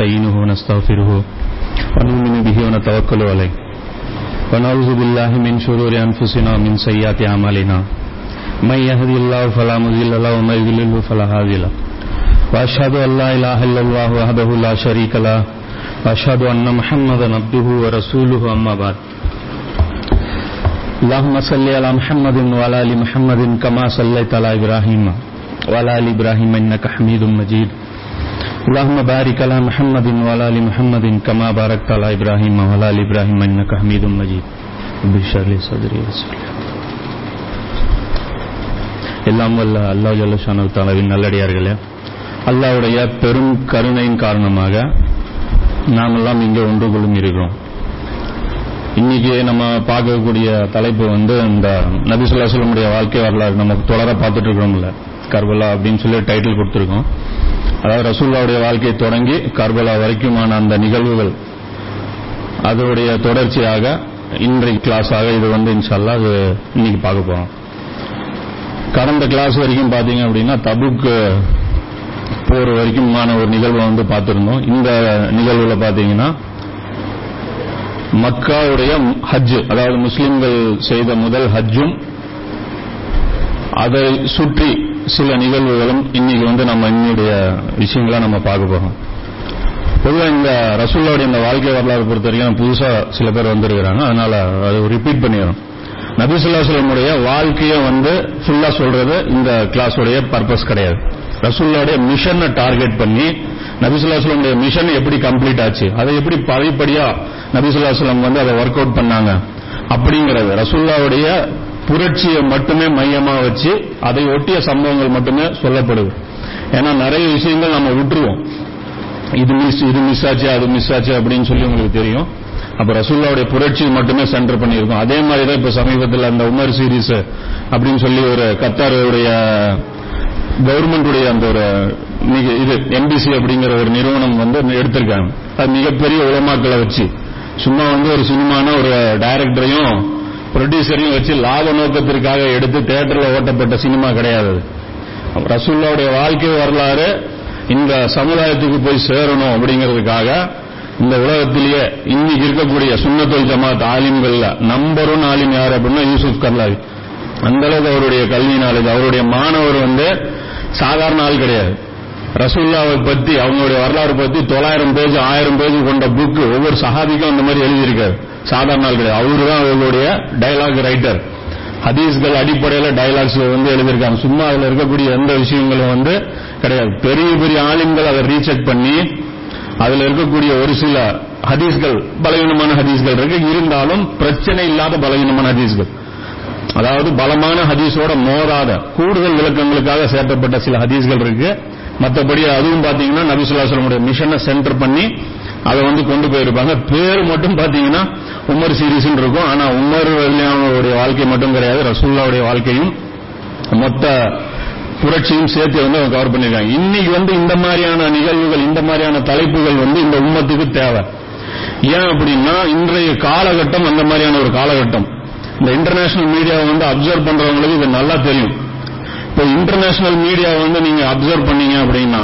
ونستعينه ونستغفره ونؤمن به ونتوكل عليه. ونعوذ بالله من شرور أنفسنا ومن سيئات أعمالنا. من يهدي الله فلا مضل له ومن يضلل فلا هادي له. وأشهد أن لا إله إلا الله وحده لا شريك له. وأشهد أن محمدا عبده ورسوله أما بعد. اللهم صل على محمد وعلى ال محمد كما صليت على ابراهيم وعلى ال ابراهيم انك حميد مجيد. اللهم بارك على محمد وعلى ال محمد كما باركت على ابراهيم وعلى ال ابراهيم انك حميد مجيد رب اشرح لي صدري ويسر لي أمري. எல்லாம் வல்ல அல்லாஹ் ஜல்லஷானு தாலாவின் நல்லடியார்களே அல்லாஹ்வுடைய பெரும் கருணையின் காரணமாக நாமெல்லாம் இங்கே ஒன்று கொள்ளும் இருக்கிறோம் இன்னைக்கு நம்ம பார்க்கக்கூடிய தலைப்பு வந்து இந்த நபிசுல்லா சொல்லமுடைய வாழ்க்கை வரலாறு நம்ம தொடர பார்த்துட்டு இருக்கிறோம்ல கர்பலா அப்படின்னு சொல்லி டைட்டில் கொடுத்துருக்கோம் அதாவது ரசூல்லாவுடைய வாழ்க்கையை தொடங்கி கர்பலா வரைக்குமான அந்த நிகழ்வுகள் அதனுடைய தொடர்ச்சியாக இன்றைக்கு கிளாஸாக இது வந்து இன்ஷால்லா அது இன்னைக்கு பார்க்க போறோம். கடந்த கிளாஸ் வரைக்கும் பார்த்தீங்க அப்படின்னா தபுக்கு போர் வரைக்குமான ஒரு நிகழ்வை வந்து பார்த்துருந்தோம். இந்த நிகழ்வுல பார்த்தீங்கன்னா மக்காவுடைய ஹஜ் அதாவது முஸ்லிம்கள் செய்த முதல் ஹஜ்ஜும் அதை சுற்றி சில நிகழ்வுகளும் இன்னைக்கு வந்து நம்ம இன்னுடைய விஷயங்களா நம்ம பார்க்க போகிறோம் பொதுவாக இந்த ரசூல்லாவுடைய இந்த வாழ்க்கை வரலாறு பொறுத்த வரைக்கும் புதுசா சில பேர் வந்திருக்கிறாங்க. அதனால அது ரிப்பீட் பண்ணிடுறோம். நபிசுல்லா சொல்லமுடைய வாழ்க்கையை வந்து ஃபுல்லா சொல்றது இந்த கிளாஸுடைய பர்பஸ் கிடையாது. ரசூல்லாவுடைய மிஷனை டார்கெட் பண்ணி நபிசுல்லா சொல்லமுடைய மிஷன் எப்படி கம்ப்ளீட் ஆச்சு அதை எப்படி படிப்படியா நபிசுல்லா சொல்லம் வந்து அதை ஒர்க் அவுட் பண்ணாங்க அப்படிங்கிறது ரசூல்லாவுடைய புரட்சியை மட்டுமே மையமா வச்சு அதை ஒட்டிய சம்பவங்கள் மட்டுமே சொல்லப்படுது. ஏன்னா நிறைய விஷயங்கள் நம்ம விட்டுருவோம். இது மிஸ் இது மிஸ் ஆச்சு அது மிஸ் ஆச்சு அப்படின்னு சொல்லி உங்களுக்கு தெரியும். அப்ப ரசூல்லாவுடைய புரட்சி மட்டுமே சென்டர் பண்ணியிருக்கோம். அதே மாதிரி தான் இப்ப சமீபத்தில் அந்த உமர் சீரிஸ் அப்படின்னு சொல்லி ஒரு கத்தாருடைய கவர்மெண்டுடைய அந்த ஒரு மிக இது எம்பிசி அப்படிங்கிற ஒரு நிறுவனம் வந்து எடுத்திருக்காங்க. அது மிகப்பெரிய உலமாக்களை வச்சு. சும்மா வந்து ஒரு சினிமான ஒரு டைரக்டரையும் ப்ரொடியூசரையும் வச்சு லாப நோக்கத்திற்காக எடுத்து தேட்டரில் ஓட்டப்பட்ட சினிமா கிடையாது. ரசூல்லாவுடைய வாழ்க்கை வரலாறு இந்த சமுதாயத்துக்கு போய் சேரணும் அப்படிங்கிறதுக்காக இந்த உலகத்திலேயே இன்னைக்கு இருக்கக்கூடிய சுண்ணத்துல் ஜமாத் ஆலிம்கள்ல நம்பர் ஒன் ஆலிம் யார் அப்படின்னா யூசுப் கர்லாவி. அந்த அளவுக்கு அவருடைய கல்வி நாலேஜ் அவருடைய மாணவர் வந்து சாதாரண ஆள் கிடையாது. ரசூல்லாவை பத்தி அவங்களுடைய வரலாறு பத்தி தொள்ளாயிரம் பேஜ் ஆயிரம் பேஜ் கொண்ட புக் ஒவ்வொரு சஹாபிக்கும் அந்த மாதிரி எழுதியிருக்காரு. சாதாரண ஆள் கிடையாது அவரு தான் அவர்களுடைய டைலாக் ரைட்டர் ஹதீஸ்கள் அடிப்படையில டயலாக்ஸ் வந்து எழுதியிருக்காங்க. சும்மா அதுல இருக்கக்கூடிய எந்த விஷயங்களும் வந்து கிடையாது. பெரிய பெரிய ஆளுங்கள் அதை ரீசெக் பண்ணி அதுல இருக்கக்கூடிய ஒரு சில ஹதீஸ்கள் பலவீனமான ஹதீஸ்கள் இருக்கு. இருந்தாலும் பிரச்சனை இல்லாத பலவீனமான ஹதீஸ்கள். அதாவது பலமான ஹதீஸோட மோதாத கூடுதல் விளக்கங்களுக்காக சேர்க்கப்பட்ட சில ஹதீஸ்கள் இருக்கு. மற்றபடி அதுவும் பாத்தீங்கன்னா நபிசுல்லாசலமுடைய மிஷனை சென்டர் பண்ணி அதை வந்து கொண்டு போயிருப்பாங்க. பேர் மட்டும் பாத்தீங்கன்னா உமர் சீரீஸ் இருக்கும். ஆனா உமர் அவருடைய வாழ்க்கை மட்டும் கிடையாது. ரசூல்லாவுடைய வாழ்க்கையும் மொத்த புரட்சியும் சேர்த்து வந்து அவங்க கவர் பண்ணிருக்காங்க இன்னைக்கு வந்து இந்த மாதிரியான நிகழ்வுகள் இந்த மாதிரியான தலைப்புகள் வந்து இந்த உம்மத்துக்கு தேவை. ஏன் அப்படின்னா இன்றைய காலகட்டம் அந்த மாதிரியான ஒரு காலகட்டம். இந்த இன்டர்நேஷனல் மீடியாவை வந்து அப்சர்வ் பண்றவங்களுக்கு இது நல்லா தெரியும். இப்போ இன்டர்நேஷனல் மீடியாவை வந்து நீங்க அப்சர்வ் பண்ணீங்க அப்படின்னா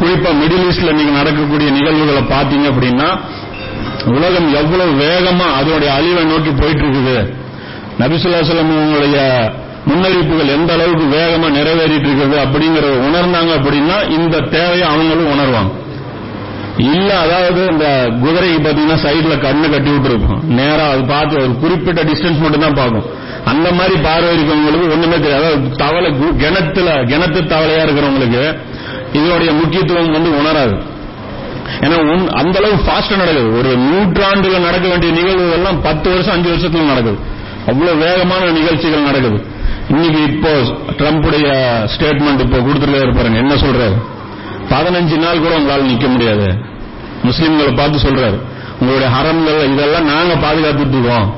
குறிப்பா மிடில் ஈஸ்ட்ல நீங்க நடக்கக்கூடிய நிகழ்வுகளை பார்த்தீங்க அப்படின்னா உலகம் எவ்வளவு வேகமா அதனுடைய அழிவை நோக்கி போயிட்டு இருக்குது நபிசுல்லா உங்களுடைய முன்னறிவிப்புகள் எந்த அளவுக்கு வேகமா நிறைவேறிட்டு இருக்குது அப்படிங்கறத உணர்ந்தாங்க அப்படின்னா இந்த தேவையை அவங்களும் உணர்வாங்க. இல்ல அதாவது இந்த குதிரைக்கு பாத்தீங்கன்னா சைடுல கண்ணு கட்டி விட்டுருக்கும் நேரா அது பார்த்து ஒரு குறிப்பிட்ட டிஸ்டன்ஸ் மட்டும் தான் பார்க்கும். அந்த மாதிரி பார்வை இருக்கவங்களுக்கு ஒண்ணுமே தெரியாது. அதாவது தவளை கு- கிணத்துல கிணத்து தவளையா இருக்கிறவங்களுக்கு இதனுடைய முக்கியத்துவம் வந்து உணராது. ஏன்னா அந்த அளவு ஃபாஸ்டா நடக்குது. ஒரு நூற்றாண்டுல நடக்க வேண்டிய நிகழ்வுகள் எல்லாம் பத்து வருஷம் அஞ்சு வருஷத்துல நடக்குது. அவ்வளவு வேகமான நிகழ்ச்சிகள் நடக்குது. இன்னைக்கு இப்போ ட்ரம்புடைய ஸ்டேட்மெண்ட் இப்போ கொடுத்துருக்காரு பாருங்க. என்ன சொல்றாரு? பதினஞ்சு நாள் கூட உங்களால் நிக்க முடியாது. முஸ்லிம்களை பார்த்து சொல்றாரு. உங்களுடைய ஹரம்கள் இதெல்லாம் நாங்க பாதுகாத்துட்டு இருக்கோம்.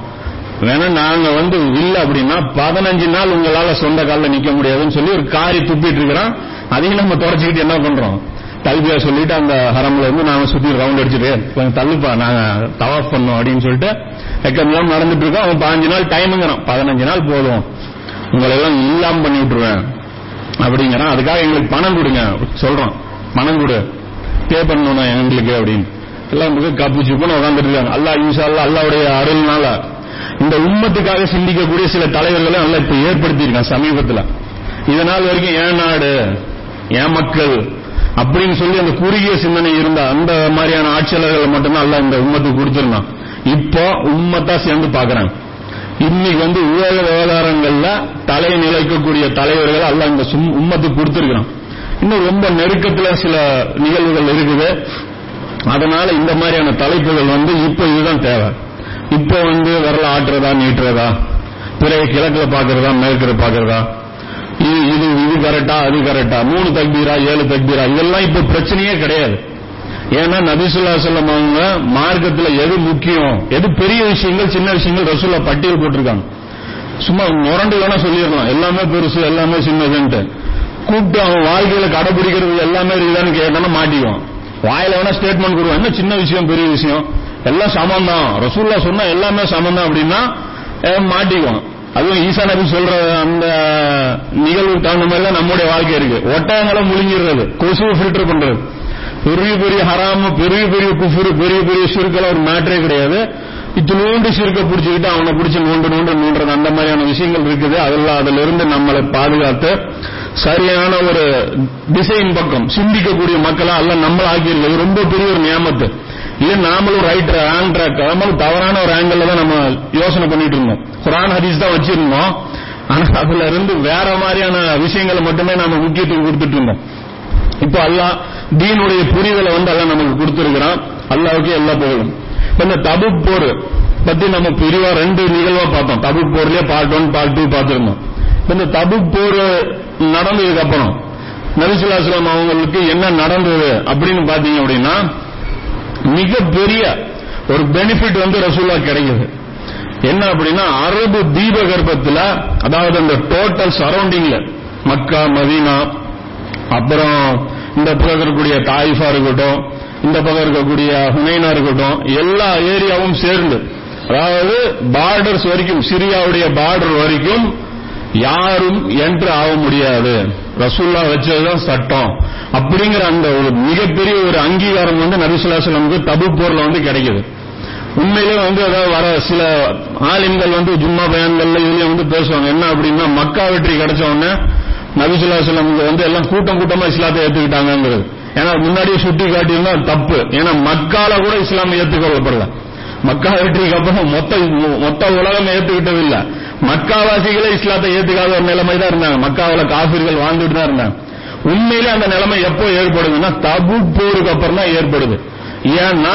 வேணா நாங்க வந்து இல்ல அப்படின்னா பதினஞ்சு நாள் உங்களால சொந்த காலில் நிக்க முடியாதுன்னு சொல்லி ஒரு காரி துப்பிட்டு இருக்கிறான். அதையும் நம்ம தொடச்சிக்கிட்டு என்ன பண்றோம்? தல்பியா சொல்லிட்டு அந்த ஹரம்ல வந்து நாங்க சுத்தி ரவுண்ட் அடிச்சுட்டு கொஞ்சம் தள்ளுப்பா நாங்க தவாஃப் பண்ணோம் அப்படின்னு சொல்லிட்டு எக்கெல்லாம் நடந்துட்டு இருக்கோம். அவன் பதினஞ்சு நாள் டைமுங்கிறான் பதினஞ்சு நாள் போதும். உங்களை எல்லாம் இல்லாம பண்ணி விட்டுருவேன். அப்படிங்கிறான். அதுக்காக எங்களுக்கு பணம் கொடுங்க. சொல்றோம் பணம் கொடு. பே பண்ணணும் எங்களுக்கு அப்படின்னு. எல்லாம் கப்பு சுப்புன்னு உட்காந்துட்டு இருக்காங்க. அல்லா இன்ஷா அல்லா அல்லாவுடைய அருள்னால இந்த உம்மத்துக்காக சிந்திக்கக்கூடிய சில தலைவர்களை நல்லா இப்ப ஏற்படுத்தியிருக்கான் சமீபத்துல. இதனால் வரைக்கும் ஏன் நாடு ஏன் மக்கள் அப்படின்னு சொல்லி அந்த குறுகிய சிந்தனை இருந்த அந்த மாதிரியான ஆட்சியாளர்கள் மட்டும்தான் அல்ல இந்த உம்மத்துக்கு கொடுத்துருந்தான். இப்போ உம்மத்தா சேர்ந்து பாக்குறாங்க இன்னைக்கு வந்து உலக விவகாரங்கள்ல தலை நிலைக்கக்கூடிய தலைவர்கள் அல்ல இந்த சும்- உம்மத்துக்கு கொடுத்திருக்கிறான். இன்னும் ரொம்ப நெருக்கத்துல சில நிகழ்வுகள் இருக்குது. அதனால இந்த மாதிரியான தலைப்புகள் வந்து இப்போ இதுதான் தேவை. இப்போ வந்து விரல ஆட்டுறதா நீட்டுறதா? பிறகு கிழக்குல பாக்குறதா மேற்குல பாக்குறதா இது இது இது கரெக்டா அது கரெக்டா மூணு தக்பீரா ஏழு தக்பீரா? இதெல்லாம் இப்ப பிரச்சனையே கிடையாது. ஏன்னா நபிசுல்லா சொல்லம் அவங்க மார்க்கத்துல எது முக்கியம் எது பெரிய விஷயங்கள் சின்ன விஷயங்கள் ரசூல்லா பட்டியல் போட்டிருக்காங்க. சும்மா முரண்டு வேணா சொல்லிடலாம். எல்லாமே பெருசு எல்லாமே சின்னதுன்ட்டு. கூப்பிட்டு அவன் வாழ்க்கையில கடைபிடிக்கிறது எல்லாமே இருக்குதான்னு கேட்டானா மாட்டிக்குவான். வாயில வேணா ஸ்டேட்மெண்ட் கொடுவான் என்ன சின்ன விஷயம் பெரிய விஷயம்? எல்லாம் சமம் தான் ரசூல்லா சொன்னா எல்லாமே சமம் தான் அப்படின்னா மாட்டிக்குவோம் அதுவும் ஈசா நபி சொல்ற அந்த நிகழ்வுக்கு தகுந்த மாதிரி தான் நம்முடைய வாழ்க்கை இருக்கு. ஒட்டகங்களை முழுங்கிடுறது. கொசுவை ஃபில்டர் பண்றது. பெரிய பெரிய ஹராம பெரிய பெரிய குஃபுரு பெரிய பெரிய சிறுக்கள் ஒரு மேட்டரே கிடையாது. இத்தினோண்டு சிறுக்க பிடிச்சிக்கிட்டு அவனை பிடிச்சி நோண்டு நோண்டு நோண்டுறது அந்த மாதிரியான விஷயங்கள் இருக்குது. அதெல்லாம் அதுல இருந்து நம்மளை பாதுகாத்து சரியான ஒரு திசையின் பக்கம் சிந்திக்கக்கூடிய மக்களா அல்ல நம்மள ஆக்கியிருக்கு ரொம்ப பெரிய ஒரு நியமத்து. இது நாமளும் ரைட் ராங் ட்ராக் நாமளும் தவறான ஒரு ஆங்கிள் தான் நம்ம யோசனை பண்ணிட்டு இருந்தோம். குரான் ஹதீஸ் தான் வச்சிருந்தோம். ஆனா அதுல இருந்து வேற மாதிரியான விஷயங்களை மட்டுமே நாம முக்கியத்துவம் கொடுத்துட்டு இருந்தோம். இப்போ அல்லாஹ் தீனுடைய புரிதலை வந்து அல்லாஹ் நமக்கு கொடுத்துருக்கிறான். அல்லாவுக்கே எல்லா புகழும் இப்ப இந்த தபு போர் பத்தி நம்ம பிரிவா ரெண்டு நிகழ்வா பார்த்தோம். தபு போர்லயே பார்ட் ஒன் பார்ட் டூ பார்த்திருந்தோம். இந்த தபு போர் நடந்ததுக்கு அப்புறம் நபிசுல்லாஸ்லாம் அவங்களுக்கு என்ன நடந்தது அப்படின்னு பாத்தீங்க அப்படின்னா மிகப்பெரிய ஒரு பெனிஃபிட் வந்து ரசூல்லா கிடைக்குது. என்ன அப்படின்னா அரபு தீபகற்பத்துல அதாவது அந்த டோட்டல் சரௌண்டிங்ல மக்கா மதீனா அப்புறம் இந்த பக்கம் இருக்கக்கூடிய தாயிஃபா இருக்கட்டும் இந்த பக்கம் இருக்கக்கூடிய ஹுனைனா இருக்கட்டும் எல்லா ஏரியாவும் சேர்ந்து அதாவது பார்டர்ஸ் வரைக்கும் சிரியாவுடைய பார்டர் வரைக்கும் யாரும் என்று ஆக முடியாது. ரசூல்லா வச்சதுதான் சட்டம். அப்படிங்கிற அந்த ஒரு மிகப்பெரிய ஒரு அங்கீகாரம் வந்து நபிசுல்லாசலமுக்கு தபு போர்ல வந்து கிடைக்குது. உண்மையிலே வந்து அதாவது வர சில ஆலிம்கள் வந்து ஜும்மா பயான்கள்ல இதுலயும் வந்து பேசுவாங்க. என்ன அப்படின்னா மக்கா வெற்றி கிடைச்ச உடனே நபிசுல்லாசலமுக்கு வந்து எல்லாம் கூட்டம் கூட்டமா இஸ்லாத்தை ஏத்துக்கிட்டாங்கிறது ஏன்னா முன்னாடியே சுட்டி காட்டியிருந்தா தப்பு. ஏன்னா மக்கால கூட இஸ்லாம் ஏற்றுக்கொள்ளப்படல மக்கா வெற்றிக்கு அப்புறம் மொத்த மொத்த உலகம் ஏத்துக்கிட்டது மக்காவாசிகளே இஸ்லாத்தை ஏத்துக்காத ஒரு நிலைமை தான் இருந்தாங்க. மக்காவுல காபிர்கள் வாழ்ந்துட்டு தான் இருந்தாங்க. உண்மையிலே அந்த நிலைமை எப்போ ஏற்படுதுன்னா தபு போருக்கு அப்புறம் தான் ஏற்படுது. ஏன்னா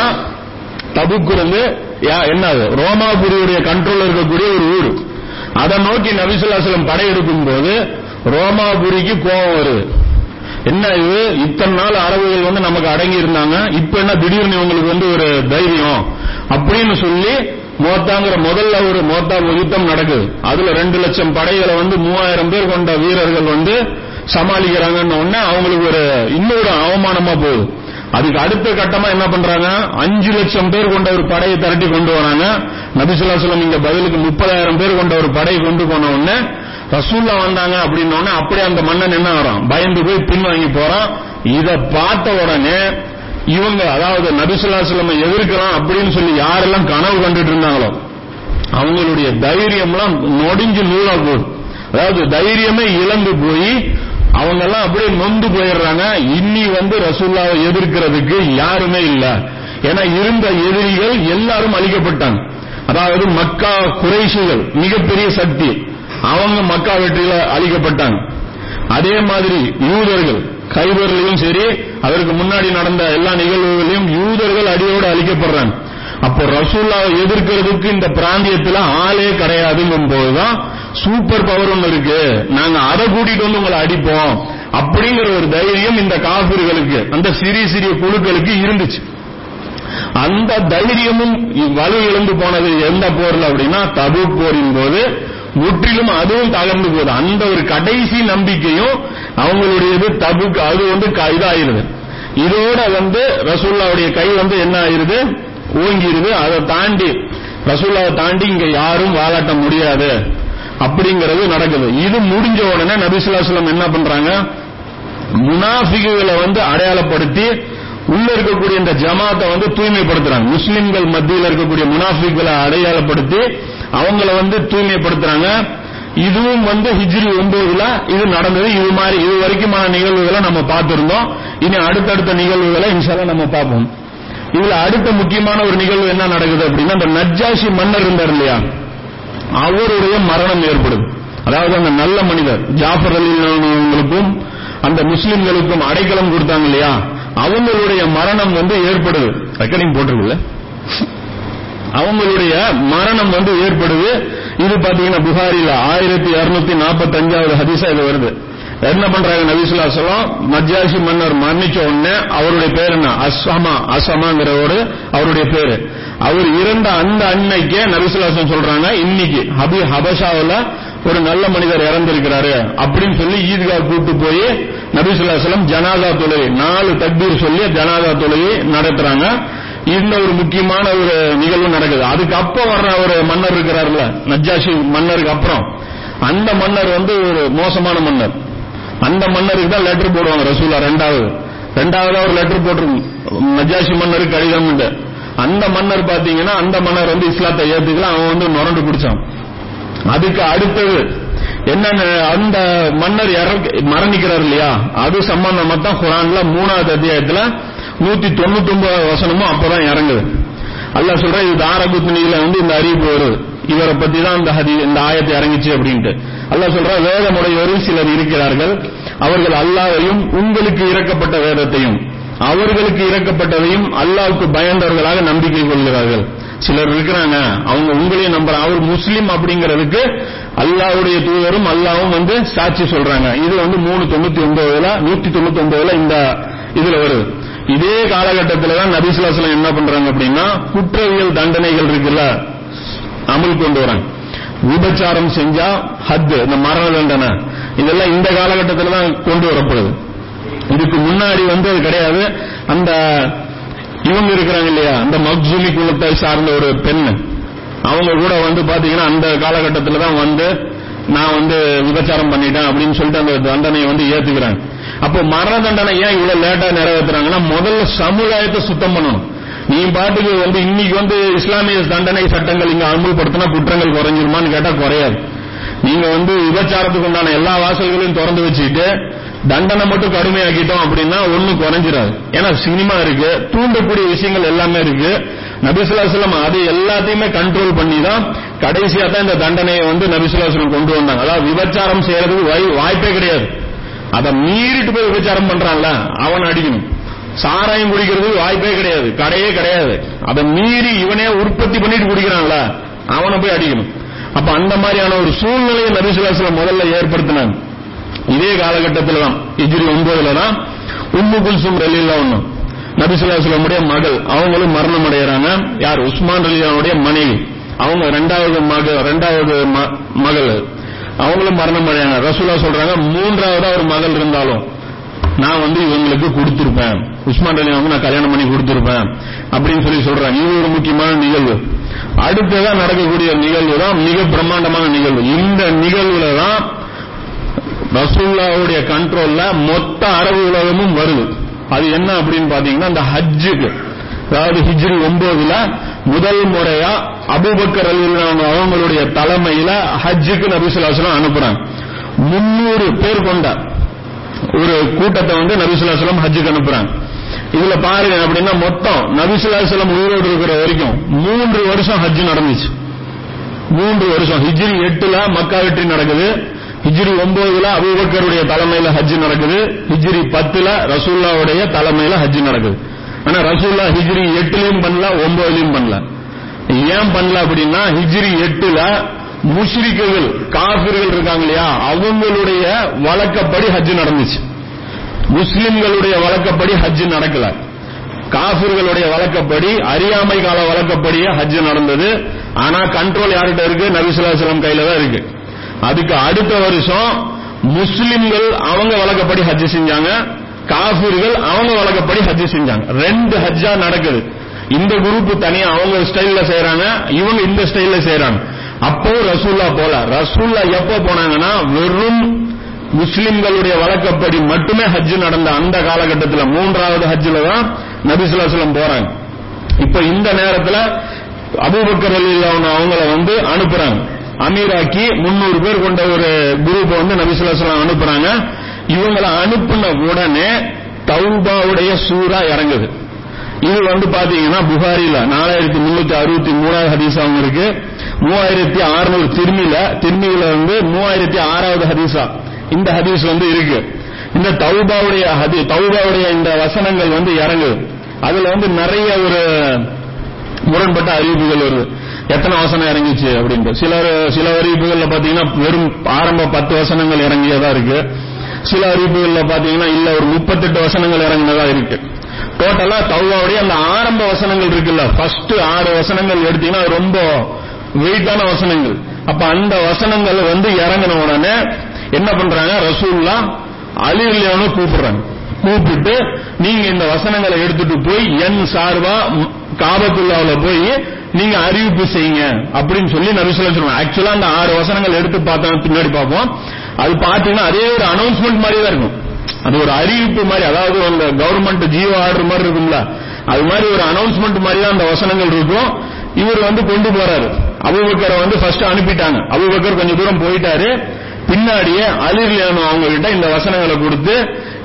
தபுக் வந்து என்னது? ரோமாபுரியுடைய கண்ட்ரோல் இருக்கக்கூடிய ஒரு ஊர். அதை நோக்கி நபிசுல்லாசலம் படையெடுக்கும் போது ரோமாபுரிக்கு கோபம் வருது. என்ன இது? இத்தனை நாள் அரபுகள் வந்து நமக்கு அடங்கி இருந்தாங்க. இப்ப என்ன திடீர்னு இவங்களுக்கு வந்து ஒரு தைரியம்? அப்படின்னு சொல்லி மோத்தாங்கிற முதல்ல ஒரு மோத்தா யுத்தம் நடக்குது. அதுல ரெண்டு லட்சம் படைகளை வந்து மூவாயிரம் பேர் கொண்ட வீரர்கள் வந்து சமாளிக்கிறாங்கன்னு உடனே அவங்களுக்கு ஒரு இன்னொரு அவமானமா போகுது. அதுக்கு அடுத்த கட்டமா என்ன பண்றாங்க? அஞ்சு லட்சம் பேர் கொண்ட ஒரு படையை திரட்டி கொண்டு வராங்க. நபிசுல்லாசலம் இங்க பதிலுக்கு முப்பதாயிரம் பேர் கொண்ட ஒரு படையை கொண்டு போன உடனே ரசூல்லா வந்தாங்க அப்படின்ன உடனே அப்படியே அந்த மன்னன் என்ன வரான் பயந்து போய் பின்வாங்கி போறான். இதை பார்த்த உடனே இவங்க அதாவது நபிசுல்லாசலம் எதிர்க்கலாம் அப்படின்னு சொல்லி யாரெல்லாம் கனவு கண்டுட்டு இருந்தாங்களோ அவங்களுடைய தைரியம்லாம் நொடிஞ்சு நூலா போகுது. அதாவது தைரியமே இழந்து போய் அவங்க எல்லாம் அப்படியே நொந்து போயிடுறாங்க. இன்னி வந்து ரசூல்லாவை எதிர்க்கிறதுக்கு யாருமே இல்ல. ஏன்னா இருந்த எதிரிகள் எல்லாரும் அழிக்கப்பட்டாங்க. அதாவது மக்கா குறைசுகள் மிகப்பெரிய சக்தி அவங்க மக்கா வெற்றியில அழிக்கப்பட்டாங்க. அதே மாதிரி யூதர்கள் கைபர்லயும் சரி அதற்கு முன்னாடி நடந்த எல்லா நிகழ்வுகளையும் யூதர்கள் அடியோடு அழிக்கப்படுறாங்க. அப்போ ரசூல்லாவை எதிர்க்கிறதுக்கு இந்த பிராந்தியத்துல ஆளே கிடையாதுங்கும் போதுதான் சூப்பர் பவர் ஒண்ணு இருக்கு. நாங்க அதை கூட்டிட்டு வந்து உங்களை அடிப்போம். அப்படிங்கிற ஒரு தைரியம் இந்த காபிர்களுக்கு அந்த சிறிய சிறிய குழுக்களுக்கு இருந்துச்சு. அந்த தைரியமும் வலு இழந்து போனது எந்த போர்ல அப்படின்னா தபு போரின் போது முற்றிலும் அதுவும் தகர்ந்து போகுது. அந்த ஒரு கடைசி நம்பிக்கையும் அவங்களுடையது தபு அது வந்து க- இதாயிருது. இதோட வந்து ரசூல்லாவுடைய கை வந்து என்ன ஆயிருது? ஓங்கிருது. அதை தாண்டி ரசூல்லாவை தாண்டி இங்க யாரும் வாலாட்ட முடியாது. அப்படிங்கிறது நடக்குது. இது முடிஞ்ச உடனே நபிசுல்லாஸ்லம் என்ன பண்றாங்க? முனாஃபிகளை வந்து அடையாளப்படுத்தி உள்ள இருக்கக்கூடிய இந்த ஜமாத்தை வந்து தூய்மைப்படுத்துறாங்க. முஸ்லிம்கள் மத்தியில் இருக்கக்கூடிய முனாஃபிகளை அடையாளப்படுத்தி அவங்கள வந்து தூய்மைப்படுத்துறாங்க. இதுவும் வந்து ஹிஜ்ரி ஒன்பதுல இது நடந்தது. இது மாதிரி இது வரைக்குமான நிகழ்வுகளை நம்ம பார்த்திருந்தோம். இனி அடுத்தடுத்த நிகழ்வுகளை இன்ஷால்லா நம்ம பார்ப்போம். இதுல அடுத்த முக்கியமான ஒரு நிகழ்வு என்ன நடக்குது அப்படின்னா அந்த நஜ்ஜாஷி மன்னர் இருந்தார் இல்லையா? அவருடைய மரணம் ஏற்படுது. அதாவது அந்த நல்ல மனிதர் ஜாஃபர் அலிவங்களுக்கும் அந்த முஸ்லிம்களுக்கும் அடைக்கலம் கொடுத்தாங்க இல்லையா? அவங்களுடைய மரணம் வந்து ஏற்படுது. ரெக்கார்டிங் போட்டிருக்குல்ல அவங்களுடைய மரணம் வந்து ஏற்படுது. இது பாத்தீங்கன்னா புகாரில ஆயிரத்தி இருநூத்தி நாற்பத்தி அஞ்சாவது ஹதீஸா இது வருது. என்ன பண்றாங்க நபிசுல்லா சொல்லம் மஜ்ஜாசி மன்னர் மரணிச்ச உடனே அவருடைய பேர் என்ன? அசமா அசமாங்கிற அவருடைய பேரு. அவர் இறந்த அந்த அன்னைக்கே நபிசுல்லாசம் சொல்றாங்க இன்னைக்கு ஹபி ஹபஷாவில் ஒரு நல்ல மனிதர் இறந்திருக்கிறாரு. அப்படின்னு சொல்லி ஈத்கா கூட்டு போய் நபிசுல்லாசலம் ஜனாதா தொழுகை நாலு தக்பீர் சொல்லி ஜனாதா தொழுகை நடத்துறாங்க. இந்த ஒரு முக்கியமான ஒரு நிகழ்வு நடக்குது. அதுக்கு அப்போ வர்ற ஒரு மன்னர் இருக்கிறார்ல நஜ்ஜாஷி மன்னருக்கு அப்புறம். அந்த மன்னர் வந்து ஒரு மோசமான மன்னர். அந்த மன்னருக்கு தான் லெட்டர் போடுவாங்க ரசூலா ரெண்டாவது. ரெண்டாவது ஒரு லெட்டர் போட்டிருக்கும் நஜ்ஜாஷி மன்னருக்கு கடிதம் உண்டு. அந்த மன்னர் பாத்தீங்கன்னா அந்த மன்னர் வந்து இஸ்லாத்தை ஏத்துக்கலாம் அவன் வந்து நுரண்டு பிடிச்சான். அதுக்கு அடுத்தது என்னென்ன அந்த மன்னர் மரணிக்கிறார் இல்லையா அது சம்பந்தமா தான் குரான்ல மூணாவது அத்தியாயத்துல நூத்தி தொண்ணூத்தி ஒன்பது வசனமும் அப்பதான் இறங்குது. அல்லாஹ் சொல்ற இது தாரகுத்னியில வந்து இந்த அறிவிப்பு வருது. இவரை பத்தி தான் இந்த ஹதி இந்த ஆயத்தை இறங்கிச்சு அப்படின்ட்டு. அல்லாஹ் சொல்ற வேதமுடையவரும் சிலர் இருக்கிறார்கள். அவர்கள் அல்லாவையும் உங்களுக்கு இறக்கப்பட்ட வேதத்தையும் அவர்களுக்கு இறக்கப்பட்டதையும் அல்லாவுக்கு பயந்தவர்களாக நம்பிக்கை கொள்கிறார்கள். சிலர் இருக்கிறாங்க. அவங்க உங்களையும் நம்புற அவர் முஸ்லீம் அப்படிங்கிறதுக்கு அல்லாஹ்வுடைய தூதரும் அல்லாவும் வந்து சாட்சி சொல்றாங்க. இது வந்து மூணு தொண்ணூத்தி ஒன்பதுல நூத்தி தொண்ணூத்தி ஒன்பதுல இந்த இதுல வருது. இதே காலகட்டத்தில் தான் நபிசுலாசலம் என்ன பண்றாங்க அப்படின்னா குற்றவியல் தண்டனைகள் இருக்குல்ல அமல் கொண்டு வராங்க. விபச்சாரம் செஞ்சா ஹத்து இந்த மரண தண்டனை இதெல்லாம் இந்த காலகட்டத்தில் தான் கொண்டு வரப்படுது. இதுக்கு முன்னாடி வந்து அது கிடையாது. அந்த இவங்க இருக்கிறாங்க இல்லையா? அந்த மக்சூமி குலத்தை சார்ந்த ஒரு பெண் அவங்க கூட வந்து பாத்தீங்கன்னா அந்த காலகட்டத்தில் தான் வந்து நான் வந்து விபச்சாரம் பண்ணிட்டேன் அப்படின்னு சொல்லிட்டு அந்த தண்டனையை வந்து ஏத்துக்கிறாங்க. அப்போ மரண தண்டனை ஏன் இவ்வளவு லேட்டா நிறைவேற்றுறாங்கன்னா முதல்ல சமுதாயத்தை சுத்தம் பண்ணணும். நீ பாட்டுக்கு வந்து இன்னைக்கு வந்து இஸ்லாமிய தண்டனை சட்டங்கள் இங்க அமுல்படுத்தினா குற்றங்கள் குறைஞ்சிருமான்னு கேட்டா குறையாது. நீங்க வந்து விபச்சாரத்துக்கு உண்டான எல்லா வாசல்களையும் திறந்து வச்சுக்கிட்டு தண்டனை மட்டும் கடுமையாக்கிட்டோம் அப்படின்னா ஒண்ணும் குறைஞ்சிடாது ஏன்னா சினிமா இருக்கு தூண்டக்கூடிய விஷயங்கள் எல்லாமே இருக்கு. நபிசுல்லாஸ்லம் அது எல்லாத்தையுமே கண்ட்ரோல் பண்ணி தான் கடைசியா தான் இந்த தண்டனையை வந்து நபிசுல்லாஸ்லம் கொண்டு வந்தாங்க. அதாவது விபச்சாரம் செய்யறதுக்கு வாய்- வாய்ப்பே கிடையாது. அதை மீறிட்டு போய் விபச்சாரம் பண்றான்ல அவன் அடிக்கணும். சாராயம் குடிக்கிறதுக்கு வாய்ப்பே கிடையாது கடையே கிடையாது. அதை மீறி இவனே உற்பத்தி பண்ணிட்டு குடிக்கிறான்ல அவனை போய் அடிக்கணும். அப்ப அந்த மாதிரியான ஒரு சூழ்நிலையை நபிசுல்லாஸ்லம் முதல்ல ஏற்படுத்தினாங்க. இதே காலகட்டத்தில் தான் இஜிரி ஒன்பதுல தான் உம்மு குல்சும் ரலில்லா ஒண்ணு நபிசுல்லாசுலமுடைய மகள் அவங்களும் மரணம் அடைகிறாங்க யார்? உஸ்மான் ரலியாவுடைய மனைவி. அவங்க ரெண்டாவது மக ரெண்டாவது மகள். அவங்களும் மரணம் அடையாங்க ரசூலா சொல்றாங்க மூன்றாவது ஒரு மகள் இருந்தாலும் நான் வந்து இவங்களுக்கு கொடுத்திருப்பேன். உஸ்மான் அலி அவங்க நான் கல்யாணம் பண்ணி கொடுத்திருப்பேன். அப்படின்னு சொல்லி சொல்றாங்க. இது ஒரு முக்கியமான நிகழ்வு. அடுத்ததான் நடக்கக்கூடிய நிகழ்வு தான் மிக பிரம்மாண்டமான நிகழ்வு. இந்த நிகழ்வுல தான் ரசூல்லாவுடைய கண்ட்ரோல்ல மொத்த அரபு உலகமும் வருது. அது என்ன அப்படின்னு பாத்தீங்கன்னா இந்த ஹஜ்ஜுக்கு. அதாவது ஹிஜ்ரி ஒன்பதுல முதல் முறையா அபுபக்கர் அவங்களுடைய தலைமையில ஹஜ்ஜுக்கு நபிசுல்லாஸ்லாம் அனுப்புறாங்க. முன்னூறு பேர் கொண்ட ஒரு கூட்டத்தை வந்து நபிசுல்லாஸ்லாம் ஹஜ்ஜுக்கு அனுப்புறாங்க. இதுல பாருங்க அப்படின்னா மொத்தம் நபிசுல்லாஸ்லாம் உயிரோடு இருக்கிற வரைக்கும் மூன்று வருஷம் ஹஜ் நடந்துச்சு. மூன்று வருஷம். ஹிஜ்ரி எட்டுல மக்கா வெற்றி நடக்குது. ஹிஜ்ரி ஒன்பதுல அபுபக்கருடைய தலைமையில ஹஜ் நடக்குது. ஹிஜ்ரி பத்துல ரசூல்லாவுடைய தலைமையில ஹஜ் நடக்குது. ஆனா ரசூல்லா ஹிஜ்ரி எட்டுலயும் பண்ணல ஒன்பதுலயும் பண்ணல. ஏன் பண்ணல அப்படின்னா ஹிஜ்ரி எட்டுல முஷ்ரிக்குகள் காபிர்கள் இருக்காங்க இல்லையா அவங்களுடைய வழக்கப்படி ஹஜ் நடந்துச்சு. முஸ்லிம்களுடைய வழக்கப்படி ஹஜ் நடக்கல. காபிர்களுடைய வழக்கப்படி அறியாமை கால வழக்கப்படியே ஹஜ் நடந்தது. ஆனா கண்ட்ரோல் யார்கிட்ட இருக்கு? நபிசுல்லாஸ்லாம் கையில தான் இருக்கு. அதுக்கு அடுத்த வருஷம் முஸ்லிம்கள் அவங்க வழக்கப்படி ஹஜ் செஞ்சாங்க காபிர்கள் அவங்க வழக்கப்படி ஹஜ் செஞ்சாங்க. ரெண்டு ஹஜ்ஜா நடக்குது. இந்த குரூப் தனியா அவங்க ஸ்டைல்ல செய்யறாங்க இவங்க இந்த ஸ்டைல்ல செய்யறாங்க அப்போ ரசூல்லா போல ரசூல்லா எப்போ போனாங்கன்னா வெறும் முஸ்லிம்களுடைய வழக்கப்படி மட்டுமே ஹஜ் நடந்த அந்த காலகட்டத்தில் மூன்றாவது ஹஜ்ல தான் நபிசுல்லாசலம் போறாங்க. இப்ப இந்த நேரத்துல அபூபக்கர் அலில்லாஹு அவங்கள வந்து அனுப்புறாங்க. அமீராக்கி முன்னூறு பேர் கொண்ட ஒரு குரூப் வந்து நபிசுல்லாசலம் அனுப்புறாங்க. இவங்களை அனுப்பின உடனே தௌபாவுடைய சூரா இறங்குது. இது வந்து பாத்தீங்கன்னா புகாரில நாலாயிரத்தி முன்னூத்தி அறுபத்தி மூணாவது ஹதீஸாவும் இருக்கு. மூவாயிரத்தி அறுநூறு திருமில திருமியில வந்து மூவாயிரத்தி ஆறாவது ஹதீஸா இந்த ஹதீஸ் வந்து இருக்கு. இந்த தௌபாவுடைய ஹதி தௌபாவுடைய இந்த வசனங்கள் வந்து இறங்குது. அதுல வந்து நிறைய ஒரு முரண்பட்ட அறிவிப்புகள் வருது. எத்தனை வசனம் இறங்கிச்சு அப்படின்ட்டு. சில சில அறிவிப்புகள்ல பாத்தீங்கன்னா வெறும் ஆரம்ப பத்து வசனங்கள் இறங்கியதா இருக்கு. சில அறிவிப்புகள்ல பாத்தீங்கன்னா இல்ல ஒரு முப்பத்தெட்டு வசனங்கள் இறங்கினதா இருக்கு. டோட்டலா தௌவாவுடைய அந்த ஆரம்ப வசனங்கள் இருக்குல்ல. ஃபர்ஸ்ட் ஆறு வசனங்கள் எடுத்தீங்கன்னா ரொம்ப வெயிட்டான வசனங்கள். அப்ப அந்த வசனங்கள் வந்து இறங்கின உடனே என்ன பண்றாங்க? ரசூல்லா அலி இல்லையானு கூப்பிடுறாங்க. கூப்பிட்டு நீங்க இந்த வசனங்களை எடுத்துட்டு போய் என் சார்பா காபத்துல்லாவுல போய் நீங்க அறிவிப்பு செய்யுங்க அப்படின்னு சொல்லி நபிசுல்லா சொல்லுவாங்க ஆக்சுவலா அந்த ஆறு வசனங்கள் எடுத்து பார்த்தா பின்னாடி பார்ப்போம். அது பார்த்தீங்கன்னா அதே ஒரு அனௌன்ஸ்மெண்ட் மாதிரி தான் இருக்கும். அது ஒரு அறிவிப்பு மாதிரி அதாவது அந்த கவர்மெண்ட் ஜியோ ஆர்டர் மாதிரி இருக்கும்ல. அது மாதிரி ஒரு அனௌன்ஸ்மெண்ட் மாதிரி தான் அந்த வசனங்கள் இருக்கும். இவர் வந்து கொண்டு போறாரு. அபுபக்கரை வந்து ஃபர்ஸ்ட் அனுப்பிட்டாங்க. அபுபக்கர் கொஞ்சம் தூரம் போயிட்டாரு. பின்னாடியே அலிர்லியானு அவங்க கிட்ட இந்த வசனங்களை கொடுத்து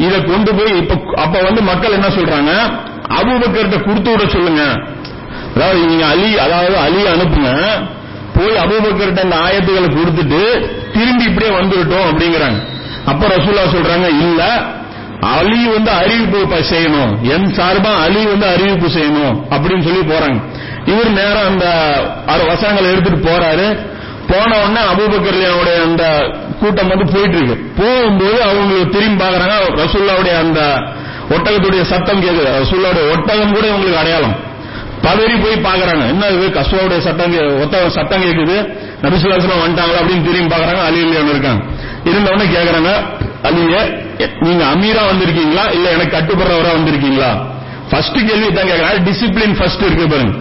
இதை கொண்டு போய் இப்ப அப்ப வந்து மக்கள் என்ன சொல்றாங்க? அபுபக்கர்கிட்ட கொடுத்து விட சொல்லுங்க. அதாவது நீங்க அலி அதாவது அலி அனுப்புங்க. போய் அபுபக்கர்கிட்ட அந்த ஆயத்துக்களை கொடுத்துட்டு திரும்பி இப்படியே வந்துவிட்டோம் அப்படிங்கிறாங்க. அப்ப ரசூல்லா சொல்றாங்க இல்ல அலி வந்து அறிவிப்பு செய்யணும். என் சார்பா அலி வந்து அறிவிப்பு செய்யணும் அப்படின்னு சொல்லி போறாங்க. இவர் நேரம் அந்த அரை வசங்களை எடுத்துட்டு போறாரு. போன உடனே அபூபக்கர்லியாவுடைய அந்த கூட்டம் வந்து போயிட்டு இருக்கு போகும்போது அவங்க திரும்பி பாக்குறாங்க ரசூல்லாவுடைய அந்த ஒட்டகத்துடைய சத்தம் கேக்குது. ரசூல்லாவுடைய ஒட்டகம் கூட இவங்களுக்கு அடையாளம். பதறி போய் பாக்குறாங்க என்ன இது? கஸ்வாவுடைய சட்டம் கே- ஒத்த சத்தம் கேக்குது. நபிசுல்லாசனம் வந்துட்டாங்களா அப்படின்னு திரும்பி பாக்குறாங்க அலி இல்லையான்னு இருக்காங்க இருந்தவொடனே கேக்குறாங்க அலிய நீங்க அமீரா வந்திருக்கீங்களா? இல்ல எனக்கு கட்டுப்படுறவரா வந்திருக்கீங்களா? ஃபர்ஸ்ட் கேள்வி தான் கேக்குறாங்க. டிசிப்ளின் ஃபர்ஸ்ட் இருக்கு பாருங்க.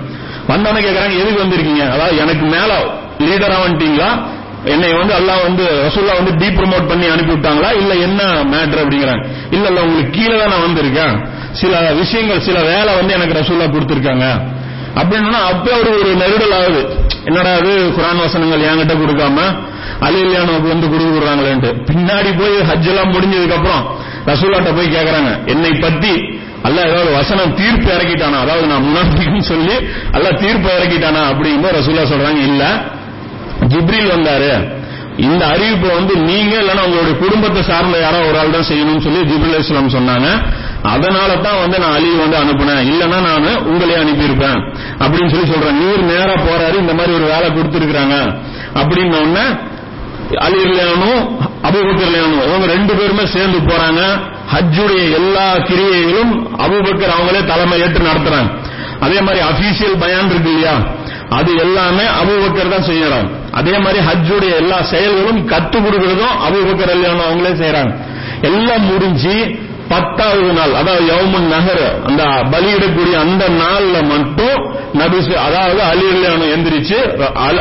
வந்தவொடனே கேக்குறாங்க எதுக்கு வந்திருக்கீங்க? அதாவது எனக்கு மேல லீடரா வந்துட்டீங்களா? என்னை வந்து எல்லாம் வந்து ரசூல்லா வந்து டீ ப்ரமோட் பண்ணி அனுப்பி விட்டாங்களா இல்ல என்ன மேட்ரு அப்படிங்கிறாங்க. இல்ல இல்ல உங்களுக்கு கீழே தான் நான் வந்திருக்கேன். சில விஷயங்கள் சில வேலை வந்து எனக்கு ரசூல்லா கொடுத்திருக்காங்க. அப்படின்னா அப்ப ஒரு ஒரு நெருடல் ஆகுது என்னடா அது குரான் வசனங்கள் என்கிட்ட கொடுக்காம அலி வந்து கொடுக்குறாங்களேன்ட்டு. பின்னாடி போய் ஹஜ் எல்லாம் முடிஞ்சதுக்கு அப்புறம் ரசூல்லாட்ட போய் கேக்குறாங்க என்னை பத்தி அல்ல ஏதாவது வசனம் தீர்ப்பு இறக்கிட்டானா? அதாவது நான் முன்னாடின்னு சொல்லி அல்ல தீர்ப்பு இறக்கிட்டானா? அப்படிங்கும்போது ரசூல்லா சொல்றாங்க இல்ல. ஜிப்ரில் வந்தாரு. இந்த அறிவிப்பை வந்து நீங்க இல்லைன்னா உங்களுடைய குடும்பத்தை சார்ந்த யாரோ ஒரு ஆள் தான் செய்யணும்னு சொல்லி ஜிப்ரில் இஸ்லாம் சொன்னாங்க. அதனால தான் வந்து நான் அலி வந்து அனுப்புனேன். இல்லைன்னா நான் உங்களே அனுப்பியிருப்பேன். அப்படின்னு சொல்லி சொல்றேன். நீர் நேரா போறாரு இந்த மாதிரி ஒரு வேலை கொடுத்துருக்காங்க அப்படின்னு உடனே அலி இல்லையானும் இவங்க ரெண்டு பேருமே சேர்ந்து போறாங்க. ஹஜ்ஜுடைய எல்லா கிரியைகளும் அபுபக்கர் அவங்களே தலைமை ஏற்று நடத்துறாங்க. அதே மாதிரி அபிஷியல் பயான் இருக்கு இல்லையா? அது எல்லாமே அபுபக்கர் தான் செய்யறாங்க. அதே மாதிரி ஹஜ்ஜுடைய எல்லா செயல்களும் கத்து கொடுக்கறதும் அபுபக்கர் இல்லையானும் அவங்களே செய்யறாங்க. எல்லாம் முடிஞ்சு பத்தாவது நாள் அதாவது யவுமுன் நகர் அந்த பலியிடக்கூடிய அந்த நாள்ல மட்டும் நபி அதாவது அலி அலியானு எந்திரிச்சு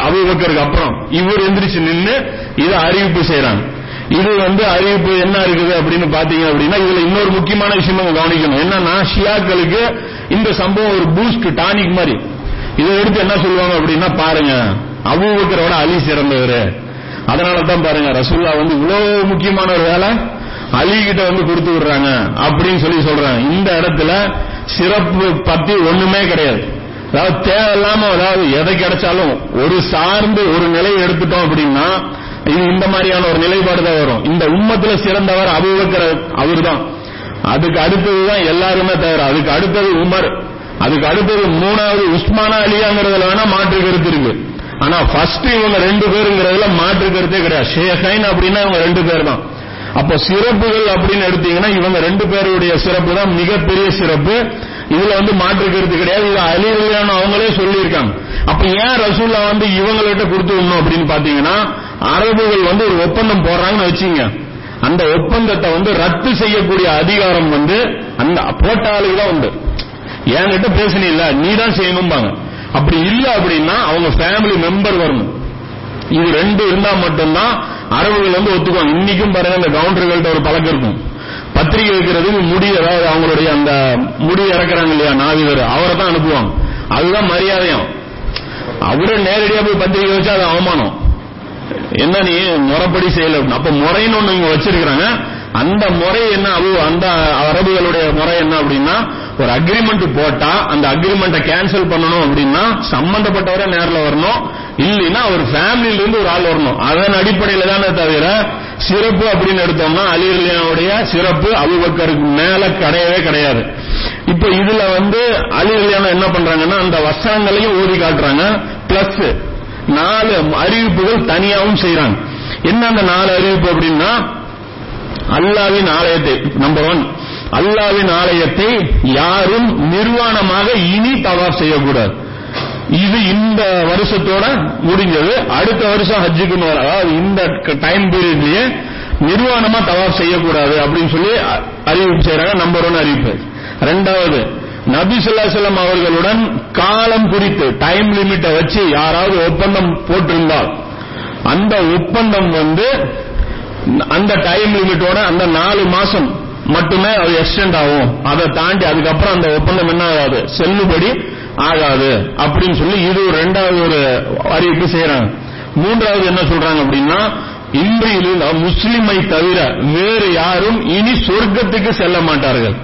அபுபக்கருக்கு அப்புறம் இவர் எந்திரிச்சு நின்னு இதை அறிவிப்பு செய்யறாங்க இது வந்து அறிவிப்பு என்ன இருக்குது அப்படின்னு பாத்தீங்க அப்படின்னா இதுல இன்னொரு முக்கியமான விஷயம் நம்ம கவனிக்கணும். என்னன்னா ஷியாக்களுக்கு இந்த சம்பவம் ஒரு பூஸ்ட் டானிக் மாதிரி. இதை எடுத்து என்ன சொல்லுவாங்க அப்படின்னா பாருங்க அபூபக்கரோட அலி சிறந்தவர். அதனால தான் பாருங்க ரசூல்லா வந்து இவ்வளவு முக்கியமான ஒரு வேலை அலி கிட்ட வந்து கொடுத்து விடுறாங்க அப்படின்னு சொல்லி சொல்றாங்க. இந்த இடத்துல சிறப்பு பத்தி ஒண்ணுமே கிடையாது. அதாவது தேவையில்லாம அதாவது எதை கிடைச்சாலும் ஒரு சார்ந்து ஒரு நிலையை எடுத்துட்டோம் அப்படின்னா இது இந்த மாதிரியான ஒரு நிலைப்பாடு தான் வரும். இந்த உம்மத்துல சிறந்தவர் அபுபக்கர் அவர் தான் அதுக்கு அடுத்ததுதான் எல்லாருமே தவிர அதுக்கு அடுத்தது உமர். அதுக்கு அடுத்தது மூணாவது உஸ்மானா அலியாங்கிறதுல வேணா மாற்று கருத்து இருக்கு. ஆனா ஃபர்ஸ்ட் இவங்க ரெண்டு பேருங்கிறதுல மாற்று கருத்தே கிடையாது. ஷேஹைன் அப்படின்னா இவங்க ரெண்டு பேர் தான். அப்ப சிறப்புகள் அப்படின்னு எடுத்தீங்கன்னா இவங்க ரெண்டு பேருடைய சிறப்பு தான் மிகப்பெரிய சிறப்பு. இதுல வந்து மாற்று கருத்து கிடையாது. இது அலி அவங்களே சொல்லியிருக்காங்க. அப்ப ஏன் ரசூல்லா வந்து இவங்கள்ட்ட கொடுத்து விடணும் அப்படின்னு பாத்தீங்கன்னா அரபுகள் வந்து ஒரு ஒப்பந்தம் போடுறாங்கன்னு வச்சுங்க. அந்த ஒப்பந்தத்தை வந்து ரத்து செய்யக்கூடிய அதிகாரம் வந்து அந்த போட்ட ஆளுக்கு தான் உண்டு. என்கிட்ட பேசுனீல்ல நீ தான் செய்யணும்பாங்க. அப்படி இல்ல அப்படின்னா அவங்க ஃபேமிலி மெம்பர் வரணும். இது ரெண்டு இருந்தா மட்டும்தான் அரபுகள் வந்து ஒத்துக்குவாங்க. இன்னைக்கும் பாருங்க இந்த கவுண்டர்கள்ட்ட ஒரு பழக்கம் இருக்கும். பத்திரிகை வைக்கிறதுக்கு முடி அதாவது அவங்களுடைய அந்த முடி இறக்குறாங்க இல்லையா நாவிதர் அவரை தான் அனுப்புவாங்க. அதுதான் மரியாதையும். அவரே நேரடியா போய் பத்திரிகை வச்சா அது அவமானம். என்ன நீ முறைப்படி செய்யல அப்ப முறைன்னு ஒண்ணு இங்க வச்சிருக்கிறாங்க. அந்த முறை என்ன அந்த அரபுகளுடைய முறை என்ன அப்படின்னா ஒரு அக்ரிமெண்ட் போட்டா அந்த அக்ரிமெண்ட்டை கேன்சல் பண்ணணும் அப்படின்னா சம்பந்தப்பட்டவரே நேரில் வரணும். இல்லைன்னா அவர் ஃபேமிலியில இருந்து ஒரு ஆள் வரணும். அதன் அடிப்படையில தானே தவிர சிறப்பு அப்படின்னு எடுத்தோம்னா அலிரலியாவுடைய சிறப்பு அபுபக்கருக்கு மேல கிடையவே கிடையாது. இப்ப இதுல வந்து அலிரலியான என்ன பண்றாங்கன்னா அந்த வசனங்களையும் ஓதி காட்டுறாங்க. பிளஸ் நாலு அறிவிப்புகள் தனியாவும் செய்யறாங்க என்ன அந்த நாலு அறிவிப்பு அப்படின்னா அல்லாவின் ஆலயத்தை நம்பர் ஒன் அல்லாவின் ஆலயத்தை யாரும் நிர்வாணமாக இனி தவாப் செய்யக்கூடாது. இது இந்த வருஷத்தோட முடிஞ்சது. அடுத்த வருஷம் ஹஜ்ஜுக்கு அதாவது இந்த டைம் பீரியட்லயே நிர்வாணமா தவாப் செய்யக்கூடாது அப்படின்னு சொல்லி அறிவிப்பு செய்யறாங்க நம்பர் ஒன் அறிவிப்பு. ரெண்டாவது நபி ஸல்லல்லாஹு அவர்களுடன் காலம் குறித்து டைம் லிமிட்டை வச்சு யாராவது ஒப்பந்தம் போட்டிருந்தால் அந்த ஒப்பந்தம் வந்து அந்த டைம் லிமிட்டோட அந்த நாலு மாசம் மட்டுமே அது எக்ஸ்டெண்ட் ஆகும். அதை தாண்டி அதுக்கப்புறம் அந்த ஒப்பந்தம் என்ன ஆகாது? செல்லுபடி ஆகாது. அப்படின்னு சொல்லி இது ஒரு ரெண்டாவது ஒரு அறிவிப்பு செய்யறாங்க. மூன்றாவது என்ன சொல்றாங்க அப்படின்னா இன்றையில் முஸ்லிமை தவிர வேறு யாரும் இனி சொர்க்கத்துக்கு செல்ல மாட்டார்கள்.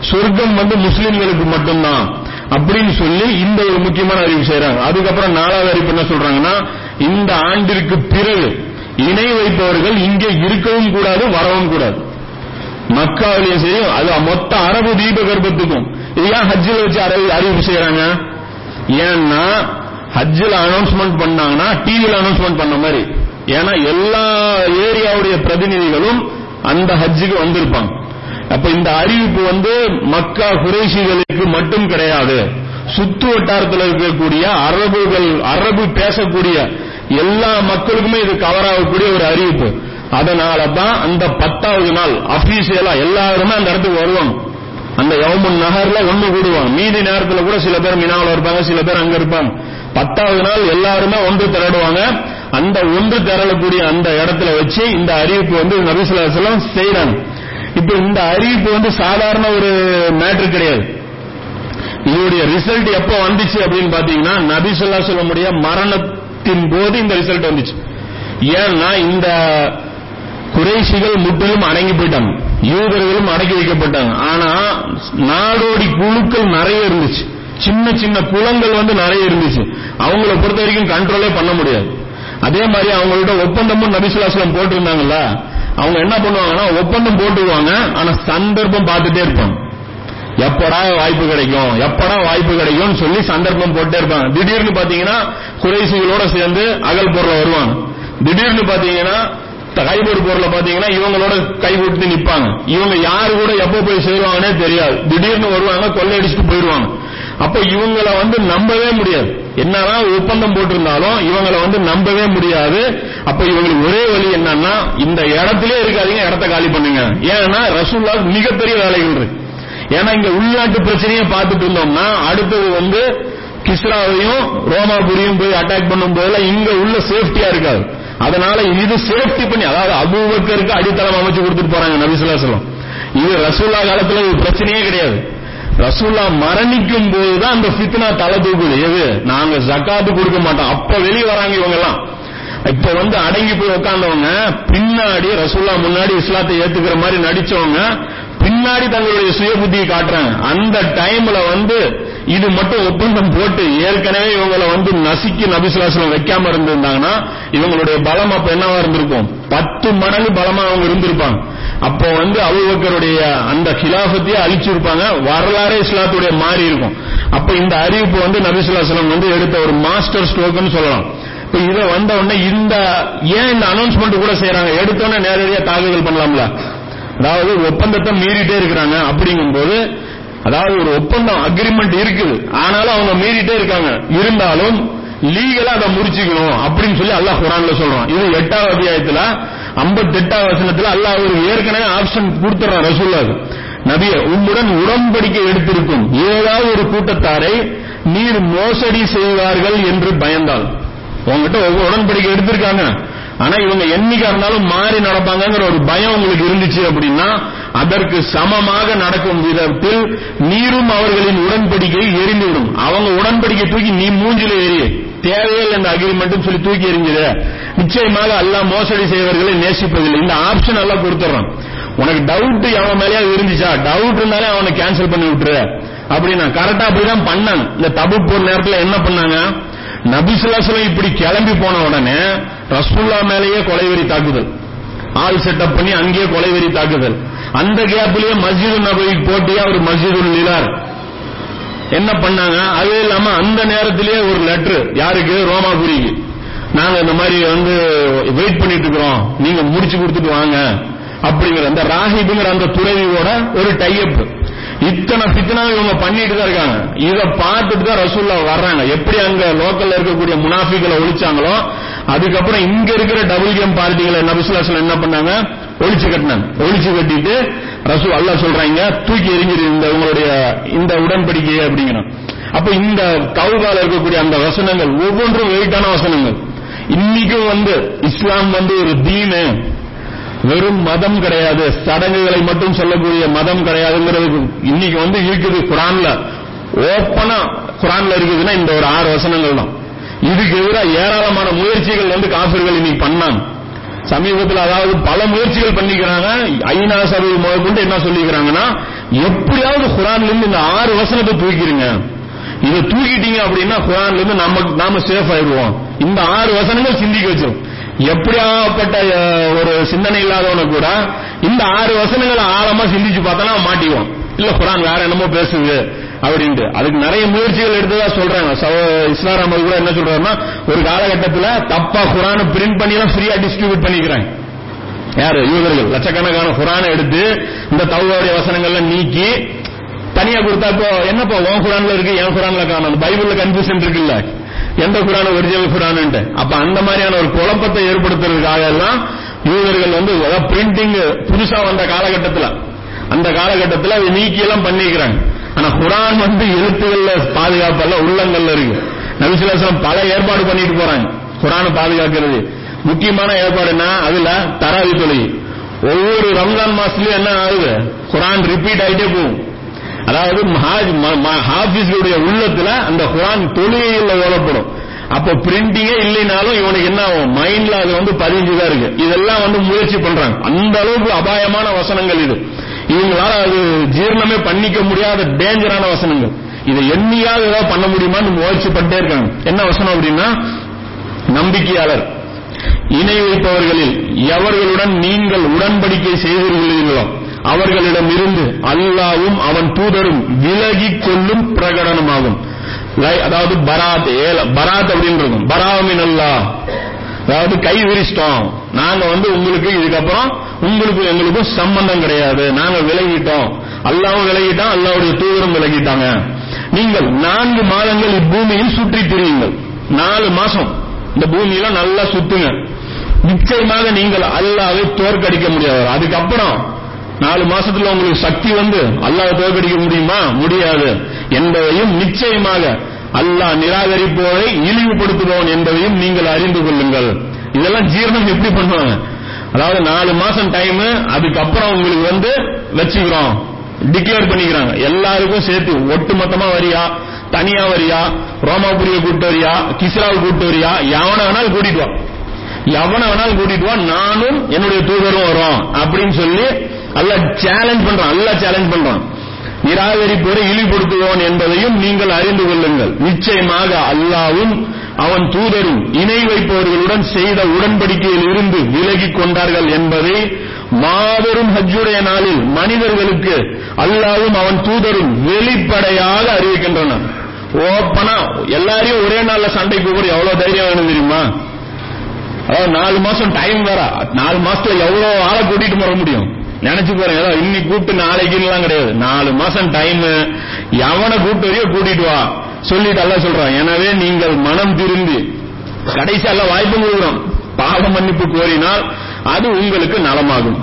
சொர்க்கம் வந்து முஸ்லிம்களுக்கு மட்டும்தான் அப்படின்னு சொல்லி இந்த ஒரு முக்கியமான அறிவு செய்யறாங்க. அதுக்கப்புறம் நாலாவது அறிவிப்பு என்ன சொல்றாங்கன்னா இந்த ஆண்டிற்கு பிறகு இணை வைப்பவர்கள் இங்கே இருக்கவும் கூடாது வரவும் கூடாது. மக்காவிலையும் சரி அது மொத்த அரபு தீபகற்பத்துக்கும் இது ஏன் ஹஜ்ஜில் வச்சு அறிவு அறிவிப்பு செய்யறாங்க ஏன்னா ஹஜ்ஜில் அனௌன்ஸ்மெண்ட் பண்ணாங்கன்னா டிவியில் அனௌன்ஸ்மெண்ட் பண்ண மாதிரி. ஏன்னா எல்லா ஏரியாவுடைய பிரதிநிதிகளும் அந்த ஹஜ்ஜுக்கு வந்திருப்பாங்க. அப்ப இந்த அறிவிப்பு வந்து மக்கா குறைசிகளுக்கு மட்டும் கிடையாது. சுத்து வட்டாரத்தில் இருக்கக்கூடிய அரபுகள் அரபு பேசக்கூடிய எல்லா மக்களுக்குமே இது கவர் ஆகக்கூடிய ஒரு அறிவிப்பு. அதனால தான் அந்த பத்தாவது நாள் அபிஷியலா எல்லாருமே அந்த இடத்துக்கு வருவாங்க. அந்த யவுமுன் நகர்ல ஒண்ணு கூடுவாங்க. மீதி நேரத்துல கூட சில பேர் மினாவில் இருப்பாங்க சில பேர் அங்க இருப்பாங்க. பத்தாவது நாள் எல்லாருமே ஒன்று திரடுவாங்க. அந்த ஒன்று திரளக்கூடிய அந்த இடத்துல வச்சு இந்த அறிவிப்பு வந்து நபிசுல்லாசலம் செய்யறாங்க இப்ப இந்த அறிவிப்பு வந்து சாதாரண ஒரு மேட்ரு கிடையாது. இதோடைய ரிசல்ட் எப்போ வந்துச்சு அப்படின்னு பாத்தீங்கன்னா நபி சொல்லா மரண மரணத்தின் போது இந்த ரிசல்ட் வந்துச்சு. ஏன்னா இந்த குறைசிகள் முற்றிலும் அடங்கி போயிட்டாங்க. யூதர்களும் அடக்கி வைக்கப்பட்டாங்க. ஆனா நாடோடி குழுக்கள் நிறைய இருந்துச்சு. சின்ன சின்ன குளங்கள் வந்து நிறைய இருந்துச்சு. அவங்கள பொறுத்த வரைக்கும் கண்ட்ரோலே பண்ண முடியாது. அதே மாதிரி அவங்களோட ஒப்பந்தமும் நபிசுலாசலம் போட்டிருந்தாங்கல்ல அவங்க என்ன பண்ணுவாங்கன்னா ஒப்பந்தம் போட்டுருவாங்க ஆனா சந்தர்ப்பம் பார்த்துட்டே இருப்பாங்க. எப்படா வாய்ப்பு கிடைக்கும்? எப்படா வாய்ப்பு கிடைக்கும்னு சொல்லி சந்தர்ப்பம் போட்டே இருப்பாங்க. திடீர்னு பாத்தீங்கன்னா குறைசிகளோட சேர்ந்து அகல் பொருள வருவாங்க. திடீர்னு பாத்தீங்கன்னா கைபூர் பொருளை பாத்தீங்கன்னா இவங்களோட கை கொடுத்து நிப்பாங்க. இவங்க யாரு கூட எப்ப போய் சேருவாங்கன்னே தெரியாது. திடீர்னு வருவாங்க கொள்ளையடிச்சுட்டு போயிடுவாங்க. அப்ப இவங்களை வந்து நம்பவே முடியாது. என்னதான் ஒப்பந்தம் போட்டிருந்தாலும் இவங்களை வந்து நம்பவே முடியாது. அப்ப இவங்களுக்கு ஒரே வழி என்னன்னா இந்த இடத்திலே இருக்காதீங்க இடத்த காலி பண்ணுங்க. ஏன்னா ரசூல்லா மிகப்பெரிய வேலைகள் இருக்கு. ஏன்னா இங்க உள்நாட்டு பிரச்சனையை பார்த்துட்டு இருந்தோம்னா அடுத்தது வந்து கிஸ்ராவையும் ரோமாபுரியும் போய் அட்டாக் பண்ணும் போதெல்லாம் இங்க உள்ள சேஃப்டியா இருக்காது. அதனால இது சேஃப்டி பண்ணி அதாவது அபூபக்கருக்கு அடித்தளம் அமைச்சு கொடுத்துட்டு போறாங்க நபிசுல்லாசலம் இது ரசூல்லா காலத்துல ஒரு பிரச்சனையே கிடையாது. ரசூல்லா மரணிக்கும் போதுதான் அந்த ஃபித்னா தலை தூக்குது. எது? நாங்க ஜக்காத்து கொடுக்க மாட்டோம். அப்ப வெளியே வராங்க இவங்க எல்லாம் இப்ப வந்து அடங்கி போய் உட்கார்ந்தவங்க பின்னாடி ரசூல்லா முன்னாடி இஸ்லாத்தை ஏத்துக்கிற மாதிரி நடிச்சவங்க பின்னாடி தங்களுடைய சுய புத்தியை காட்டுறாங்க அந்த டைம்ல வந்து இது மட்டும் ஒப்பந்தம் போட்டு ஏற்கனவே இவங்களை வந்து நசுக்கி நபிசுலாசலம் வைக்காம இருந்திருந்தாங்கன்னா இவங்களுடைய பலம் அப்ப என்னவா இருந்திருக்கும்? பத்து மடங்கு பலமா அவங்க இருந்திருப்பாங்க. அப்போ வந்து அபுபக்கருடைய அந்த கிலாபத்தையே அழிச்சிருப்பாங்க. வரலாறே இஸ்லாத்துடைய மாறி இருக்கும். அப்ப இந்த அறிவிப்பு வந்து நபிசுல்லாசலம் வந்து எடுத்த ஒரு மாஸ்டர் ஸ்ட்ரோக்னு சொல்லலாம். இப்ப இதை வந்த உடனே இந்த ஏன் இந்த அனௌன்ஸ்மெண்ட் கூட செய்யறாங்க எடுத்தோடனே நேரடியா தாக்குதல் பண்ணலாம்ல. அதாவது ஒப்பந்தத்தை மீறிட்டே இருக்கிறாங்க அப்படிங்கும்போது அதாவது ஒரு ஒப்பந்தம் அக்ரிமெண்ட் இருக்குது. ஆனாலும் அவங்க மீறிட்டே இருக்காங்க. இருந்தாலும் லீகலா அதை முடிச்சுக்கணும் அப்படின்னு சொல்லி அல்லாஹ் குரான்ல சொல்றான். இது எட்டாவது அத்தியாயத்துல ஐம்பத்தெட்டாவது வசனத்துல அல்லாஹ் ஒரு ஏற்கனவே ஆப்ஷன் கொடுத்துறான் ரசூல்லாது நபிய உம்முடன் உடன்படிக்கை எடுத்திருக்கும். ஏதாவது ஒரு கூட்டத்தாரை நீர் மோசடி செய்வார்கள் என்று பயந்தால். உங்ககிட்ட ஒவ்வொரு உடன்படிக்கை எடுத்திருக்காங்க. ஆனா இவங்க என்னைக்கா இருந்தாலும் மாறி நடப்பாங்கிற ஒரு பயம் உங்களுக்கு இருந்துச்சு அப்படின்னா அதற்கு சமமாக நடக்கும் விதத்தில் நீரும் அவர்களின் உடன்படிக்கை எரிந்துவிடும். அவங்க உடன்படிக்கை தூக்கி நீ மூஞ்சில எரிய தேவையில்லை இந்த அக்ரிமெண்ட் சொல்லி தூக்கி எறிஞ்சது நிச்சயமாக அல்லாஹ் மோசடி செய்வர்களை நேசிப்பதில்லை. இந்த ஆப்ஷன் எல்லாம் கொடுத்துறான். உனக்கு டவுட் அவன் மேலேயா இருந்துச்சா? டவுட் இருந்தாலே அவனை கேன்சல் பண்ணி விட்டுரு. அப்படின்னா கரெக்டா அப்படிதான் பண்ணாங்க இந்த தபு போற நேரத்துல என்ன பண்ணாங்க? நபிசுல்லாசலம் இப்படி கிளம்பி போன உடனே ரசூல்லா மேலேயே கொலைவெறி தாக்குதல். ஆள் செட்டப் பண்ணி அங்கேயே கொலைவெறி தாக்குதல். அந்த கேப்லயே மஸ்ஜிது நபவிக்கு போட்டியா அவர் மஸ்ஜிது நிலார். என்ன பண்ணாங்க? அது இல்லாம அந்த நேரத்திலேயே ஒரு லெட்டர் யாருக்கு? ரோமாபுரிக்கு. நாங்க இந்த மாதிரி வந்து வெயிட் பண்ணிட்டு இருக்கிறோம். நீங்க முடிச்சு கொடுத்துட்டு வாங்க. அப்படிங்கிற அந்த ராஹிபுங்கிற அந்த துறவியோட ஒரு டைப் இத்தனை பித்தனா இவங்க பண்ணிட்டு தான் இருக்காங்க. இத பார்த்துட்டு தான் ரசூல்லா வர்றாங்க. எப்படி அங்க லோக்கல்ல இருக்கக்கூடிய முனாஃபிகளை ஒழிச்சாங்களோ அதுக்கப்புறம் இங்க இருக்கிற டபுள் கேம் பார்ட்டிகளை நபிசுல்லாசன் என்ன பண்ணாங்க? ஒழிச்சு கட்டினாங்க. ஒழிச்சு கட்டிட்டு ரசூல் அல்லாஹ் சொல்றாங்க தூக்கி எரிஞ்சிரு இந்த உங்களுடைய இந்த உடன்படிக்கையை அப்படிங்கிறான். அப்ப இந்த கவுகால இருக்கக்கூடிய அந்த வசனங்கள் ஒவ்வொன்றும் வெயிட்டான வசனங்கள். இன்னைக்கும் வந்து இஸ்லாம் வந்து ஒரு தீனு. வெறும் மதம் கிடையாது. சடங்குகளை மட்டும் சொல்லக்கூடிய மதம் கிடையாதுங்கிறது இன்னைக்கு வந்து இருக்குது குரான்ல. ஓப்பனா குரான்ல இருக்குதுன்னா இந்த ஒரு ஆறு வசனங்கள் தான். இதுக்கு எதிராக ஏராளமான முயற்சிகள் வந்து காபிர்கள் இன்னைக்கு பண்ணாங்க. சமீபத்தில் அதாவது பல முயற்சிகள் பண்ணிக்கிறாங்க. ஐநா சபை முதற்கொண்டு என்ன சொல்லிக்கிறாங்கன்னா எப்படியாவது குரான்ல இருந்து இந்த ஆறு வசனத்தை தூக்கிடுங்க இதை தூக்கிட்டீங்க அப்படின்னா குரான்ல இருந்து நம்ம நாம சேஃப் ஆயிடுவோம். இந்த ஆறு வசனங்கள் சிந்திக்க வச்சோம் எப்படியாப்பட்ட ஒரு சிந்தனை இல்லாதவன கூட இந்த ஆறு வசனங்களை ஆழமா சிந்திச்சு பார்த்தனா மாட்டிவோம் இல்ல குரான் வேற என்னமோ பேசுது அப்படின்ட்டு. அதுக்கு நிறைய முயற்சிகள் எடுத்ததா சொல்றாங்க. சவ- இஸ்லாம் அமல் கூட என்ன சொல்றாருன்னா ஒரு காலகட்டத்துல தப்பா குரான பிரிண்ட் பண்ணி எல்லாம் ஃப்ரீயா டிஸ்ட்ரிபியூட் பண்ணிக்கிறாங்க. யாரு? யூதர்கள். லட்சக்கணக்கான குரானை எடுத்து இந்த தௌவாவுடைய வசனங்கள்லாம் நீக்கி தனியா கொடுத்தா இப்போ என்னப்பா உன் குரான்ல இருக்கு என் குரான்ல காணும். பைபிள்ல கன்ஃபியூஷன் இருக்குல்ல. எந்த குரான் ஒரிஜினல் குரான் அப்ப அந்த மாதிரியான ஒரு குழப்பத்தை ஏற்படுத்துறதுக்காக எல்லாம் யூதர்கள் வந்து பிரிண்டிங் புதுசா வந்த காலகட்டத்துல. அந்த காலகட்டத்துல அதை நீக்கி எல்லாம் பண்ணிக்கிறாங்க. ஆனா குரான் வந்து எழுத்துகள்ல பாதுகாப்பல்ல உள்ளங்கள்ல இருக்கு. நபிசுல்லாசலம் பல ஏற்பாடு பண்ணிட்டு போறாங்க. குரானை பாதுகாக்கிறது. முக்கியமான ஏற்பாடுனா அதுல தராவி தொழுகை. ஒவ்வொரு ரம்ஜான் மாசத்துலயும் என்ன ஆகுது? குரான் ரிப்பீட் ஆயிட்டே போகும். அதாவது ஹாஃபிஸுடைய உள்ளத்துல அந்த குரான் தொழுகையில் ஓடப்படும் அப்போ பிரிண்டிங்கே இல்லைனாலும் இவனுக்கு என்ன ஆகும்? மைண்ட்ல அது வந்து பதிஞ்சுதான் இருக்கு. இதெல்லாம் வந்து முயற்சி பண்றாங்க. அந்த அளவுக்கு அபாயமான வசனங்கள் இது. இவங்களால அது ஜீரணமே பண்ணிக்க முடியாத டேஞ்சரான வசனங்கள். இதை எண்ணியாவது ஏதாவது பண்ண முடியுமான்னு முயற்சி பண்ணிட்டே இருக்காங்க. என்ன வசனம் அப்படின்னா நம்பிக்கையாளர். இணை வைப்பவர்களில் எவர்களுடன் நீங்கள் உடன்படிக்கை செய்திருக்கிறீர்களோ அவர்களிடம் இருந்து அல்லாவும் அவன் தூதரும் விலகி கொள்ளும் பிரகடனமாகும் அதாவது பராத் ஏல பராத் அப்படின்னு இருக்கும். பராமின் அல்லாஹ் அதாவது கை விரிச்சிட்டோம் நாங்க வந்து உங்களுக்கு இதுக்கப்புறம் உங்களுக்கு எங்களுக்கும் சம்பந்தம் கிடையாது. நாங்க விலகிட்டோம். அல்லாவும் விலகிட்டான் அல்லாவுடைய தூதரும் விலகிட்டாங்க. நீங்கள் நான்கு மாதங்கள் இப்பூமியில் சுற்றி திரியுங்கள். நாலு மாசம். இந்த பூமியில நல்லா சுத்துங்க. நிச்சயமாக நீங்கள் அல்லாவை தோற்கடிக்க முடியாது. அதுக்கப்புறம் நாலு மாசத்துல உங்களுக்கு சக்தி வந்து அல்லாஹ் தோற்கடிக்க முடியுமா? முடியாது. என்பதையும் நிச்சயமாக அல்லாஹ் நிராகரிப்போரை இழிவுபடுத்துபவன் என்பதையும் நீங்கள் அறிந்து கொள்ளுங்கள். இதெல்லாம் ஜீரணம் எப்படி பண்ணுவாங்க? அதாவது நாலு மாசம் டைம் அதுக்கப்புறம் உங்களுக்கு வந்து வச்சுக்கிறோம். டிக்ளேர் பண்ணிக்கிறாங்க. எல்லாருக்கும் சேர்த்து ஒட்டு மொத்தமா வரியா? தனியா வரியா? ரோமாபுரிய கூட்டு வரியா? கிஸ்ராவை கூட்டு வரியா? எவனை வேணாலும் கூட்டிட்டு வா. எவனை வேணாலும் கூட்டிட்டு வா. நானும் என்னுடைய தூதரும் வரும் அப்படின்னு சொல்லி அல்ல சேலஞ்ச் பண்றான் அல்ல சேலஞ்ச் பண்றான். நிராகரிப்போரை இழிவுபடுத்துவோன் என்பதையும் நீங்கள் அறிந்து கொள்ளுங்கள். நிச்சயமாக அல்லாவும் அவன் தூதரும் இணை வைப்பவர்களுடன் செய்த உடன்படிக்கையில் இருந்து விலகிக் கொண்டார்கள் என்பதை மாபெரும் ஹஜ்ஜுடைய நாளில் மனிதர்களுக்கு அல்லாவும் அவன் தூதரும் வெளிப்படையாக அறிவிக்கின்றனர் ஓப்பனா எல்லாரையும் ஒரே நாள்ல சண்டை போகிற எவ்வளவு தைரியம் வேணும் தெரியுமா? அதாவது நாலு மாசம் டைம் வேற. நாலு மாசத்துல எவ்வளவு ஆளை கூட்டிட்டு வர முடியும்? நினைச்சு பாருங்க ஏதோ இன்னைக்கு கூப்பிட்டு நாளைக்கு எல்லாம் கிடையாது. நாலு மாசம் டைம் எவனை கூப்பிட்டு வரையோ கூட்டிட்டு வா. சொல்லிட்டு அல்லாஹ் சொல்றான் எனவே நீங்கள் மனம் திரும்பி. கடைசி அல்லாஹ் வாய்ப்பு கொடுக்குறோம் பாவ மன்னிப்பு கோரினால் அது உங்களுக்கு நலமாகும்.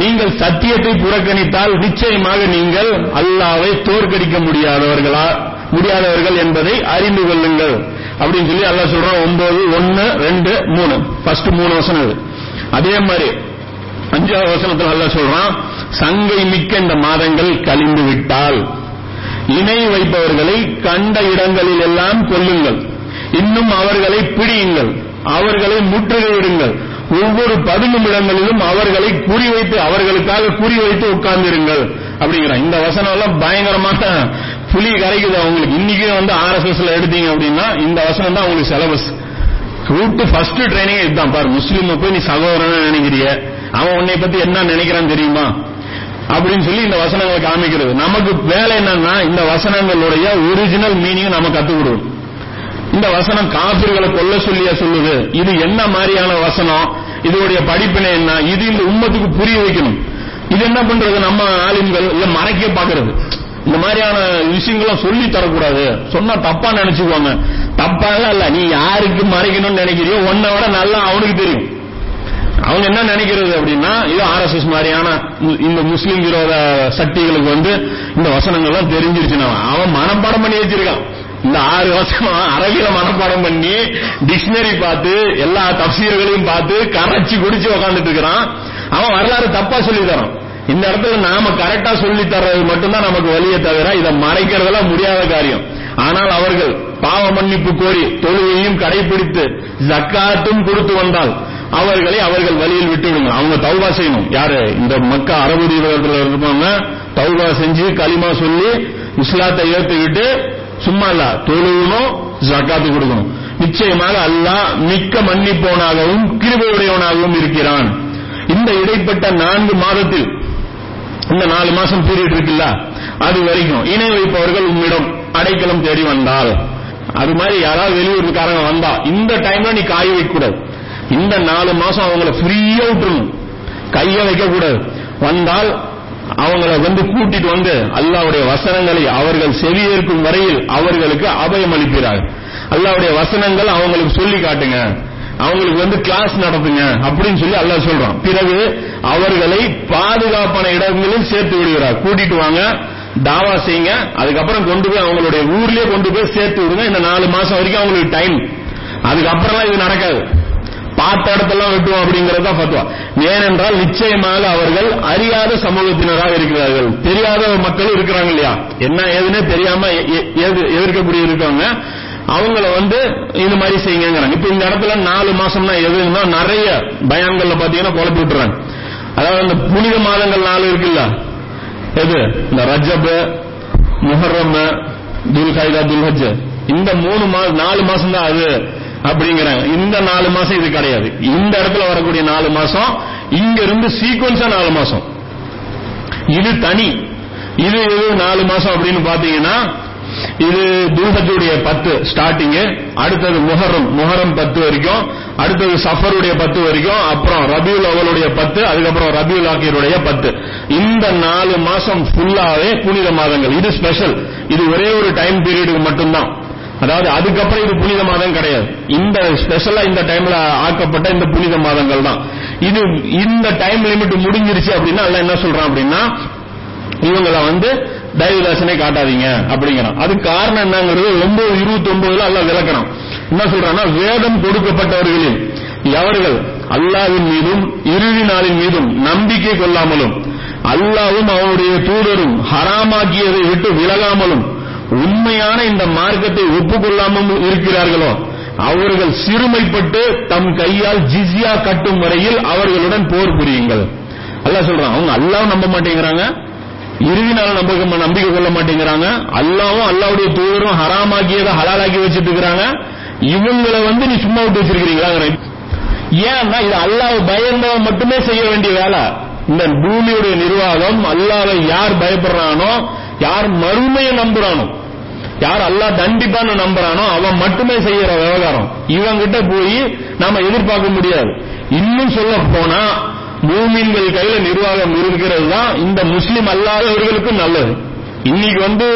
நீங்கள் சத்தியத்தை புறக்கணித்தால் நிச்சயமாக நீங்கள் அல்லாவை தோற்கடிக்க முடியாதவர்களா முடியாதவர்கள் என்பதை அறிந்து கொள்ளுங்கள். அப்படின்னு சொல்லி அல்லா சொல்றான் ஒன்பது ஒன்னு ரெண்டு மூணு. ஃபர்ஸ்ட் மூணு வசனம் அதே மாதிரி அஞ்சாவது வசனத்தில் அல்ல சொல்றான் சங்கை மிக்க இந்த மாதங்கள் கழிந்து விட்டால். இணை வைப்பவர்களை கண்ட இடங்களில் எல்லாம் கொல்லுங்கள். இன்னும் அவர்களை பிடியுங்கள். அவர்களை முற்றுகையிடுங்கள் ஒவ்வொரு பதினும் இடங்களிலும் அவர்களை குறிவைத்து அவர்களுக்காக குறிவைத்து உட்கார்ந்திருங்கள். அப்படிங்கிறான். இந்த வசனம் எல்லாம் பயங்கரமான புலி கரைக்குது. அவங்களுக்கு இன்னைக்கு வந்து ஆர்எஸ்எஸ்ல எடுத்தீங்க அப்படின்னா இந்த வசனம் தான் அவங்களுக்கு சிலபஸ் ரூட் ஃபர்ஸ்ட் ட்ரைனிங் இதுதான். பாரு முஸ்லீம் போய் நீ சகோதரன் நினைக்கிறிய அவன் உன்னை பத்தி என்ன நினைக்கிறான் தெரியுமா? அப்படின்னு சொல்லி இந்த வசனங்களை காமிக்கிறது. நமக்கு வேலை என்னன்னா இந்த வசனங்களுடைய ஒரிஜினல் மீனிங் நம்ம கத்துக் இந்த வசனம் காபிர்களை கொல்ல சொல்லியா சொல்லுது. இது என்ன மாதிரியான வசனம்? இதோடைய படிப்பினை என்ன? இது இந்த உம்மத்துக்கு புரிய வைக்கணும். இது என்ன பண்றது? நம்ம ஆளுங்கள் இல்ல மறைக்க பாக்குறது இந்த மாதிரியான விஷயங்களும் சொல்லி தரக்கூடாது. சொன்னா தப்பா நினைச்சுக்குவாங்க. தப்பாக இல்ல நீ யாருக்கு மறைக்கணும்னு நினைக்கிறியோ உன்னை விட நல்லா அவனுக்கு தெரியும். அவங்க என்ன நினைக்கிறது அப்படின்னா இது ஆர்எஸ்எஸ் மாதிரியான மு- இந்த முஸ்லீம் விரோத சக்திகளுக்கு வந்து இந்த வசனங்கள்லாம் தெரிஞ்சிருச்சுன்னா அவன் மனப்பாடம் பண்ணி வச்சிருக்கான். இந்த ஆறு வருஷம் அரபியில மனப்பாடம் பண்ணி டிக்ஷனரி பார்த்து எல்லா தப்சீர்களையும் பார்த்து கரைச்சி குடிச்சு உக்காந்துட்டு இருக்கிறான். அவன் வரலாறு தப்பா சொல்லி தரான். இந்த இடத்துல நாம கரெக்டா சொல்லி தர்றது மட்டும்தான் நமக்கு வழியை தவிர இதை மறைக்கிறதெல்லாம் முடியாத காரியம். ஆனால் அவர்கள் பாவ மன்னிப்பு கோரி தொழுகையும் கடைபிடித்து ஜக்காத்தும் கொடுத்து வந்தால் அவர்களை அவர்கள் வழியில் விட்டு விடுங்க அவங்க தௌபா செய்யணும். யாரு? இந்த மக்க அரபு தீபகத்தில் இருப்பாங்க. தௌபா செஞ்சு களிமா சொல்லி இஸ்லாத்தை ஏத்துக்கிட்டு சும்மா இல்ல தொழுகணும் ஜக்காத்து கொடுக்கணும். நிச்சயமாக அல்லாஹ் மிக்க மன்னிப்பவனாகவும் கிருபையுடையவனாகவும் இருக்கிறான். இந்த இடைப்பட்ட நான்கு மாதத்தில் இந்த நாலு மாசம் பீரியட் இருக்குல்ல? அது வரைக்கும். இணை வைப்பவர்கள் உம்மிடம் அடைக்கலம் தேடி வந்தால். அது மாதிரி யாராவது வெளியூர்காரங்க வந்தா இந்த டைம்ல நீ காய வைக்கக்கூடாது. இந்த நாலு மாசம் அவங்கள ஃப்ரீயா விட்டுருணும் கைய வைக்க கூடாது வந்தால் அவங்கள வந்து கூட்டிட்டு வந்து அல்லாவுடைய வசனங்களை அவர்கள் செவியேற்கும் வரையில் அவர்களுக்கு அபயம் அளிக்கிறார்கள். அல்லாவுடைய வசனங்கள் அவங்களுக்கு சொல்லி காட்டுங்க. அவங்களுக்கு வந்து கிளாஸ் நடத்துங்க அப்படின்னு சொல்லி அல்லாஹ் சொல்றான். பிறகு அவர்களை பாதுகாப்பான இடங்களில் சேர்த்து விடுகிறார். கூட்டிட்டு வாங்க தாவா செய்யுங்க. அதுக்கப்புறம் கொண்டு போய் அவங்களுடைய ஊர்லயே கொண்டு போய் சேர்த்து விடுங்க. இந்த நாலு மாசம் வரைக்கும் அவங்களுக்கு டைம் அதுக்கப்புறம்லாம் இது நடக்காது. பார்த்த இடத்தெல்லாம் வெட்டுவோம் அப்படிங்கறத பத்துவா ஏனென்றால் நிச்சயமாக அவர்கள் அறியாத சமூகத்தினராக இருக்கிறார்கள். தெரியாத மக்கள் இருக்கிறாங்க இல்லையா? என்ன ஏதுன்னே தெரியாம எதிர்க்கக்கூடிய இருக்காங்க. அவங்கள வந்து இது மாதிரி செய்யுங்கிறாங்க இப்ப இந்த இடத்துல நாலு மாசம்னா எதுன்னா நிறைய பயான்கள்ல பாத்தீங்கன்னா குழப்பி விட்டுறாங்க. அதாவது அந்த புனித மாதங்கள் நாலு இருக்குல்ல? எது? இந்த ரஜப் முஹர்ரம் துல்ஹைதா துல்ஹஜ். இந்த மூணு மாதம் நாலு மாசம் தான் அது அப்படிங்கிறாங்க. இந்த நாலு மாசம் இது கிடையாது. இந்த இடத்துல வரக்கூடிய நாலு மாசம் இங்க இருந்து சீக்வன்ஸா நாலு மாசம். இது தனி. இது இது நாலு மாசம் அப்படின்னு பாத்தீங்கன்னா இது தூஹத்துடைய பத்து ஸ்டார்டிங் அடுத்தது முஹரம் முஹரம் பத்து வரைக்கும் அடுத்தது சஃபருடைய பத்து வரைக்கும் அப்புறம் ரபியுல் அவளுடைய பத்து அதுக்கப்புறம் ரபியுல் ஆக்கியருடைய பத்து. இந்த நாலு மாசம் ஃபுல்லாவே புனித மாதங்கள். இது ஸ்பெஷல் இது ஒரே ஒரு டைம் பீரியடுக்கு மட்டும்தான். அதாவது அதுக்கப்புறம் இது புனித மாதம் கிடையாது. இந்த ஸ்பெஷலா இந்த டைம்ல ஆக்கப்பட்ட இந்த புனித மாதங்கள் தான். இது இந்த டைம் லிமிட் முடிஞ்சிருச்சு அப்படின்னா அல்லாஹ் என்ன சொல்றான் அப்படின்னா இவங்களை வந்து தயவுதாசனே காட்டாதீங்க அப்படிங்கிறான். அது காரணம் என்னங்கிறது ஒன்பது இருபத்தி ஒன்பதுல அல்ல விளக்கணும். என்ன சொல்றான்னா வேதம் கொடுக்கப்பட்டவர்களில் எவர்கள் அல்லாவின் மீதும் இறுதி நாளின் மீதும் நம்பிக்கை கொள்ளாமலும் அல்லாவும் அவனுடைய தூதரும் ஹராமாக்கியதை விட்டு விலகாமலும் உண்மையான இந்த மார்க்கத்தை ஒப்புக்கொள்ளாமல் இருக்கிறார்களோ அவர்கள் சிறுமைப்பட்டு தம் கையால் ஜிசியா கட்டும் வரையில் அவர்களுடன் போர் புரியுங்கள். அல்ல சொல்றான் அவங்க அல்லாஹ் நம்ப மாட்டேங்கிறாங்க. இறுதி நாள் நம்பிக்கை நம்பிக்கை கொள்ள மாட்டேங்கிறாங்க. அல்லாவும் அல்லாவுடைய தூதரும் ஹராமாக்கியதை ஹலாலாக்கி வச்சிட்டு இருக்கிறாங்க இவங்களை வந்து நீ சும்மா விட்டு வச்சிருக்கிறீங்களா? ஏன்னா இது அல்லாஹ் பயந்தவன் மட்டுமே செய்ய வேண்டிய வேலை. இந்த பூமியுடைய நிர்வாகம் அல்லாவை யார் பயப்படுறானோ யார் மறுமையை நம்புறானோ யார் அல்லாஹ் தண்டிப்பான்னு நம்புறானோ அவன் மட்டுமே செய்யற விவகாரம். இவங்கிட்ட போய் நாம எதிர்பார்க்க முடியாது. இன்னும் சொல்ல போனா மூமின்கள் கையில நிர்வாகம் இருக்கிறது தான் இந்த முஸ்லீம் அல்லாதவர்களுக்கும் நல்லது. இன்னைக்கு வந்து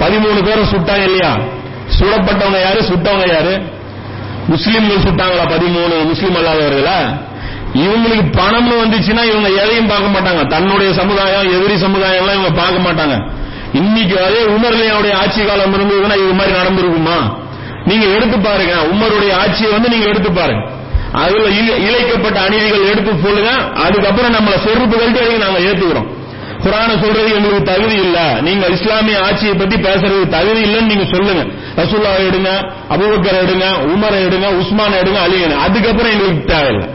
பதிமூணு பேரை சுட்டாங்க இல்லையா? சுடப்பட்டவங்க யாரு? சுட்டவங்க யாரு? முஸ்லீம்கள் சுட்டாங்களா பதிமூணு முஸ்லீம் அல்லாதவர்களா? இவங்களுக்கு பணம்னு வந்துச்சுன்னா இவங்க எதையும் பார்க்க மாட்டாங்க. தன்னுடைய சமுதாயம் எதிரி சமுதாயம்லாம் இவங்க பார்க்க மாட்டாங்க. இன்னைக்கு அதே உமர்லையாவுடைய ஆட்சி காலம் இருந்ததுன்னா இது மாதிரி நடந்திருக்குமா? நீங்க எடுத்து பாருங்க. உமருடைய ஆட்சியை வந்து நீங்க எடுத்து பாருங்க. அதுல இழைக்கப்பட்ட அநீதிகள் எடுத்து சொல்லுங்க. அதுக்கப்புறம் நம்மள செருப்பு கழித்து அதையும் நாங்க ஏத்துக்கிறோம். குரான சொல்றது எங்களுக்கு தகுதி இல்ல. நீங்க இஸ்லாமிய ஆட்சியை பத்தி பேசுறது தகுதி இல்லைன்னு நீங்க சொல்லுங்க. ரசூல்லா எடுங்க அபுபக்கர் எடுங்க உமரை எடுங்க உஸ்மான் எடுங்க அலி அதுக்கப்புறம் எங்களுக்கு தேவையில்லை.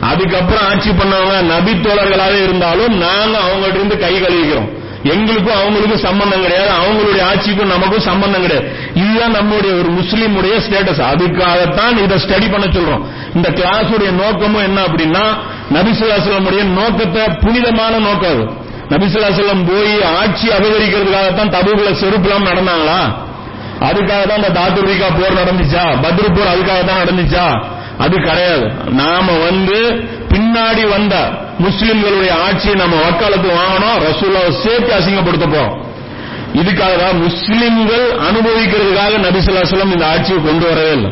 அதுக்கப்புறம் ஆட்சி பண்ணவங்க நபி தோழர்களாக இருந்தாலும் நாங்க அவங்கள்ட்ட இருந்து கை கழுவிக்கிறோம். எங்களுக்கும் அவங்களுக்கும் சம்பந்தம் கிடையாது. அவங்களுடைய ஆட்சிக்கும் நமக்கும் சம்பந்தம் கிடையாது. இதுதான் நம்முடைய ஒரு முஸ்லீமுடைய ஸ்டேட்டஸ் அதுக்காகத்தான் இதை ஸ்டடி பண்ண சொல்றோம். இந்த கிளாஸுடைய நோக்கமும் என்ன அப்படின்னா நபிசுல்லாசலமுடைய நோக்கத்தை புனிதமான நோக்கம் அது. நபிசுல்லாசலம் போய் ஆட்சி அபகரிக்கிறதுக்காகத்தான் தபுகளை செருப்புலாம் நடந்தாங்களா? அதுக்காக தான் இந்த தாத்துரிகா போர் நடந்துச்சா? பத்ரு போர் அதுக்காக தான் நடந்துச்சா? அது கிடையாது. நாம வந்து பின்னாடி வந்த முஸ்லிம்களுடைய ஆட்சியை நம்ம வக்காலத்து வாங்கணும். ரசூலாவை சேர்த்து அசிங்கப்படுத்த போறோம் இதுக்காக தான் முஸ்லிம்கள் அனுபவிக்கிறதுக்காக நபிசுல்லாசலம் இந்த ஆட்சியை கொண்டு வரவே இல்லை.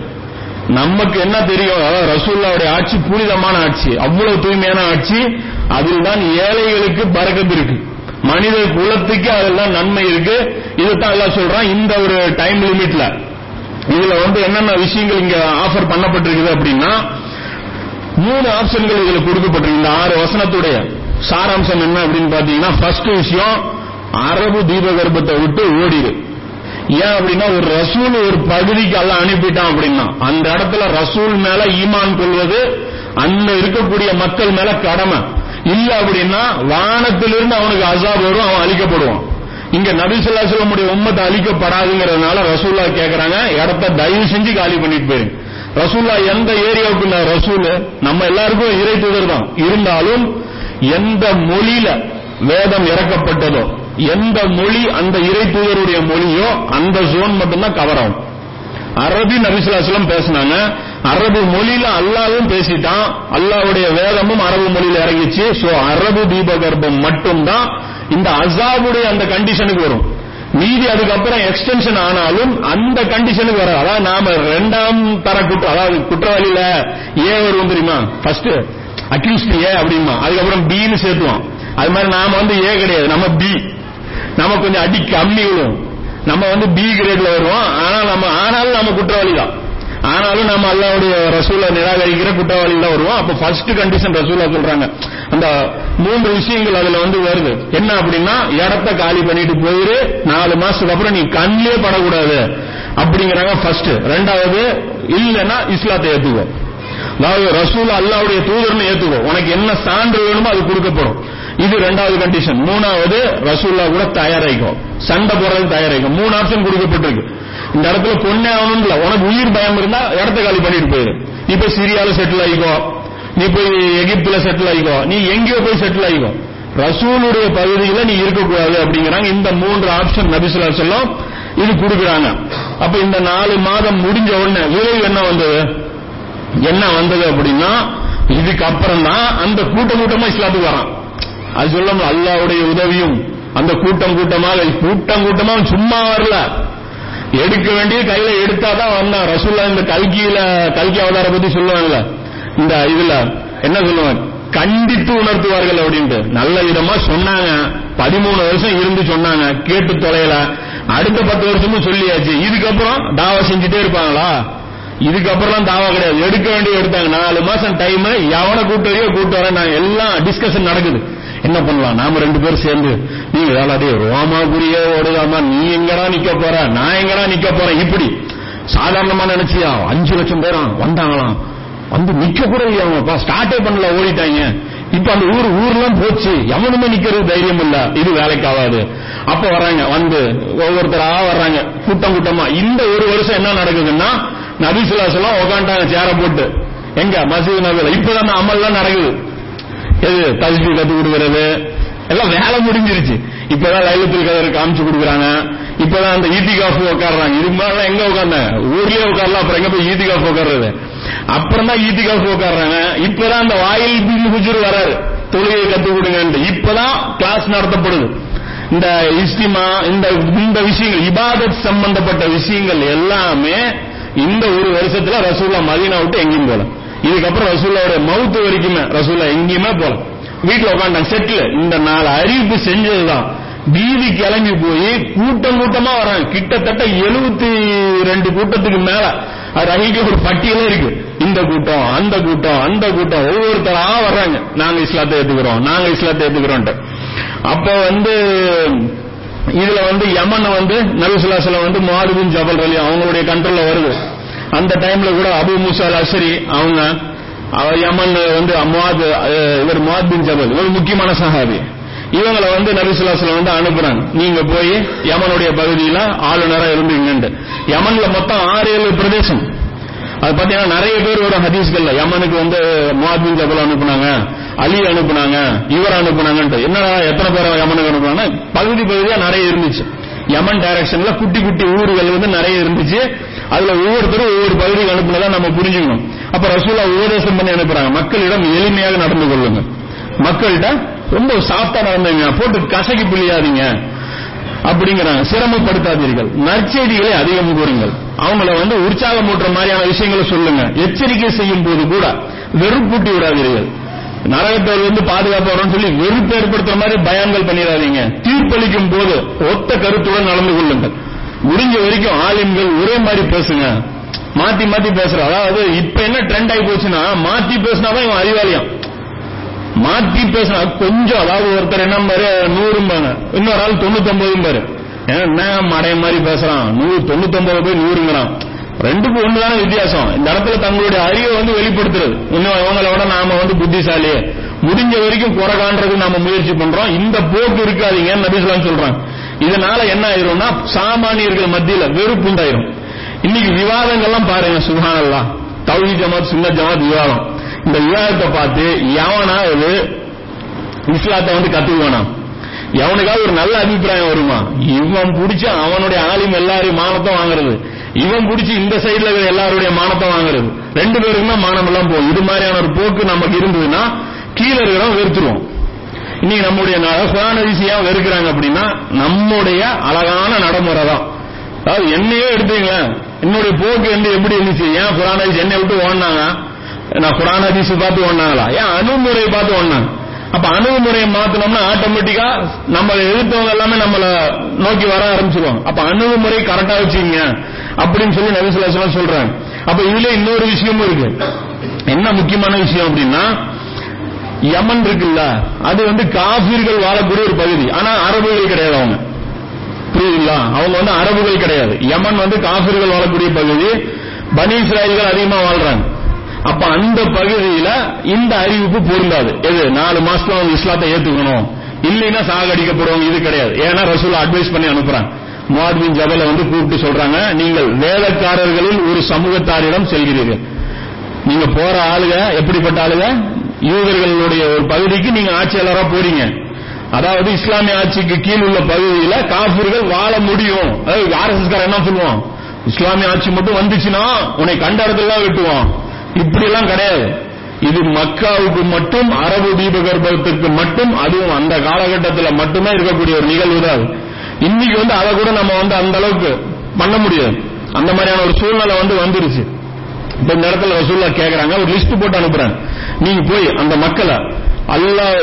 நமக்கு என்ன தெரியும்? ரசூல்லாவுடைய ஆட்சி புனிதமான ஆட்சி அவ்வளவு தூய்மையான ஆட்சி. அதில் தான் ஏழைகளுக்கு பறக்கத்து இருக்கு. மனித குலத்துக்கு அதெல்லாம் நன்மை இருக்கு. இதுதான் எல்லாம் சொல்றான் இந்த ஒரு டைம் லிமிட்ல இதுல வந்து என்னென்ன விஷயங்கள் இங்க ஆஃபர் பண்ணப்பட்டிருக்குது அப்படின்னா மூணு ஆப்ஷன்கள் இதுல கொடுக்கப்பட்டிருக்கு. இந்த ஆறு வசனத்துடைய சாராம்சம் என்ன அப்படின்னு பாத்தீங்கன்னா ஃபர்ஸ்ட் விஷயம் அரபு தீபகற்பத்தை விட்டு ஓடிடு. ஏன் அப்படின்னா ஒரு ரசூல் ஒரு பகுதிக்கு எல்லாம் அனுப்பிட்டான் அப்படின்னா. அந்த இடத்துல ரசூல் மேல ஈமான் கொள்வது அங்க இருக்கக்கூடிய மக்கள் மேல கடமை. இல்ல அப்படின்னா வானத்திலிருந்து அவனுக்கு அசாப் வரும் அவன் அழிக்கப்படுவான். இங்க நபிசுல்லா சொல்லமுடைய உம்மத்தை அழிக்கப்படாதுங்கிறதுனால ரசூல்லா கேக்குறாங்க இடத்த தயவு செஞ்சு காலி பண்ணிட்டு போயிருங்க ரசூல்லா எந்த ஏரியாவுக்கு இல்ல ரசூல். நம்ம எல்லாருக்கும் இறை தூதர் தான். இருந்தாலும் எந்த மொழியில வேதம் இறக்கப்பட்டதோ எந்த மொழி அந்த இறை தூதருடைய மொழியோ அந்த ஜோன் மட்டும்தான் கவர் ஆகும். அரபி நபிசுலாசலம் பேசினாங்க. அரபு மொழியில அல்லாவும் பேசிட்டான். அல்லாவுடைய வேதமும் அரபு மொழியில இறங்கிச்சு. சோ அரபு தீபகற்பம் மட்டும்தான் இந்த அசாபுடைய அந்த கண்டிஷனுக்கு வரும். மீதி அதுக்கப்புறம் எக்ஸ்டென்ஷன் ஆனாலும் அந்த கண்டிஷனுக்கு வராது. அதாவது நாம ரெண்டாம் தர குற்ற அதாவது குற்றவாளியில ஏ வருவோம் தெரியுமா? ஃபர்ஸ்ட் அக்யூஸ்ட் ஏ அப்படிமா? அதுக்கப்புறம் பின்னு சேர்த்துவோம். அது மாதிரி நாம வந்து ஏ கிடையாது. நம்ம பி நம்ம கொஞ்சம் அடி கம்மி விழும் நம்ம வந்து பி கிரேட்ல வருவோம். ஆனா நம்ம ஆனாலும் நம்ம குற்றவாளி தான். ஆனாலும் நம்ம அல்லாவுடைய ரசூலை நிராகரிக்கிற குற்றவாளிகள் தான் வருவோம். அப்ப ஃபர்ஸ்ட் கண்டிஷன் ரசூலா சொல்றாங்க. அந்த மூன்று விஷயங்கள் அதுல வந்து வருது. என்ன அப்படின்னா இடத்த காலி பண்ணிட்டு போயிரு. நாலு மாசத்துக்கு அப்புறம் நீ கண்ணிலே படக்கூடாது. அப்படிங்கிறாங்க ஃபர்ஸ்ட் ரெண்டாவது இல்லைன்னா இஸ்லாத்தை ஏத்துக்கோ. அதாவது ரசூல் அல்லாவுடைய தூதர்னு ஏத்துக்கோ. உனக்கு என்ன சான்று வேணுமோ அது கொடுக்கப்படும். இது ரெண்டாவது கண்டிஷன் மூணாவது ரசூல்லா கூட தயாராகும் சண்டை போடுறது தயாராயிக்கும் மூணு ஆப்ஷன் கொடுக்கப்பட்டிருக்கு. இந்த இடத்துல பொண்ணே ஆகணும் இல்ல உனக்கு உயிர் பயம் இருந்தா இடத்த காலி பண்ணிட்டு போயிரு. நீ போய் சிரியால செட்டில் ஆகிக்கோ. நீ போய் எகிப்துல செட்டில் ஆகிக்கோ. நீ எங்கேயோ போய் செட்டில் ஆகிக்கோ. ரசூலுடைய பகுதியில நீ இருக்கக்கூடாது அப்படிங்கிறாங்க. இந்த மூன்று ஆப்ஷன் நபிசுல்லா சொல்லும் இது கொடுக்குறாங்க. அப்ப இந்த நாலு மாதம் முடிஞ்ச உடனே விளைவு என்ன வந்தது? என்ன வந்தது அப்படின்னா இதுக்கப்புறம் தான் அந்த கூட்டம் கூட்டமா இஸ்லாத்துக்கு வரான். அது சொல்ல அல்லாவுடைய உதவியும் அந்த கூட்டம் கூட்டமாக கூட்டம் கூட்டமா சும்மா வரல. எடுக்க வேண்டிய கையில எடுத்தாதான் வந்தான். ரசூல்லா இந்த கல்கியில கல்கி அவதார பத்தி சொல்லுவாங்கல்ல இந்த இதுல என்ன சொல்லுவாங்க கண்டித்து உணர்த்துவார்கள் அப்படின்ட்டு. நல்ல விதமா சொன்னாங்க. பதிமூணு வருஷம் இருந்து சொன்னாங்க. கேட்டு தொலைல அடுத்த பத்து வருஷமும் சொல்லியாச்சு. இதுக்கப்புறம் தாவா செஞ்சுட்டே இருப்பாங்களா? இதுக்கப்புறம் தாவா கிடையாது. எடுக்க வேண்டிய எடுத்தாங்க. நாலு மாசம் டைம் எவனை கூட்டு வரையோ கூட்டு வரேன். நான் எல்லாம் டிஸ்கஷன் நடக்குது. என்ன பண்ணலாம்? நாம ரெண்டு பேரும் சேர்ந்து நீ வேலாடி ரோமாபுரியே ஓடுதாமா நீ எங்கடா நிக்க போற? நான் எங்கடா நிக்க போறேன் இப்படி. சாதாரணமா நினைச்சியா? அஞ்சு லட்சம் பேரும் வந்தாங்களாம் வந்து நிக்க கூட இல்லையா அவங்கப்பா ஸ்டார்டே பண்ணல ஓடிட்டாங்க. இப்ப அந்த ஊர் ஊர்லாம் போச்சு. எவனுமே நிக்கிறது தைரியம் இல்ல. இது வேலைக்கு ஆகாது. அப்ப வர்றாங்க. வந்து ஒவ்வொருத்தரா வர்றாங்க. கூட்டம் கூட்டமா. இந்த ஒரு வருஷம் என்ன நடக்குதுன்னா நபிசுல்லாசெல்லாம் உக்காண்டாங்க சேர போட்டு. எங்க? மசீது நபில. இப்பதான் அந்த அமல்லாம் நடக்குது. எது? தஸ்பி கத்து கொடுக்கறது. எல்லாம் வேலை முடிஞ்சிருச்சு. இப்பதான் லைலத்தில் கதர் காமிச்சு கொடுக்குறாங்க. இப்பதான் அந்த ஈதி காஃப் உட்காடுறாங்க இது மேல எங்க உட்கார்ந்தாங்க ஊர்லயே உட்காரலாம் அப்புறம் எங்க போய் ஈதி காஃப் உட்கார்றது அப்புறம் தான் ஈதி காஃப் உட்காடுறாங்க இப்பதான் அந்த வாயில் பின் குஜுர் வராரு. தொழுகையை கத்து கொடுங்க இப்பதான் கிளாஸ் நடத்தப்படுது. இந்த இஸ்திமா இந்த இந்த விஷயங்கள் இபாதத் சம்பந்தப்பட்ட விஷயங்கள் எல்லாமே இந்த ஒரு வருஷத்துல ரசூல்லா மதீனா விட்டு எங்கேயும் போகலாம் இதுக்கப்புறம் ரசூல்லாவோட மவுத்து வரைக்குமே ரசூல்லா எங்கேயுமே போகலாம் வீட்டுல உட்காண்டாங்க செட்டில் இந்த நாலு அறிவிப்பு செஞ்சதுதான். பீதி கிளம்பி போய் கூட்டம் கூட்டமா வராங்க கிட்டத்தட்ட எழுபத்தி ரெண்டு கூட்டத்துக்கு மேல. அது ஒரு பட்டியலே இருக்கு. இந்த கூட்டம் அந்த கூட்டம் அந்த கூட்டம். ஒவ்வொருத்தரா வர்றாங்க. நாங்க இஸ்லாத்தை ஏத்துக்கிறோம் நாங்க இஸ்லாத்தை ஏத்துக்கிறோம் அப்ப வந்து இதுல வந்து யமன் வந்து நபிசுல்லாசலம் வந்து மாதுபின் ஜபல் அலி அவங்களுடைய கண்ட்ரோல்ல வருது. அந்த டைம்ல கூட அபு முசால் அசரி அவங்க யமன் வந்து அம்மாத் இவர் முவாத் பின் ஜபல் இவர் முக்கியமான சஹாபி. இவங்களை வந்து நபிசுல்லாசலம் வந்து அனுப்புறாங்க. நீங்க போய் யமனுடைய பகுதியில ஆளுநரா இருந்தீங்கன்ட்டு. யமன்ல மொத்தம் ஆறு ஏழு பிரதேசம். அது பாத்தீங்கன்னா நிறைய பேர் வரும் ஹதீஸ்கள்ல யமனுக்கு வந்து முவாத் ஜபல் அனுப்புனாங்க? அலி அனுப்புனாங்க இவர் அனுப்புனாங்கன்ட்டு. என்னடா எத்தனை பேர் யமனுக்கு அனுப்புனாங்க பகுதி பகுதியா நிறைய இருந்துச்சு. யமன் டைரக்ஷன்ல குட்டி குட்டி ஊர்கள் வந்து நிறைய இருந்துச்சு. அதுல ஒவ்வொருத்தரும் ஒவ்வொரு பகுதிக்கு அனுப்புனதா நம்ம புரிஞ்சுக்கணும். அப்ப ரசூலா உபதேசம் பண்ணி அனுப்புறாங்க. மக்களிடம் எளிமையாக நடந்து கொள்ளுங்க. மக்கள்கிட்ட ரொம்ப சாஃப்டா நடந்தீங்க. போட்டு கசக்கி பிள்ளையாதீங்க அப்படிங்கிறாங்க. சிரமப்படுத்தாதீர்கள். நற்செய்திகளை அதிகம் கூறுங்கள். அவங்கள வந்து உற்சாகமூட்டுற மாதிரியான விஷயங்களை சொல்லுங்க. எச்சரிக்கை செய்யும் போது கூட வெறுப்பூட்டி விடாதீர்கள். நரகத்தவர் வந்து பாதுகாப்பு வரும்னு சொல்லி வெறுப்பு ஏற்படுத்துற மாதிரி பயான்கள் பண்ணிடாதீங்க. தீர்ப்பளிக்கும் போது ஒத்த கருத்துடன் நடந்து கொள்ளுங்கள். முடிஞ்ச வரைக்கும் ஆலிம்கள் ஒரே மாதிரி பேசுங்க. மாத்தி மாத்தி பேசுற அதாவது இப்ப என்ன ட்ரெண்ட் ஆகி போச்சுன்னா மாத்தி பேசினாதான் இவன் அறிவாளியான் மாத்தி பேசினா கொஞ்சம் அதாவது ஒருத்தர் என்ன பாரு நூறும்பாங்க இன்னொரு ஆள் தொண்ணூத்தொன்பதும் பாரு. என்ன மடைய மாதிரி பேசுறான்? நூறு தொண்ணூத்தொன்பது போய் நூறுங்கிறான். ரெண்டுக்கும் ஒண்ணுதான வித்தியாசம். இந்த இடத்துல தங்களுடைய அறிவை வந்து வெளிப்படுத்துறது. இன்னும் இவங்களை விட நாம வந்து புத்திசாலி முடிஞ்ச வரைக்கும் குறை காண்றதுக்கு நாம முயற்சி பண்றோம். இந்த போக்கு இருக்காதீங்க நபிசுலாம் சொல்றாங்க? இதனால என்ன ஆயிரும்னா சாமானியர்கள் மத்தியில வெறுப்புண்டாயிரும் இன்னைக்கு விவாதங்கள்லாம் பாருங்க சுகானல்லாம் தௌஹி ஜமாத் சுன்ன ஜமாத் விவாதம். இந்த விவாதத்தை பார்த்து எவனாவது இஸ்லாத்தை வந்து கத்துக்குவானா? எவனுக்காவது ஒரு நல்ல அபிப்பிராயம் வருமா? இவன் பிடிச்ச அவனுடைய ஆலிம் எல்லாரையும் மானத்தை வாங்குறது. இவன் பிடிச்சி இந்த சைடுல இருக்கிற எல்லாருடைய மானத்தை வாங்குறது. ரெண்டு பேருக்குமே மானம் எல்லாம் போகும். இது மாதிரியான ஒரு போக்கு நமக்கு இருந்ததுன்னா கீழே இருக்கிறவன் வெறுத்துருவோம் இன்னைக்கு நம்முடைய குரான் அதிசயம் வெறுக்கிறாங்க அப்படின்னா நம்முடைய அழகான நடைமுறை தான். அதாவது என்னையே எடுத்தீங்க என்னுடைய போக்கு வந்து எப்படி இருந்துச்சு? ஏன் குரான் ஹதீஸ் என்னை விட்டு ஓடினாங்க? நான் குரான் ஹதீஸ் பார்த்து ஓடினாங்களா ஏன் அணுகுமுறையை பார்த்து ஒன்னாங்க அப்ப அணுகுமுறையை மாத்தணும்னா ஆட்டோமேட்டிக்கா நம்ம எதிர்த்தவங்க எல்லாமே நம்மள நோக்கி வர ஆரம்பிச்சிருவாங்க. அப்ப அணுகுமுறை கரெக்டா வச்சுங்க அப்படின்னு சொல்லி நபிசுல்லாசலம் சொல்றாங்க. அப்ப இதுல இன்னொரு விஷயமும் இருக்கு. என்ன முக்கியமான விஷயம் அப்படின்னா யமன் இருக்குல்ல அது வந்து காபீர்கள் வாழக்கூடிய ஒரு பகுதி. ஆனா அரபுகள் கிடையாது அவங்க. புரியுதுங்களா? அவங்க வந்து அரபுகள் கிடையாது. யமன் வந்து காபீர்கள் வாழக்கூடிய பகுதி. பனி இஸ்ராயல்கள் அதிகமா வாழ்றாங்க. அப்ப அந்த பகுதியில இந்த அறிவிப்பு பொருந்தாது. எது? நாலு மாசத்துல அவங்க இஸ்லாத்தை ஏத்துக்கணும். இல்லைன்னா சாகடிக்கப்படுவாங்க. இது கிடையாது. ஏன்னா ரசூல் அட்வைஸ் பண்ணி அனுப்புறாங்க. முவாத்பின் ஜபல வந்து கூப்பிட்டு சொல்றாங்க நீங்கள் வேதக்காரர்களில் ஒரு சமூகத்தாரிடம் செல்கிறீர்கள். நீங்க போற ஆளுங்க எப்படிப்பட்ட ஆளுங்க யூதர்களுடைய ஒரு பகுதிக்கு நீங்க ஆட்சியாளரா போறீங்க. அதாவது இஸ்லாமிய ஆட்சிக்கு கீழ் உள்ள பகுதியில காபிர்கள் வாழ முடியும். அதாவது ஆர்எஸ்எஸ் என்ன சொல்லுவான்? இஸ்லாமிய ஆட்சி மட்டும் வந்துச்சுன்னா உன்னை கண்ட இடத்துல வெட்டுவான். இப்படி எல்லாம் கிடையாது. இது மக்காவுக்கு மட்டும் அரபு தீபகற்பத்துக்கு மட்டும் அதுவும் அந்த காலகட்டத்தில் மட்டுமே இருக்கக்கூடிய ஒரு நிகழ்வு தான் இன்னைக்கு வந்து அதை கூட நம்ம வந்து அந்த அளவுக்கு பண்ண முடியாது. அந்த மாதிரியான ஒரு சூழ்நிலை வந்து வந்துருச்சு. இப்ப இந்த இடத்துல ரசூல்லா கேட்கறாங்க ஒரு லிஸ்ட் போட்டு அனுப்புறாங்க நீங்க போய் அந்த மக்களை அல்லாஹ்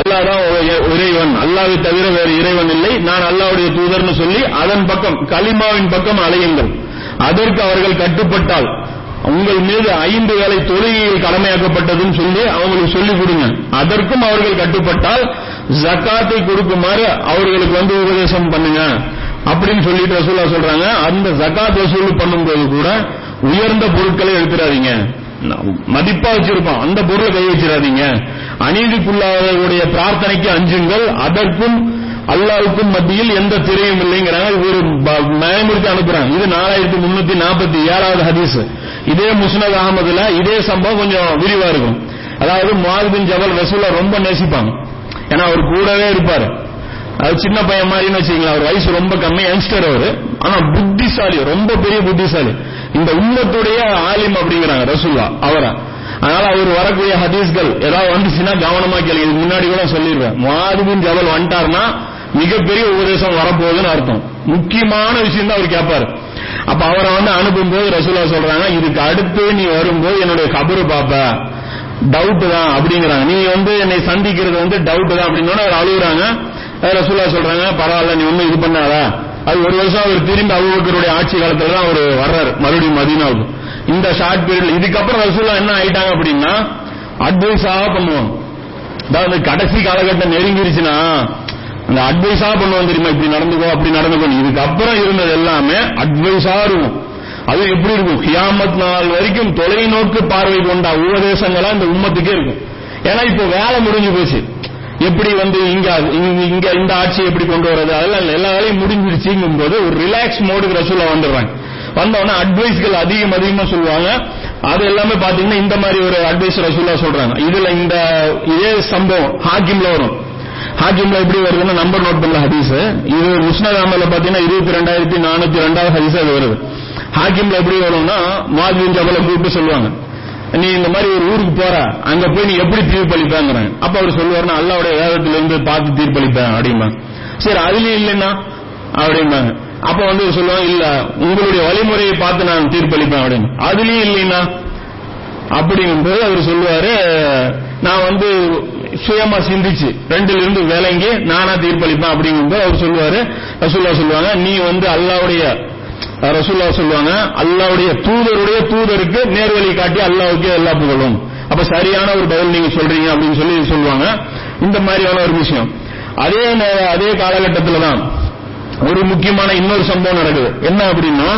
அல்லாதான் இறைவன். அல்லாவை தவிர வேறு இறைவன் இல்லை. நான் அல்லாவுடைய தூதர்னு சொல்லி அதன் பக்கம் கலிமாவின் பக்கம் அலையுங்கள். அதற்கு அவர்கள் கட்டுப்பட்டால் உங்கள் மீது ஐந்து வேலை தொழுகையில் கடமையாக்கப்பட்டதுன்னு சொல்லி அவங்களுக்கு சொல்லிக் கொடுங்க. அதற்கும் அவர்கள் கட்டுப்பட்டால் ஜக்காத்தை கொடுக்குமாறு அவர்களுக்கு வந்து உபதேசம் பண்ணுங்க. அப்படின்னு சொல்லிட்டு ரசூல்லா சொல்றாங்க. அந்த ஜக்காத் வசூல் பண்ணும்போது கூட உயர்ந்த பொருட்களை எடுத்துடாதீங்க. மதிப்பா வச்சிருப்போம். அந்த பொருளை கை வச்சிடாதீங்க. அநீதிக்குள்ளாதவருடைய பிரார்த்தனைக்கு அஞ்சுங்கள். அதற்கும் அல்லாவுக்கும் மத்தியில் எந்த திரையும் இல்லைங்கிறாங்க. ஒரு பயமுறுத்தி அனுப்புறாங்க. இது நாலாயிரத்தி முன்னூத்தி நாற்பத்தி ஏழாவது ஹதீஸ். இதே முஸ்னத் அகமதுல இதே சம்பவம் கொஞ்சம் விரிவா இருக்கும். அதாவது மாதுபின் ஜபல் ரசூல ரொம்ப நேசிப்பாங்க. ஏன்னா அவர் கூடவே இருப்பாரு. அது சின்ன பையன் மாதிரின்னு வச்சுக்கலாம் அவர் வயசு ரொம்ப கம்மி. யங்ஸ்டர் அவரு. ஆனா புத்திசாலி. ரொம்ப பெரிய புத்திசாலி. இந்த உண்மத்துடைய ஆலிம் அப்படிங்கிறாங்க ரசூல்லா அவரை. அதனால அவர் வரக்கூடிய ஹதீஸ்கள் ஏதாவது வந்துச்சுன்னா கவனமா கேளுங்க. இதுக்கு முன்னாடி கூட சொல்லிடுவேன் மாதுபின் ஜபல் வந்துட்டார்னா மிகப்பெரிய உபதேசம் வரப்போகுதுன்னு அர்த்தம். முக்கியமான விஷயம் தான் அவர் கேட்பாரு அப்ப அவரை வந்து அனுப்பும்போது ரசூலா சொல்றாங்க இதுக்கு அடுத்து நீ வரும்போது என்னுடைய கபரு பாப்ப. டவுட் தான் அப்படிங்கிறாங்க. நீ வந்து என்னை சந்திக்கிறது வந்து டவுட் தான் அப்படின்னு அவர் அழுகுறாங்க. ரசூலா சொல்றாங்க பரவாயில்ல நீ ஒன்னும் இது பண்ணாதா. அது ஒரு வருஷம் அவர் திரும்பி அபுபக்கருடைய ஆட்சி காலத்துல தான் அவர் வர்றாரு மறுபடியும் மதினாவுக்கு. இந்த ஷார்ட் பீரியட்ல இதுக்கப்புறம் ரசூலா என்ன ஆயிட்டாங்க அப்படின்னா அட்வைஸாக பண்ணுவோம். அதாவது கடைசி காலகட்டம் நெருங்கிருச்சுன்னா அந்த அட்வைஸா பண்ணுவோம் தெரியுமா? இப்படி நடந்துக்கோ அப்படி நடந்துக்கோ. இதுக்கப்புறம் இருந்தது எல்லாமே அட்வைஸா இருக்கும். அது எப்படி இருக்கும்? கியாமத் நாள் வரைக்கும் தொலைநோக்கு பார்வை கொண்ட உபதேசங்களா இந்த உம்மத்துக்கே இருக்கும். ஏன்னா இப்போ வேலை முடிஞ்சு போச்சு. எப்படி வந்து இங்க இங்க- இங்க இந்த ஆட்சியை எப்படி கொண்டு வர்றது? அதெல்லாம் எல்லா வேலையும் முடிஞ்சிருச்சுங்கும் போது ஒரு ரிலாக்ஸ் மோடுக்கு ரசூலா வந்துடுறாங்க. வந்தவொடனே அட்வைஸ்கள் அதிகம் அதிகமா சொல்லுவாங்க. அது எல்லாமே பாத்தீங்கன்னா இந்த மாதிரி ஒரு அட்வைஸ் ரசூலா சொல்றாங்க. இதுல இந்த இதே சம்பவம் ஹாக்கிம்ல வரும். ஹாக்கிம்ல எப்படி வருதுன்னா நம்பர் நோட் பண்ணல ஹதீஸ். இது முஸ்னத் அமல பாத்தீங்கன்னா இருபத்தி ரெண்டாயிரத்தி நானூத்தி ரெண்டாவது ஹதீஸ் அது வருது. ஹாக்கிம்ல எப்படி வரும்னா மாதின் ஜபல கூப்பிட்டு சொல்லுவாங்க. நீ இந்த மாதிரி ஒரு ஊருக்கு போற அங்க போய் நீ எப்படி தீர்ப்பளிப்பேங்கிறாங்க அப்ப அவர் சொல்லுவாருன்னா அல்லாவுடைய வேதத்துல இருந்து பார்த்து தீர்ப்பளிப்பேன் அப்படிம்பாங்க. சரி அதுலயும் இல்லைன்னா அப்படிம்பாங்க. அப்ப வந்து சொல்லுவாங்க இல்ல உங்களுடைய வழிமுறையை பார்த்து நான் தீர்ப்பளிப்பேன் அப்படின்னு. அதுலயும் இல்லைன்னா அப்படிங்கும்போது அவர் சொல்லுவாரு நான் வந்து சுயமா சிந்திச்சு. ரெண்டுல இருந்து விளங்கி நானா தீர்ப்பளிப்பேன் அப்படிங்கும்போது அவர் சொல்லுவாரு ரசூல்லா சொல்லுவாங்க நீ வந்து அல்லாவுடைய ரசூல்லா சொல்லுவாங்க அல்லாவுடைய தூதருடைய தூதருக்கு நேர்வழி காட்டி அல்லாவுக்கு எல்லா புகழும். அப்ப சரியான ஒரு பதில் நீங்க சொல்றீங்க அப்படின்னு சொல்லி சொல்லுவாங்க. இந்த மாதிரியான ஒரு விஷயம். அதே அதே காலகட்டத்தில் தான் ஒரு முக்கியமான இன்னொரு சம்பவம் நடக்குது. என்ன அப்படின்னா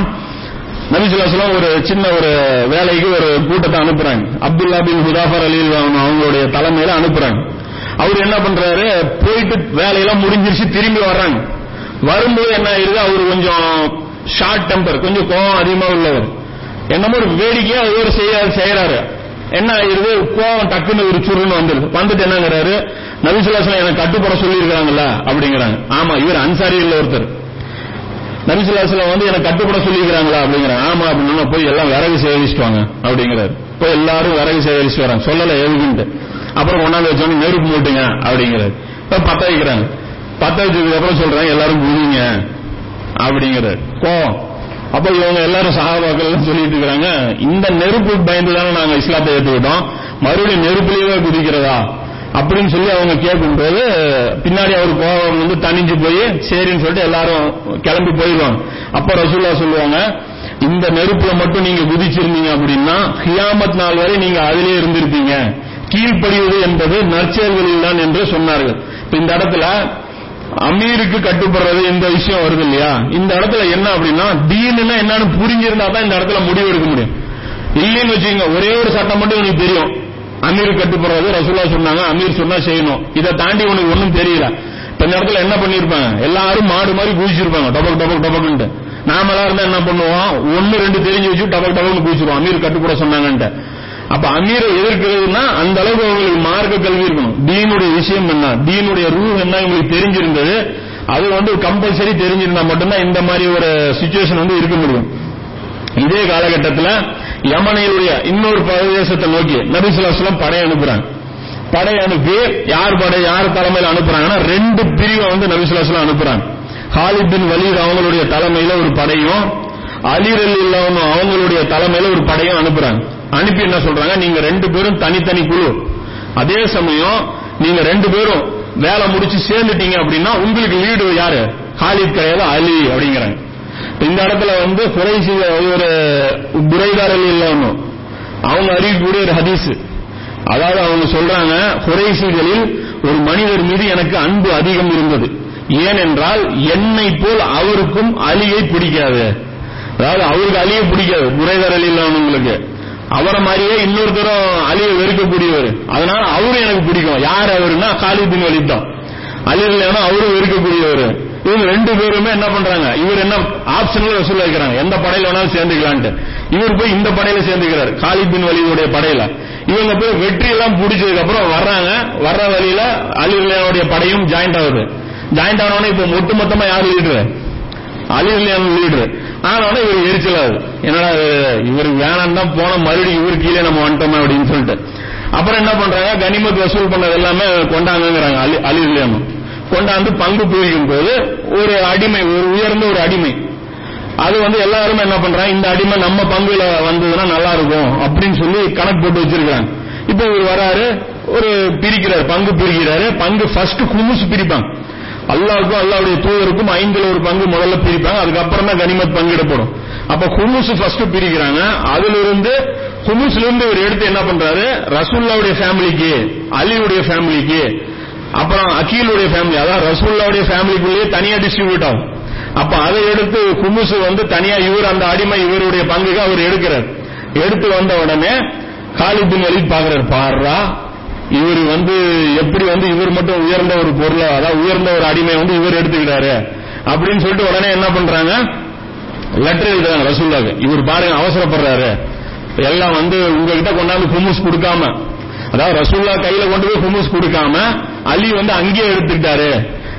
நபிசுல்லாஸ்லாம் ஒரு சின்ன ஒரு வேலைக்கு ஒரு கூட்டத்தை அனுப்புறாங்க. அப்துல்லா பின் ஹுதாஃபர் அலி அவங்களுடைய தலைமையில அனுப்புறாங்க. அவர் என்ன பண்றாரு? போயிட்டு வேலையெல்லாம் முடிஞ்சிருச்சு திரும்பி வர்றாங்க. வரும்போது என்ன ஆயிருது? அவர் கொஞ்சம் ஷார்ட் டெம்பர் கொஞ்சம் கோவம் அதிகமா உள்ளவர். என்னமோ ஒரு வேடிக்கையா அவர் ஒரு செய்ய செய்யறாரு என்ன ஆயிருது? கோவம் டக்குன்னு ஒரு சுருன்னு வந்துருது. வந்துட்டு என்னங்கிறாரு? நபிசுல்லாஸ்லாம் எனக்கு கட்டுப்பட சொல்லியிருக்காங்கல்ல அப்படிங்கிறாங்க. ஆமா இவர் அன்சாரி அன்சாரியில் ஒருத்தர். நபிசுல்லாஸ்லாம் வந்து எனக்கு கட்டுப்பட சொல்லியிருக்காங்களா அப்படிங்கிற ஆமா அப்படின்னு போய் எல்லாம் விறகு சேகரிச்சுட்டு வாங்க அப்படிங்கிறாரு. போய் எல்லாரும் விறகு சேகரிச்சுட்டு வராங்க சொல்லல எதுக்குன்ட்டு அப்புறம் கொண்டாந்து வச்சோன்னு நெருப்பு மூட்டுங்க அப்படிங்கிறாரு. இப்ப பத்த வைக்கிறாங்க. பத்த வச்சதுக்கு அப்புறம் சொல்றாங்க எல்லாரும் குதிங்க அப்படிங்கிறாரு. கோவம். அப்ப இவங்க எல்லாரும் சகாபாக்கள் சொல்லிட்டு இருக்காங்க இந்த நெருப்பு பயந்து தானே நாங்க இஸ்லாத்தை ஏத்துக்கிட்டோம். மறுபடியும் நெருப்புலயே குதிக்கிறதா? அப்படின்னு சொல்லி அவங்க கேட்கும்போது பின்னாடி அவர் கோபம் வந்து தணிஞ்சு போய் சரின்னு சொல்லிட்டு எல்லாரும் கிளம்பி போயிடுவாங்க. அப்ப ரசூல்லா சொல்லுவாங்க இந்த நெருப்புல மட்டும் நீங்க குதிச்சிருந்தீங்க அப்படின்னா ஹியாமத் நாள் வரை நீங்க அதிலே இருந்திருப்பீங்க. கீழ்ப்படிவது என்பது நற்செயல்களில் தான் என்று சொன்னார்கள். இப்ப இந்த இடத்துல அமீருக்கு கட்டுப்படுறது இந்த விஷயம் வருது இல்லையா? இந்த இடத்துல என்ன அப்படின்னா தீனுன்னா என்னன்னு புரிஞ்சிருந்தா தான் இந்த இடத்துல முடிவு எடுக்க முடியும். இல்லைன்னு வச்சுக்கோங்க ஒரே ஒரு சட்டம் மட்டும் எனக்கு தெரியும். அமீர் கட்டுப்படுறது ரசூலா சொன்னாங்க. அமீர் சொன்னா செய்யணும். இதை தாண்டி உனக்கு ஒண்ணும் தெரியல. இப்ப இந்த இடத்துல என்ன பண்ணிருப்பாங்க? எல்லாரும் மாடு மாதிரி குதிச்சிருப்பாங்க. டபக் டபக் டபக்குன்ட்டு. நாமெல்லாம் இருந்தா என்ன பண்ணுவோம்? ஒன்னு ரெண்டு தெரிஞ்சு வச்சு டபக் டபக்னு குதிச்சிருவோம். அமீர் கட்டுப்பட சொன்னாங்கன்ட்டு. அப்ப அமீரை எதிர்க்கிறதுனா அந்த அளவுக்கு அவங்களுக்கு மார்க்க கல்வி இருக்கணும். தீனுடைய விஷயம் என்ன? தீனுடைய ரூல் என்ன இவங்களுக்கு தெரிஞ்சிருந்தது? அது வந்து கம்பல்சரி தெரிஞ்சிருந்தா மட்டும்தான் இந்த மாதிரி ஒரு சுச்சுவேஷன் வந்து இருக்க முடியும். இதே காலகட்டத்தில் யமனையுடைய இன்னொரு பிரதேசத்தை நோக்கி நபிசுல்லாஸ்லாம் படை அனுப்புறாங்க. படை அனுப்பி யார் படை யார் தலைமையில் அனுப்புறாங்கன்னா ரெண்டு பிரிவை வந்து நபிசுல்லாஸ்லாம் அனுப்புறாங்க. ஹாலித் பின் வலீத் அவங்களுடைய தலைமையில ஒரு படையும் அலீர் அலி அவங்களுடைய தலைமையில ஒரு படையும் அனுப்புறாங்க. அனுப்பி என்ன சொல்றாங்க? நீங்க ரெண்டு பேரும் தனித்தனி குழு. அதே சமயம் நீங்க ரெண்டு பேரும் வேலை முடிச்சு சேர்ந்துட்டீங்க அப்படின்னா உங்களுக்கு லீடு யாரு? ஹாலித் கிடையாது அலி அப்படிங்கிறாங்க. இந்த இடத்துல வந்து குறைசி ஒரு புரைதாரல் இல்லாமல் அவங்க அறிவிக்கக்கூடிய ஒரு ஹதீஸ். அதாவது அவங்க சொல்றாங்க குறைசிகளில் ஒரு மனிதர் மீது எனக்கு அன்பு அதிகம் இருந்தது. ஏனென்றால் என்னை போல் அவருக்கும் அலியை பிடிக்காது. அதாவது அவருக்கு அலியை பிடிக்காது புரைதார் அலி இல்லாமங்களுக்கு அவரை மாதிரியே இன்னொருத்தரும் அலியை வெறுக்கக்கூடியவர். அதனால அவரும் எனக்கு பிடிக்கும். யார் அவருன்னா காலிதின் வலித் தான். அலி இல்லைன்னா அவரும் வெறுக்கக்கூடியவர். இவங்க ரெண்டு பேருமே என்ன பண்றாங்க? இவர் என்ன ஆப்ஷன்ல வசூல் வைக்கிறாங்க எந்த படையில வேணாலும் சேர்ந்துக்கலான்ட்டு. இவர் போய் இந்த படையில சேர்ந்துக்கிறார். காலித் பின் வலியுடைய படையில. இவங்க போய் வெற்றி எல்லாம் பிடிச்சதுக்கு அப்புறம் வர்றாங்க. வர்ற வழியில அலிவுடைய படையும் ஜாயிண்ட் ஆகுது. ஜாயிண்ட் ஆனவனே இப்போ ஒட்டுமொத்தமா யார் லீடரு அலிவுல்லியான லீடரு ஆனவனே இவர் எரிச்சலாது என்னடா இவர் வேணாம் தான் போன மறுபடியும் இவர் கீழே நம்ம வந்துட்டோமே அப்படின்னு சொல்லிட்டு. அப்புறம் என்ன பண்றாங்க? கனிமத் வசூல் பண்ணது எல்லாமே கொண்டாங்கிறாங்க அலி அலிவுல்லியானும் கொண்டாந்து பங்கு பிரிக்கும் போது ஒரு அடிமை ஒரு உயர்ந்த ஒரு அடிமை. அது வந்து எல்லாருமே என்ன பண்றாங்க இந்த அடிமை நம்ம பங்குல வந்ததுன்னா நல்லா இருக்கும் அப்படின்னு சொல்லி கணக்கு போட்டு வச்சிருக்காங்க இப்போ இவர் வராரு ஒரு பிரிக்கிறார் பங்கு பிரிக்கிறாரு பங்கு ஃபர்ஸ்ட் குமுசு பிரிப்பாங்க. அல்லாவுக்கும் அல்லாவுடைய தூதருக்கும் ஐந்துல ஒரு பங்கு முதல்ல பிரிப்பாங்க அதுக்கப்புறம் தான் கனிமத் பங்கிடப்படும். அப்ப குமுஸ் ஃபர்ஸ்ட் பிரிக்கிறாங்க அதுல இருந்து ஹுமுஸ்ல இருந்து இவர் எடுத்து என்ன பண்றாரு ரசூல்லாவுடைய ஃபேமிலிக்கு அலியுடைய ஃபேமிலிக்கு அப்புறம் அக்கீலுடைய ஃபேமிலி அதாவது ரசூல்லாவுடைய ஃபேமிலிக்குள்ளேயே தனியா டிஸ்ட்ரிபியூட் ஆகும். அப்ப அதை எடுத்து குமுசு வந்து தனியா இவர் அந்த அடிமை இவருடைய பங்குக்கு அவர் எடுக்கிறார். எடுத்து வந்த உடனே காலிபின் பின் பாக்குறாரு பாடுறா இவர் வந்து எப்படி வந்து இவர் மட்டும் உயர்ந்த ஒரு பொருளை அதாவது உயர்ந்த ஒரு அடிமை வந்து இவர் எடுத்துக்கிறாரு? அப்படின்னு சொல்லிட்டு உடனே என்ன பண்றாங்க? லெட்டர் எழுதுறாங்க ரசூல்லாக்கு இவர் பாருங்க அவசரப்படுறாரு. எல்லாம் வந்து உங்ககிட்ட கொண்டாந்து குமுஸ் கொடுக்காம அதாவது ரசூல்லா கையில கொண்டு போய் ஹுமஸ் கொடுக்காம அலி வந்து அங்கேயே எடுத்துக்கிட்டாரு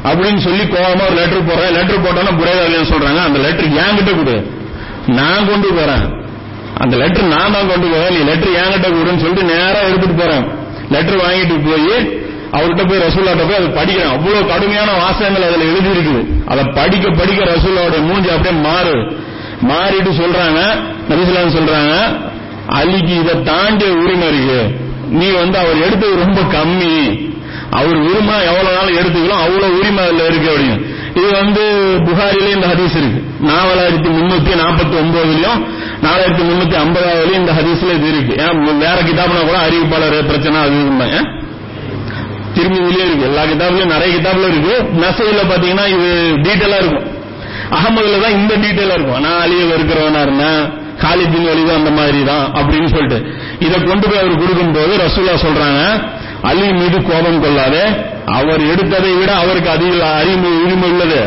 அப்படின்னு சொல்லி கோபமா ஒரு லெட்டர் போடுறேன். லெட்டர் போட்டோன்னா புரேதாலின்னு சொல்றாங்க. அந்த லெட்டர் என்கிட்ட கொடு. நான் கொண்டு போறேன். அந்த லெட்டர் நான் தான் கொண்டு போறேன். நீ லெட்டர் என்கிட்ட கொடுன்னு சொல்லிட்டு நேரா எடுத்துட்டு போறேன். லெட்டர் வாங்கிட்டு போய் அவர்கிட்ட போய் ரசூல்லாட்ட போய் அதை படிக்கிறேன். அவ்வளவு கடுமையான வாசகங்கள் அதுல எழுதி இருக்குது அதை படிக்க படிக்க ரசூல்லாவுடைய மூஞ்சி அப்படியே மாறு. மாறிட்டு சொல்றாங்க. நபிசுலான்னு சொல்றாங்க அலிக்கு இதை தாண்டிய உரிமை இருக்கு. நீ வந்து அவர் எடுத்தது ரொம்ப கம்மி. அவர் உரிமை எவ்வளவு நாள் எடுத்துக்கலாம் அவ்வளவு உரிமை அதுல இருக்கு அப்படின்னு. இது வந்து புகாரிலே இந்த ஹதீஸ் இருக்கு. நாலாயிரத்தி முன்னூத்தி நாற்பத்தி ஒன்பதுலயும் நாலாயிரத்தி முன்னூத்தி ஐம்பதாவதுலயும் இந்த ஹதீஸ்ல இது இருக்கு. ஏன் வேற கிதாப்னா கூட அறிவிப்பாளர் பிரச்சனை அது இருந்தாங்க திரும்பியிலே இருக்கு. எல்லா கிதாப்லயும் நிறைய கிதாப்ல இருக்கு. நெசவுல பாத்தீங்கன்னா இது டீட்டெயிலா இருக்கும். அகமதுல தான் இந்த டீட்டெயிலா இருக்கும். நான் அழிய இருக்கிறவனா இருந்தேன். காலிபின் வலிது அந்த மாதிரி தான் அப்படின்னு சொல்லிட்டு. இதை கொண்டு போய் அவர் கொடுக்கும்போது ரசூலா சொல்றாங்க அலி மீது கோபம் கொள்ளாதே. அவர் எடுத்ததை விட அவருக்கு அதிக அறிவு உரிமை உள்ளது.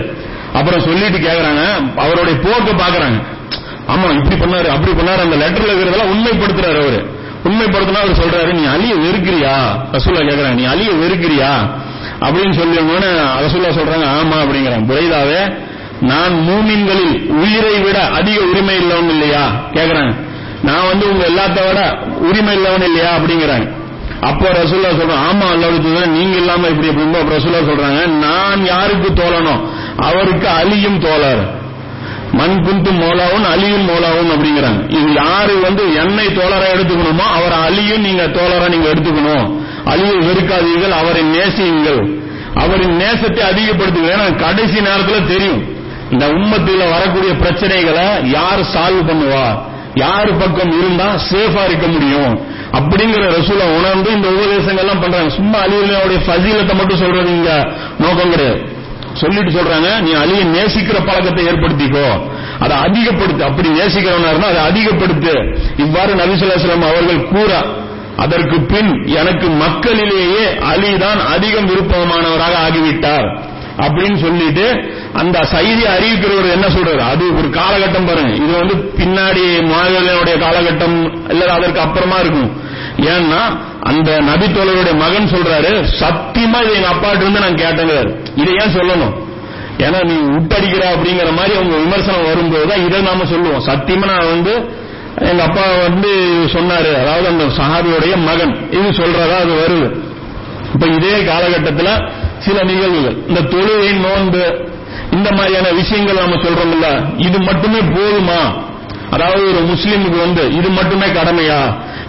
அப்புறம் சொல்லிட்டு கேக்குறாங்க அவருடைய போக்கு பாக்குறாங்க. ஆமா இப்படி பண்ணாரு அப்படி பண்ணாரு. அந்த லெட்டர்ல இருக்கிறதெல்லாம் உண்மைப்படுத்துறாரு அவரு. உண்மைப்படுத்தினா அவர் சொல்றாரு நீ அலிய வெறுக்கிறியா? ரசூல்லா கேக்குறாங்க நீ அலிய வெறுக்கிறியா? அப்படின்னு சொல்லி ரசூல்லா சொல்றாங்க ஆமா அப்படிங்கிறாங்க. புரைதாவே நான் மூமின்களில் உயிரை விட அதிக உரிமை இல்லவன் இல்லையா? கேக்குறாங்க. நான் வந்து உங்க எல்லாத்த விட உரிமை இல்லவன் இல்லையா? அப்படிங்கிறாங்க. அப்போ ரசூல்லா சொல்றேன் ஆமா அல்லது நீங்க இல்லாம இப்படி அப்படின்னு அப்ப ரசூல்லா சொல்றாங்க. நான் யாருக்கு தோழனோ? அவருக்கு அலியும் தோழர். மண் குந்தும் மோலாவும் அலியும் மோலாவும் அப்படிங்கிறாங்க. இது யாரு வந்து என்னை தோழரா எடுத்துக்கணுமோ அவர் அலியும் நீங்க தோழரா நீங்க எடுத்துக்கணும். அலியை வெறுக்காதீர்கள் அவரை நேசியுங்கள். அவரின் நேசத்தை அதிகப்படுத்துங்க ஏன்னா கடைசி நேரத்தில் தெரியும். இந்த உம்மத்தில வரக்கூடிய பிரச்சனைகளை யார் சால்வ் பண்ணுவா? யாரு பக்கம் இருந்தா சேஃபா இருக்க முடியும்? அப்படிங்கிற ரசூலை உணர்ந்து இந்த உபதேசங்கள்லாம் பண்றாங்க. சும்மா அலியுடைய ஃபசீலத்தை மட்டும் சொல்றது இங்க நோக்கம் கிடையாது. சொல்லிட்டு சொல்றாங்க நீ அலியை நேசிக்கிற பழக்கத்தை ஏற்படுத்திக்கோ. அதை அதிகப்படுத்து. அப்படி நேசிக்கிறவனா இருந்தா அதை அதிகப்படுத்து. இவ்வாறு நபிசுல்லாஸ்லாம் அவர்கள் கூற அதற்கு பின் எனக்கு மக்களிலேயே அலிதான் அதிகம் விருப்பமானவராக ஆகிவிட்டார். அப்படின்னு சொல்லிட்டு அந்த செய்தி அறிவிக்கிறவர் என்ன சொல்றாரு? அது ஒரு காலகட்டம் பாருங்க. இது வந்து பின்னாடி மாவீரனுடைய காலகட்டம் இல்ல அதற்கு அப்புறமா இருக்கும். ஏன்னா அந்த நபித்தோழருடைய மகன் சொல்றாரு சத்தியமா இதை எங்க அப்பாட்டு இருந்து நான் கேட்டேங்கிறாரு. இதை ஏன் சொல்லணும்? ஏன்னா நீ உட்டடிக்கிற அப்படிங்கிற மாதிரி அவங்க விமர்சனம் வரும்போது தான் இதை நாம சொல்லுவோம். சத்தியமா நான் வந்து எங்க அப்பா வந்து சொன்னாரு. அதாவது அந்த சஹாபியோடைய மகன். இது சொல்றதா அது வருது. இப்ப இதே காலகட்டத்தில் சில நிகழ்வுகள். இந்த தொழுகை நோன்பு இந்த மாதிரியான விஷயங்கள் நாம சொல்றோம்ல இது மட்டுமே போதுமா? அதாவது ஒரு முஸ்லீமுக்கு வந்து இது மட்டுமே கடமையா?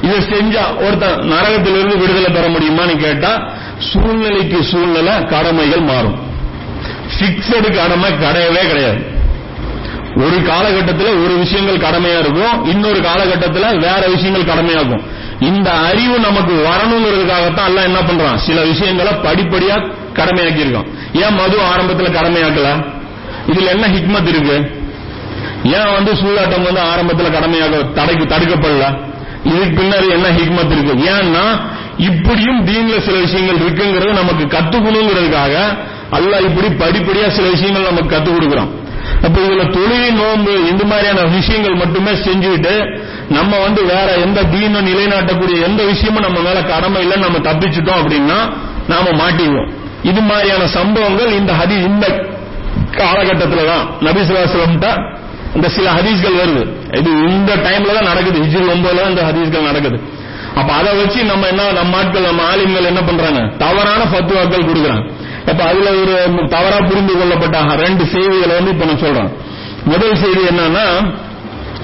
இதை செஞ்சா ஒருத்தன் நரகத்திலிருந்து விடுதலை பெற முடியுமான்னு கேட்டா சூழ்நிலைக்கு சூழ்நிலை கடமைகள் மாறும். பிக்சடு கடமை கிடையவே கிடையாது. ஒரு காலகட்டத்தில் ஒரு விஷயங்கள் கடமையா இருக்கும் இன்னொரு காலகட்டத்தில் வேற விஷயங்கள் கடமையாகும். இந்த அறிவு நமக்கு வரணுங்கிறதுக்காகத்தான் எல்லாம் என்ன பண்றான்? சில விஷயங்களை படிப்படியா கடமையாக்கி இருக்கான் ஏன் மது ஆரம்பத்தில் கடமையாக்கல? இதுல என்ன ஹிக்மத் இருக்கு? ஏன் வந்து சூதாட்டம் வந்து ஆரம்பத்தில் கடமையாக தடைக்கு தடுக்கப்படல? இதுக்கு பின்னாடி என்ன ஹிக்மத் இருக்கு? ஏன்னா இப்படியும் தீன்ல சில விஷயங்கள் இருக்குங்கிறது நமக்கு கத்துக்கணுங்கிறதுக்காக அல்ல இப்படி படிப்படியா சில விஷயங்கள் நமக்கு கத்துக் கொடுக்குறோம் அப்ப இதுல தொழில் நோன்பு இந்த மாதிரியான விஷயங்கள் மட்டுமே செஞ்சுட்டு நம்ம வந்து வேற எந்த தீனும் நிலைநாட்டக்கூடிய எந்த விஷயமும் நம்ம மேல கடமை இல்லைன்னு நம்ம தப்பிச்சிட்டோம் அப்படின்னா நாம மாட்டிடுவோம் இது மாதிரியான சம்பவங்கள் இந்த ஹதி இந்த காலகட்டத்தில் தான் நபிசுலாசலம்ட்ட இந்த சில ஹதீஸ்கள் வருது. இது இந்த டைம்ல தான் நடக்குது. ஹிஜ்ரி ஒன்பதுல தான் இந்த ஹதீஸ்கள் நடக்குது. அப்ப அதை வச்சு நம்ம என்ன நம்ம ஆட்கள் நம்ம ஆலிம்கள் என்ன பண்றாங்க? தவறான பத்துவாக்கள் கொடுக்குறாங்க. அப்ப அதுல ஒரு தவறா புரிந்து கொள்ளப்பட்ட ரெண்டு செய்திகளை வந்து இப்ப நான் சொல்றேன். முதல் செய்தி என்னன்னா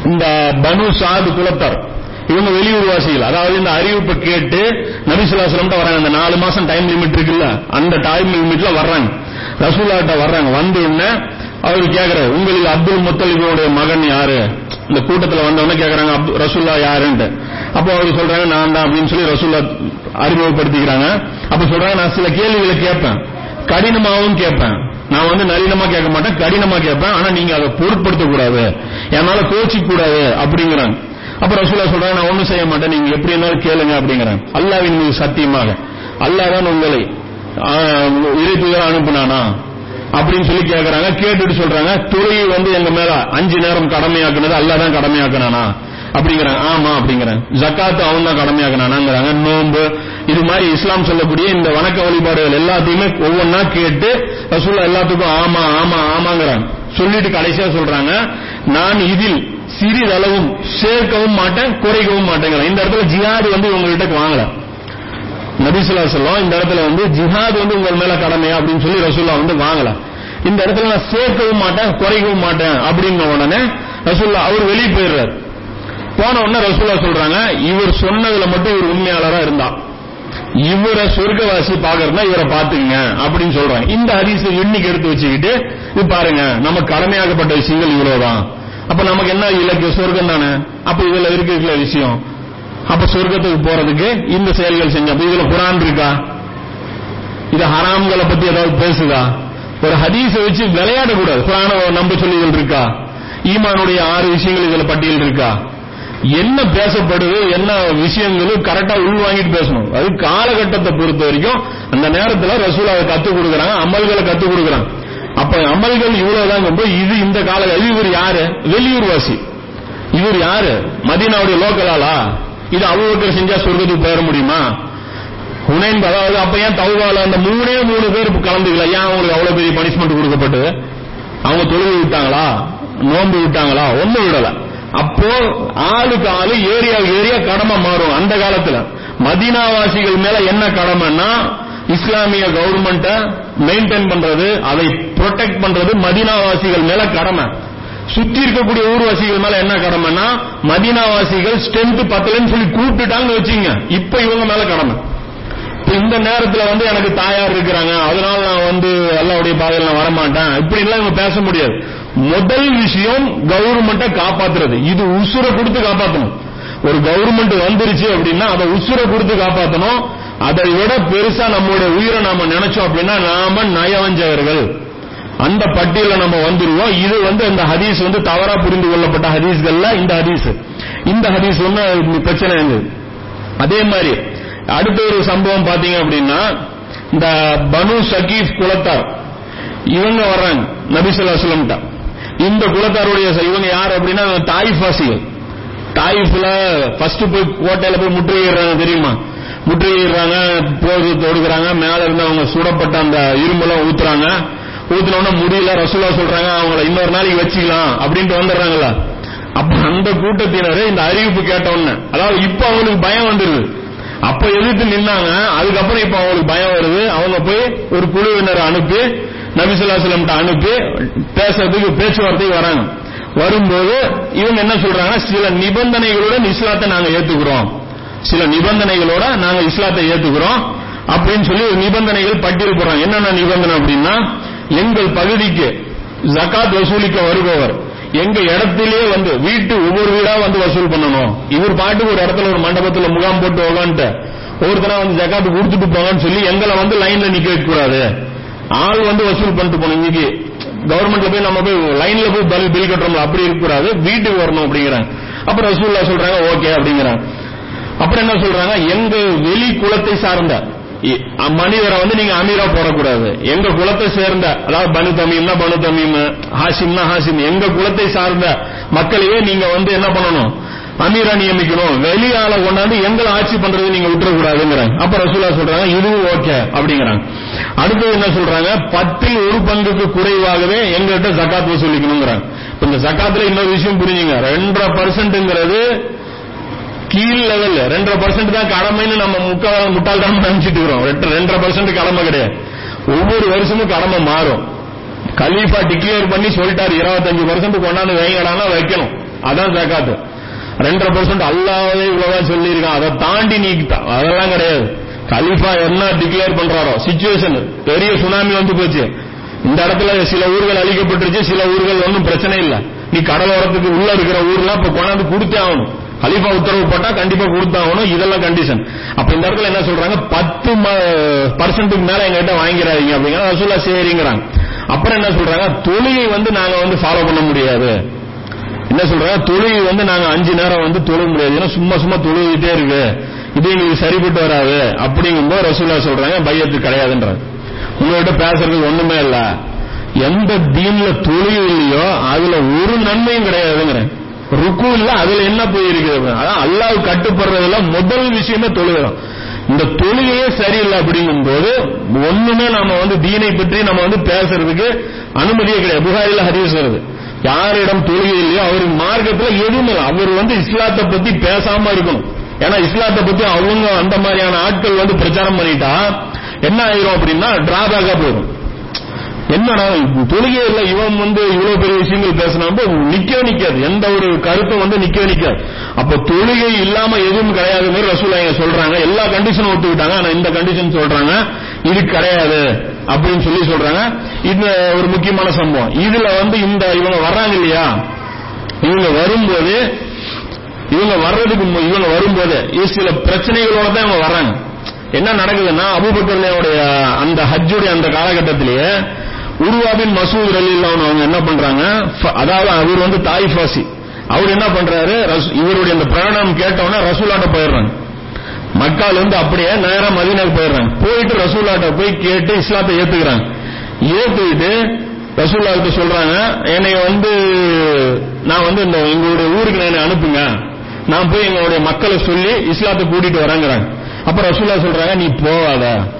இந்த பனு சாது குலத்தார் இவங்க வெளியூர் வாசிகள் அதாவது இந்த அறிவிப்பை கேட்டு நபிசுல்லாஸ்லம் வராங்க அந்த நாலு மாசம் டைம் லிமிட் இருக்குல்ல? அந்த டைம் லிமிட்ல வர்றாங்க. ரசூலாட்ட வர்றாங்க. வந்து உடனே அவர் கேக்குறாரு உங்களுக்கு அப்துல் முத்தலிபுடைய மகன் யாரு? இந்த கூட்டத்தில் வந்தவொடனே கேட்கறாங்க அப்து- ரசூல்லா யாருன்ட்டு. அப்போ அவர் சொல்றாங்க நான் தான் அப்படின்னு சொல்லி ரசூல்லா அறிமுகப்படுத்திக்கிறாங்க. அப்ப சொல்றாங்க நான் சில கேள்விகளை கேட்பேன். கடினமாகவும் கேட்பேன். நான் வந்து நளினமா கேட்க மாட்டேன் கடினமா கேட்பேன் ஆனா நீங்க அதை பொருட்படுத்த கூடாது. என்னால கோச்சிக்க கூடாது அப்படிங்கிறாங்க அப்ப ரசூலா சொல்றாங்க நான் ஒண்ணும் செய்ய மாட்டேன் நீங்க எப்படி இருந்தாலும் கேளுங்க அப்படிங்கிறாங்க அல்லாவின் மீது சத்தியமாக. அல்லாஹ் தான் உங்களை இறை தூதர் அனுப்புனானா? அப்படின்னு சொல்லி கேக்குறாங்க கேட்டுட்டு சொல்றாங்க துறையை வந்து எங்க மேல அஞ்சு நேரம் கடமையாக்குனது அல்லாஹ் தான் கடமையாக்குனானா? அப்படிங்கிறாங்க ஆமா அப்படிங்கிறாங்க ஜக்காத்து அவன் தான் கடமையாக்குனானாங்கிறாங்க. நோன்பு இது மாதிரி இஸ்லாம் சொல்லக்கூடிய இந்த வணக்க வழிபாடுகள் எல்லாத்தையுமே ஒவ்வொன்னா கேட்டு ரசூல்லா எல்லாத்துக்கும் ஆமா ஆமா ஆமாங்கிறாங்க சொல்லிட்டு கடைசியா சொல்றாங்க நான் இதில் சிறிதளவும் சேர்க்கவும் மாட்டேன் குறைக்கவும் மாட்டேங்கிறேன். இந்த இடத்துல ஜிஹாது வந்து உங்ககிட்ட வாங்கல. நபிசுல்லா சொல்லுவோம் இந்த இடத்துல வந்து ஜிஹாத் வந்து உங்கள் மேல கடமையா அப்படின்னு சொல்லி ரசூல்லா வந்து வாங்கல. இந்த இடத்துல நான் சேர்க்கவும் மாட்டேன் குறைக்கவும் மாட்டேன் அப்படிங்கிற உடனே ரசூல்லா அவர் வெளியே போயிடுறாரு. போன உடனே ரசூலா சொல்றாங்க இவர் சொன்னதுல மட்டும் இவர் உண்மையாளரா இருந்தா இவரை சொர்க்கவாசி பாக்குறதுனா இவரை பாத்துங்க அப்படின்னு சொல்றாங்க. இந்த ஹரிசை இன்னைக்கு எடுத்து வச்சுக்கிட்டு இது பாருங்க நம்ம கடமையாகப்பட்ட விஷயங்கள் இவ்வளவுதான். அப்ப நமக்கு என்ன இலக்கு? சொர்க்கம் தானே. அப்ப இதுல இருக்கிற விஷயம். அப்ப சொர்க்கத்துக்கு போறதுக்கு இந்த செயல்கள் செஞ்சோம் அப்ப இதுல குரான் இருக்கா? இது ஹராம்களை பத்தி ஏதாவது பேசுதா? ஒரு ஹதீஸை வச்சு விளையாடக்கூடாது. குரான நம்ப சொல்லிகள் இருக்கா? ஈமானுடைய ஆறு விஷயங்கள் இதுல பட்டியல் இருக்கா? என்ன பேசப்படுது என்ன விஷயங்களும் கரெக்டா உள்வாங்கிட்டு பேசணும். அது காலகட்டத்தை பொறுத்த வரைக்கும் அந்த நேரத்துல அதை கத்துக் கொடுக்குறாங்க அமல்களை கத்துக் கொடுக்குறாங்க. அப்ப அமல்கள் இவ்வளவுதான் இது இந்த கால இது இவர் யாரு? வெளியூர் வாசி இவர் யாரு? மதீனாவுடைய லோக்கலாளா இது அவ்வளவு செஞ்சா சொர்க்கத்துக்கு போயிட முடியுமா? ஹுனைன் அதாவது அப்ப ஏன் தௌபால அந்த மூணே மூணு பேர் கலந்துக்கல? ஏன் அவங்களுக்கு அவ்வளவு பெரிய பனிஷ்மெண்ட் கொடுக்கப்பட்டது? அவங்க தொழுகை விட்டாங்களா? நோன்பு விட்டாங்களா? ஒன்னும் விடலை. அப்போ ஆளுக்கு ஆளு ஏரியா ஏரியா கடமை மாறும் அந்த காலத்துல. மதீனாவாசிகள் மேல என்ன கடமைன்னா இஸ்லாமிய கவர்மெண்ட மெயின்டைன் பண்றது அதை ப்ரொடெக்ட் பண்றது மதீனாவாசிகள் மேல கடமை. சுத்தி இருக்கக்கூடிய ஊர்வாசிகள் மேல என்ன கடமைன்னா மதீனாவாசிகள் ஸ்ட்ரென்த் பத்தலன்னு சொல்லி கூப்பிட்டுட்டாங்கன்னு வச்சுங்க. இப்ப இவங்க மேல கடமை. இப்ப இந்த நேரத்துல வந்து எனக்கு தாயார் இருக்கிறாங்க. அதனால நான் வந்து எல்லாருடைய பாதையில் நான் வரமாட்டேன். இப்படி எல்லாம் இவங்க பேச முடியாது. முதல் விஷயம் கவர்மெண்ட்டை காப்பாத்துறது. இது உசுரை கொடுத்து காப்பாற்றணும் ஒரு கவர்மெண்ட் வந்துருச்சு அப்படின்னா அதை உசுரை கொடுத்து காப்பாற்றணும் அதை விட பெருசா நம்மளுடைய உயிரை நாம நினைச்சோம் அப்படின்னா நாம நயவஞ்சகர்கள். அந்த பட்டியல நம்ம வந்துருவோம். இது வந்து இந்த ஹதீஸ் வந்து தவறா புரிந்து கொள்ளப்பட்ட ஹதீஸ்கள்ல இந்த ஹதீஸ். இந்த ஹதீஸ் ஒண்ணு பிரச்சனை இருந்தது அதே மாதிரி அடுத்த ஒரு சம்பவம் பாத்தீங்க அப்படின்னா இந்த பனு சகீஃப் குலத்தார் இவங்க வர்றாங்க நபிசுல்லா சொல்லம்ட்டா இந்த குலத்தாருடைய இவங்க யார் அப்படின்னா தாயிஃப் வாசிகள் ஃபர்ஸ்ட் போய் கோட்டையில போய் முற்றுகையிடுறாங்க தெரியுமா? முற்றுகையிடுறாங்க போது தொடுக்கிறாங்க மேல இருந்து அவங்க சுடப்பட்ட அந்த இரும்பெல்லாம் ஊத்துறாங்க. ஊத்தினோட உடனே முடியல ரசூலா சொல்றாங்க அவங்கள இன்னொரு நாளைக்கு வச்சுக்கலாம் அப்படின்ட்டு வந்துடுறாங்களா அப்ப அந்த கூட்டத்தினர் இந்த அறிவிப்பு கேட்ட உடனே அதாவது இப்ப அவங்களுக்கு பயம் வந்துருது. அப்ப எதிர்த்து நின்னாங்க அதுக்கப்புறம் இப்ப அவங்களுக்கு பயம் வருது. அவங்க போய் ஒரு குழுவினரை அனுப்பி நபிசுல்லாஸ்லம்ட்ட அனுப்பி பேசுறதுக்கு பேச்சுவார்த்தைக்கு வராங்க. வரும்போது இவங்க என்ன சொல்றாங்க சில நிபந்தனைகளுடன் இஸ்லாத்தை நாங்க ஏத்துக்கிறோம். சில நிபந்தனைகளோட நாங்க இஸ்லாத்தை ஏத்துக்கிறோம் அப்படின்னு சொல்லி நிபந்தனைகள் பட்டியல் போடுறாங்க. என்னென்ன நிபந்தனை அப்படின்னா எங்கள் பகுதிக்கு ஜகாத் வசூலிக்க வருபவர் எங்க இடத்திலே வந்து வீட்டு ஒவ்வொரு வீடா வந்து வசூல் பண்ணணும். இவர் பாட்டுக்கு ஒரு இடத்துல ஒரு மண்டபத்துல முகாம் போட்டு உக்காந்துட்டு ஒருத்தனா வந்து ஜக்காத்து கொடுத்துட்டு போங்கன்னு சொல்லி எங்களை வந்து லைன்ல நிக்க வைக்க கூடாது ஆள் வந்து வசூல் பண்ணிட்டு போகணும். இன்னைக்கு கவர்மெண்ட்ல போய் நம்ம போய் லைன்ல போய் பல் பில் கட்டுறோம் அப்படி இருக்கக்கூடாது. வீட்டுக்கு வரணும் அப்படிங்கிறாங்க. அப்புறம் ரசூல்லா சொல்றாங்க ஓகே அப்படிங்கிறாங்க. அப்புறம் என்ன சொல்றாங்க? எங்க வெளி குலத்தை சார்ந்த இ- மனிதரை வந்து நீங்க அமீரா போடக்கூடாது. எங்க குலத்தை சேர்ந்த அதாவது பனு தமிம்னா பனு தமீம் ஹாசிம்னா ஹாசிம் எங்க குலத்தை சார்ந்த மக்களையே நீங்க வந்து என்ன பண்ணணும்? அமீரா நியமிக்கணும். வெளியால கொண்டாந்து எங்களை ஆட்சி பண்றது நீங்க விட்டுறக்கூடாதுங்கிறாங்க. அப்ப ரசூலா சொல்றாங்க இதுவும் ஓகே அப்படிங்கிறாங்க. அடுத்தது என்ன சொல்றாங்க? பத்தில் ஒரு பங்குக்கு குறைவாகவே எங்கள்கிட்ட ஜக்காத் வசூலிக்கணுங்கிறாங்க. இந்த ஜக்காத்துல இன்னொரு விஷயம் புரிஞ்சுங்க. ரெண்டரை பர்சன்ட்ங்கிறது கீழ் லெவல் ரெண்டரை பர்சன்ட் தான் கடமைன்னு நம்ம முக்கால் முட்டாள்தான் நினைச்சிட்டு இருக்கிறோம். ரெண்டரை பர்சன்ட் கடமை கிடையாது. ஒவ்வொரு வருஷமும் கடமை மாறும். கலீஃபா டிக்ளேர் பண்ணி சொல்லிட்டாரு. இருபத்தஞ்சு பர்சன்ட் கொண்டாந்து வைங்கடானா வைக்கணும். அதான் ஜக்காத்து. ரெண்டரை பர்சன்ட் அல்லாவே இவ்வளவா சொல்லியிருக்கான். அதை தாண்டி நீ அதெல்லாம் கிடையாது. கலீஃபா என்ன டிக்ளேர் பண்றாரோ சுச்சுவேஷன் பெரிய சுனாமி வந்து போச்சு. இந்த இடத்துல சில ஊர்கள் அழிக்கப்பட்டுருச்சு சில ஊர்கள் ஒன்றும் பிரச்சனை இல்லை. நீ கடலோரத்துக்கு உள்ள இருக்கிற ஊர்லாம் இப்ப கொண்டாந்து கொடுத்தே ஆகணும். கலீஃபா உத்தரவு போட்டா கண்டிப்பா கொடுத்தாகணும் இதெல்லாம் கண்டிஷன் அப்ப இந்த இடத்துல என்ன சொல்றாங்க? பத்து பர்சன்ட்டுக்கு மேல எங்ககிட்ட வாங்கிறாதீங்க அப்படிங்கிற ரசூலா சரிங்கிறாங்க. அப்புறம் என்ன சொல்றாங்க? தொழிலை வந்து நாங்க வந்து ஃபாலோ பண்ண முடியாது. என்ன சொல்ற? தொழுகை வந்து நாங்க அஞ்சு நேரம் வந்து தொழுக முடியாது. ஏன்னா சும்மா சும்மா தொழுகிட்டே இருக்கு. இது எங்களுக்கு சரிப்பட்டு வராது. அப்படிங்கும்போது ரசூலா சொல்றாங்க பையத்து கிடையாதுன்றாங்க. உங்கள்கிட்ட பேசுறதுக்கு ஒண்ணுமே இல்ல. எந்த தீன்ல தொழில் இல்லையோ அதுல ஒரு நன்மையும் கிடையாதுங்கிறேன். ருக்கு இல்ல அதுல என்ன போயிருக்குது அதான் அல்லாஹ் கட்டுப்படுறதுல முதல் விஷயமே தொழுகிறோம். இந்த தொழுகையே சரியில்லை அப்படிங்கும்போது ஒண்ணுமே நாம வந்து தீனை பற்றி நம்ம வந்து பேசுறதுக்கு அனுமதியே கிடையாது. புகாரில ஹரிஸ் வருது. யாரிடம் தொழுகை இல்லையோ அவருக்கு மார்க்கத்துல எதுவுமே இல்லை. அவர் வந்து இஸ்லாத்தை பத்தி பேசாம இருக்கணும். ஏன்னா இஸ்லாத்தை பத்தி அவங்க அந்த மாதிரியான ஆட்கள் வந்து பிரச்சாரம் பண்ணிட்டா என்ன ஆயிரும் அப்படின்னா டிராபேக்கா போயிடும். என்னடா தொழுகை இல்ல இவன் வந்து இவ்வளவு பெரிய விஷயங்கள் பேசினா நிக்கவே நிக்காது. எந்த ஒரு கருத்தும் வந்து நிக்கவே நிக்காது. அப்ப தொழுகை இல்லாம எதுவும் கிடையாது மாதிரி இங்க சொல்றாங்க. எல்லா கண்டிஷனும் ஒத்துக்கிட்டாங்க. ஆனா இந்த கண்டிஷன் சொல்றாங்க இது கிடையாது அப்படின்னு சொல்லி சொல்றாங்க. இது ஒரு முக்கியமான சம்பவம். இதுல வந்து இந்த இவங்க வர்றாங்க இல்லையா? இவங்க வரும்போது இவங்க வர்றதுக்கு மு- இவங்க வரும்போது சில பிரச்சனைகளோட தான் இவங்க வர்றாங்க. என்ன நடக்குதுன்னா அபூபக்கருடைய அந்த ஹஜ்ஜுடைய அந்த காலகட்டத்திலேயே உருவாபின் மசூத் ரலில்லாஹு அவங்க என்ன பண்றாங்க? ஃப- அதாவது அவர் வந்து தாய் ஃபாசி அவர் என்ன பண்றாரு? இவருடைய அந்த பிராணம் கேட்டவொடனே ரசூலாட்ட போயிடுறாங்க. மக்கால் வந்து அப்படியே நேரம் மதீனாக்கு போயிடுறாங்க. போயிட்டு ரசூலாட்ட போய் கேட்டு இஸ்லாத்தை ஏத்துக்கிறாங்க. ஏத்துக்கிட்டு ரசூல்லா சொல்றாங்க என்னை வந்து நான் வந்து இந்த எங்களுடைய ஊருக்கு நான் என்னை அனுப்புங்க. நான் போய் எங்களுடைய மக்களை சொல்லி இஸ்லாத்தை கூட்டிட்டு வரேங்கிறாங்க. அப்ப ரசூல்லா சொல்றாங்க நீ போவாத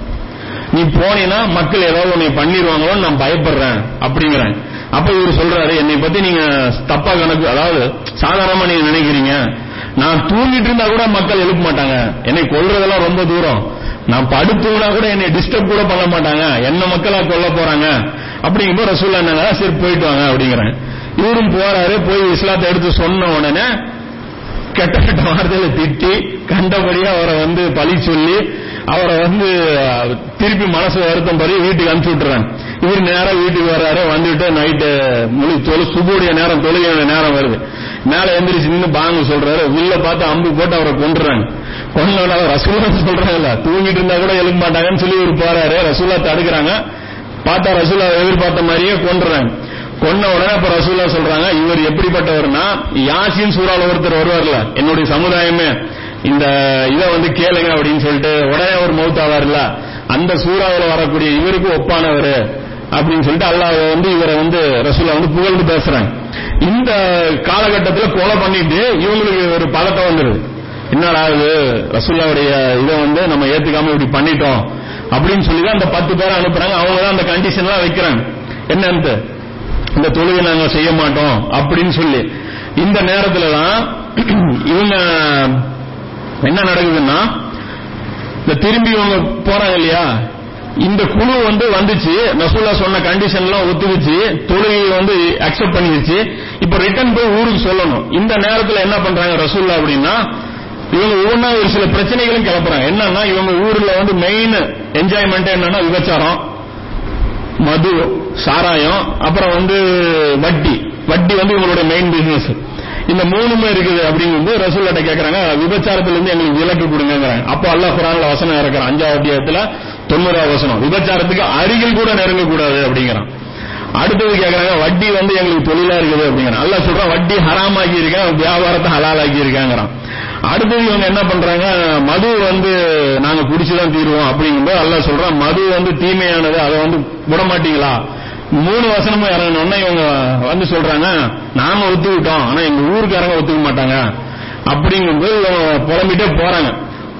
நீ போனீன்னா மக்கள் ஏதாவது உன்னை பண்ணிடுவாங்களோன்னு நான் பயப்படுறேன் அப்படிங்கிறேன். அப்ப இவர் சொல்றாரு என்னை பத்தி நீங்க தப்பா கணக்கு அதாவது சாதாரணமா நீங்க நினைக்கிறீங்க. நான் தூங்கிட்டு இருந்தா கூட மக்கள் எழுப்ப மாட்டாங்க. என்னை கொள்றதெல்லாம் ரொம்ப தூரம். நான் படுத்துனா கூட என்னை டிஸ்டர்ப் கூட பண்ண மாட்டாங்க. என்ன மக்களா கொல்ல போறாங்க? அப்படிங்கும்போது ரசூல்லா என்ன சரி போயிட்டு வாங்க அப்படிங்கிறேன். இவரும் போறாரு போய் இஸ்லாத்தை எடுத்து சொன்ன உடனே கெட்ட கெட்ட வார்த்தையில திட்டி கண்டபடியா அவரை வந்து பழி சொல்லி அவரை வந்து திருப்பி மனசு வருத்தம் படி வீட்டுக்கு அனுப்பிச்சு விட்டுறாங்க இவர் நேரம் வீட்டுக்கு வர்றாரு வந்துட்டு நைட்டு முழு தொழு சுபுடைய நேரம் தொழுகையோட நேரம் வருது. மேல எந்திரிச்சு நின்னு பாங்க சொல்றாரு உள்ள பார்த்து அம்பு போட்டு அவரை கொண்டுறாங்க கொண்டவன ரசூலா சொல்றாங்கல்ல தூங்கிட்டு இருந்தா கூட எழுக்க மாட்டாங்கன்னு சொல்லி இவர் போறாரு ரசூலா தடுக்கிறாங்க. பார்த்தா ரசூலா எதிர்பார்த்த மாதிரியே கொண்டுறாங்க கொன்ன உடனே அப்ப ரசூலா சொல்றாங்க இவர் எப்படிப்பட்டவர்னா யாசின் சூறால ஒருத்தர் வருவார்ல என்னுடைய சமுதாயமே. இந்த இதை வந்து கேளுங்க அப்படின்னு சொல்லிட்டு உடனே அவர் மௌத் ஆவார்ல. அந்த சூறாவில் வரக்கூடிய இவருக்கு ஒப்பானவர் அப்படின்னு சொல்லிட்டு அல்லாஹ் வந்து இவரை வந்து ரசூலா வந்து புகழ்ந்து பேசுறாங்க. இந்த காலகட்டத்தில் கொலை பண்ணிட்டு இவங்களுக்கு ஒரு பதட்டம் வந்துடுது என்னடா இது? ரசூல்லாவுடைய இதை வந்து நம்ம ஏத்துக்காம இப்படி பண்ணிட்டோம் அப்படின்னு சொல்லி தான் அந்த பத்து பேரை அனுப்புறாங்க. அவங்க தான் அந்த கண்டிஷன்லாம் வைக்கிறாங்க. என்னன்ட்டு? இந்த தொழுகை நாங்க செய்ய மாட்டோம் அப்படின்னு சொல்லி. இந்த நேரத்துல தான் இவங்க என்ன நடக்குதுன்னா இந்த திரும்பி இவங்க போறாங்க இல்லையா? இந்த குழு வந்து வந்துச்சு நசூலா சொன்ன கண்டிஷன்லாம் ஒத்துக்குச்சு தொழுகையை வந்து அக்செப்ட் பண்ணிருச்சு இப்ப ரிட்டர்ன் போய் ஊருக்கு சொல்லணும். இந்த நேரத்துல என்ன பண்றாங்க ரசூல்லா அப்படின்னா இவங்க ஒவ்வொன்றா ஒரு சில பிரச்சனைகளும் கிளப்புறாங்க. என்னன்னா இவங்க ஊர்ல வந்து மெயின் என்ஜாய்மெண்ட் என்னன்னா விபச்சாரம் மது சாராயம் அப்புறம் வந்து வட்டி. வட்டி வந்து இவங்களுடைய மெயின் பிசினஸ் இந்த மூணுமே இருக்குது அப்படிங்கும்போது ரசூல்லாட்ட கேக்குறாங்க விபச்சாரத்துல இருந்து எங்களுக்கு விலக்கு கொடுங்கிறாங்க அப்போ அல்லாஹ் குரான்ல வசனம் இறக்குறான். அஞ்சாவது அத்தியாயத்துல தொண்ணூறாவது வசனம். விபச்சாரத்துக்கு அருகில் கூட நெருங்கக்கூடாது அப்படிங்கிறான். அடுத்தது கேக்குறாங்க வட்டி வந்து எங்களுக்கு தொழிலா இருக்குது அப்படிங்கிறான். நல்லா சொல்றான் வட்டி ஹராமாக்கி இருக்கேன் வியாபாரத்தை ஹலாலாக்கி இருக்காங்கிறான். அடுத்தது இவங்க என்ன பண்றாங்க மது வந்து நாங்க குடிச்சுதான் தீருவோம் அப்படிங்கும்போது அல்லாஹ் சொல்றான் மது வந்து தீமையானது அதை வந்து விட மாட்டீங்களா மூணு வசனமும் இறங்கணும்னா இவங்க வந்து சொல்றாங்க? நாம ஒத்துக்கிட்டோம். ஆனா எங்க ஊருக்காரங்க ஒத்துக்க மாட்டாங்க. அப்படிங்கும்போது புலம்பிட்டே போறாங்க.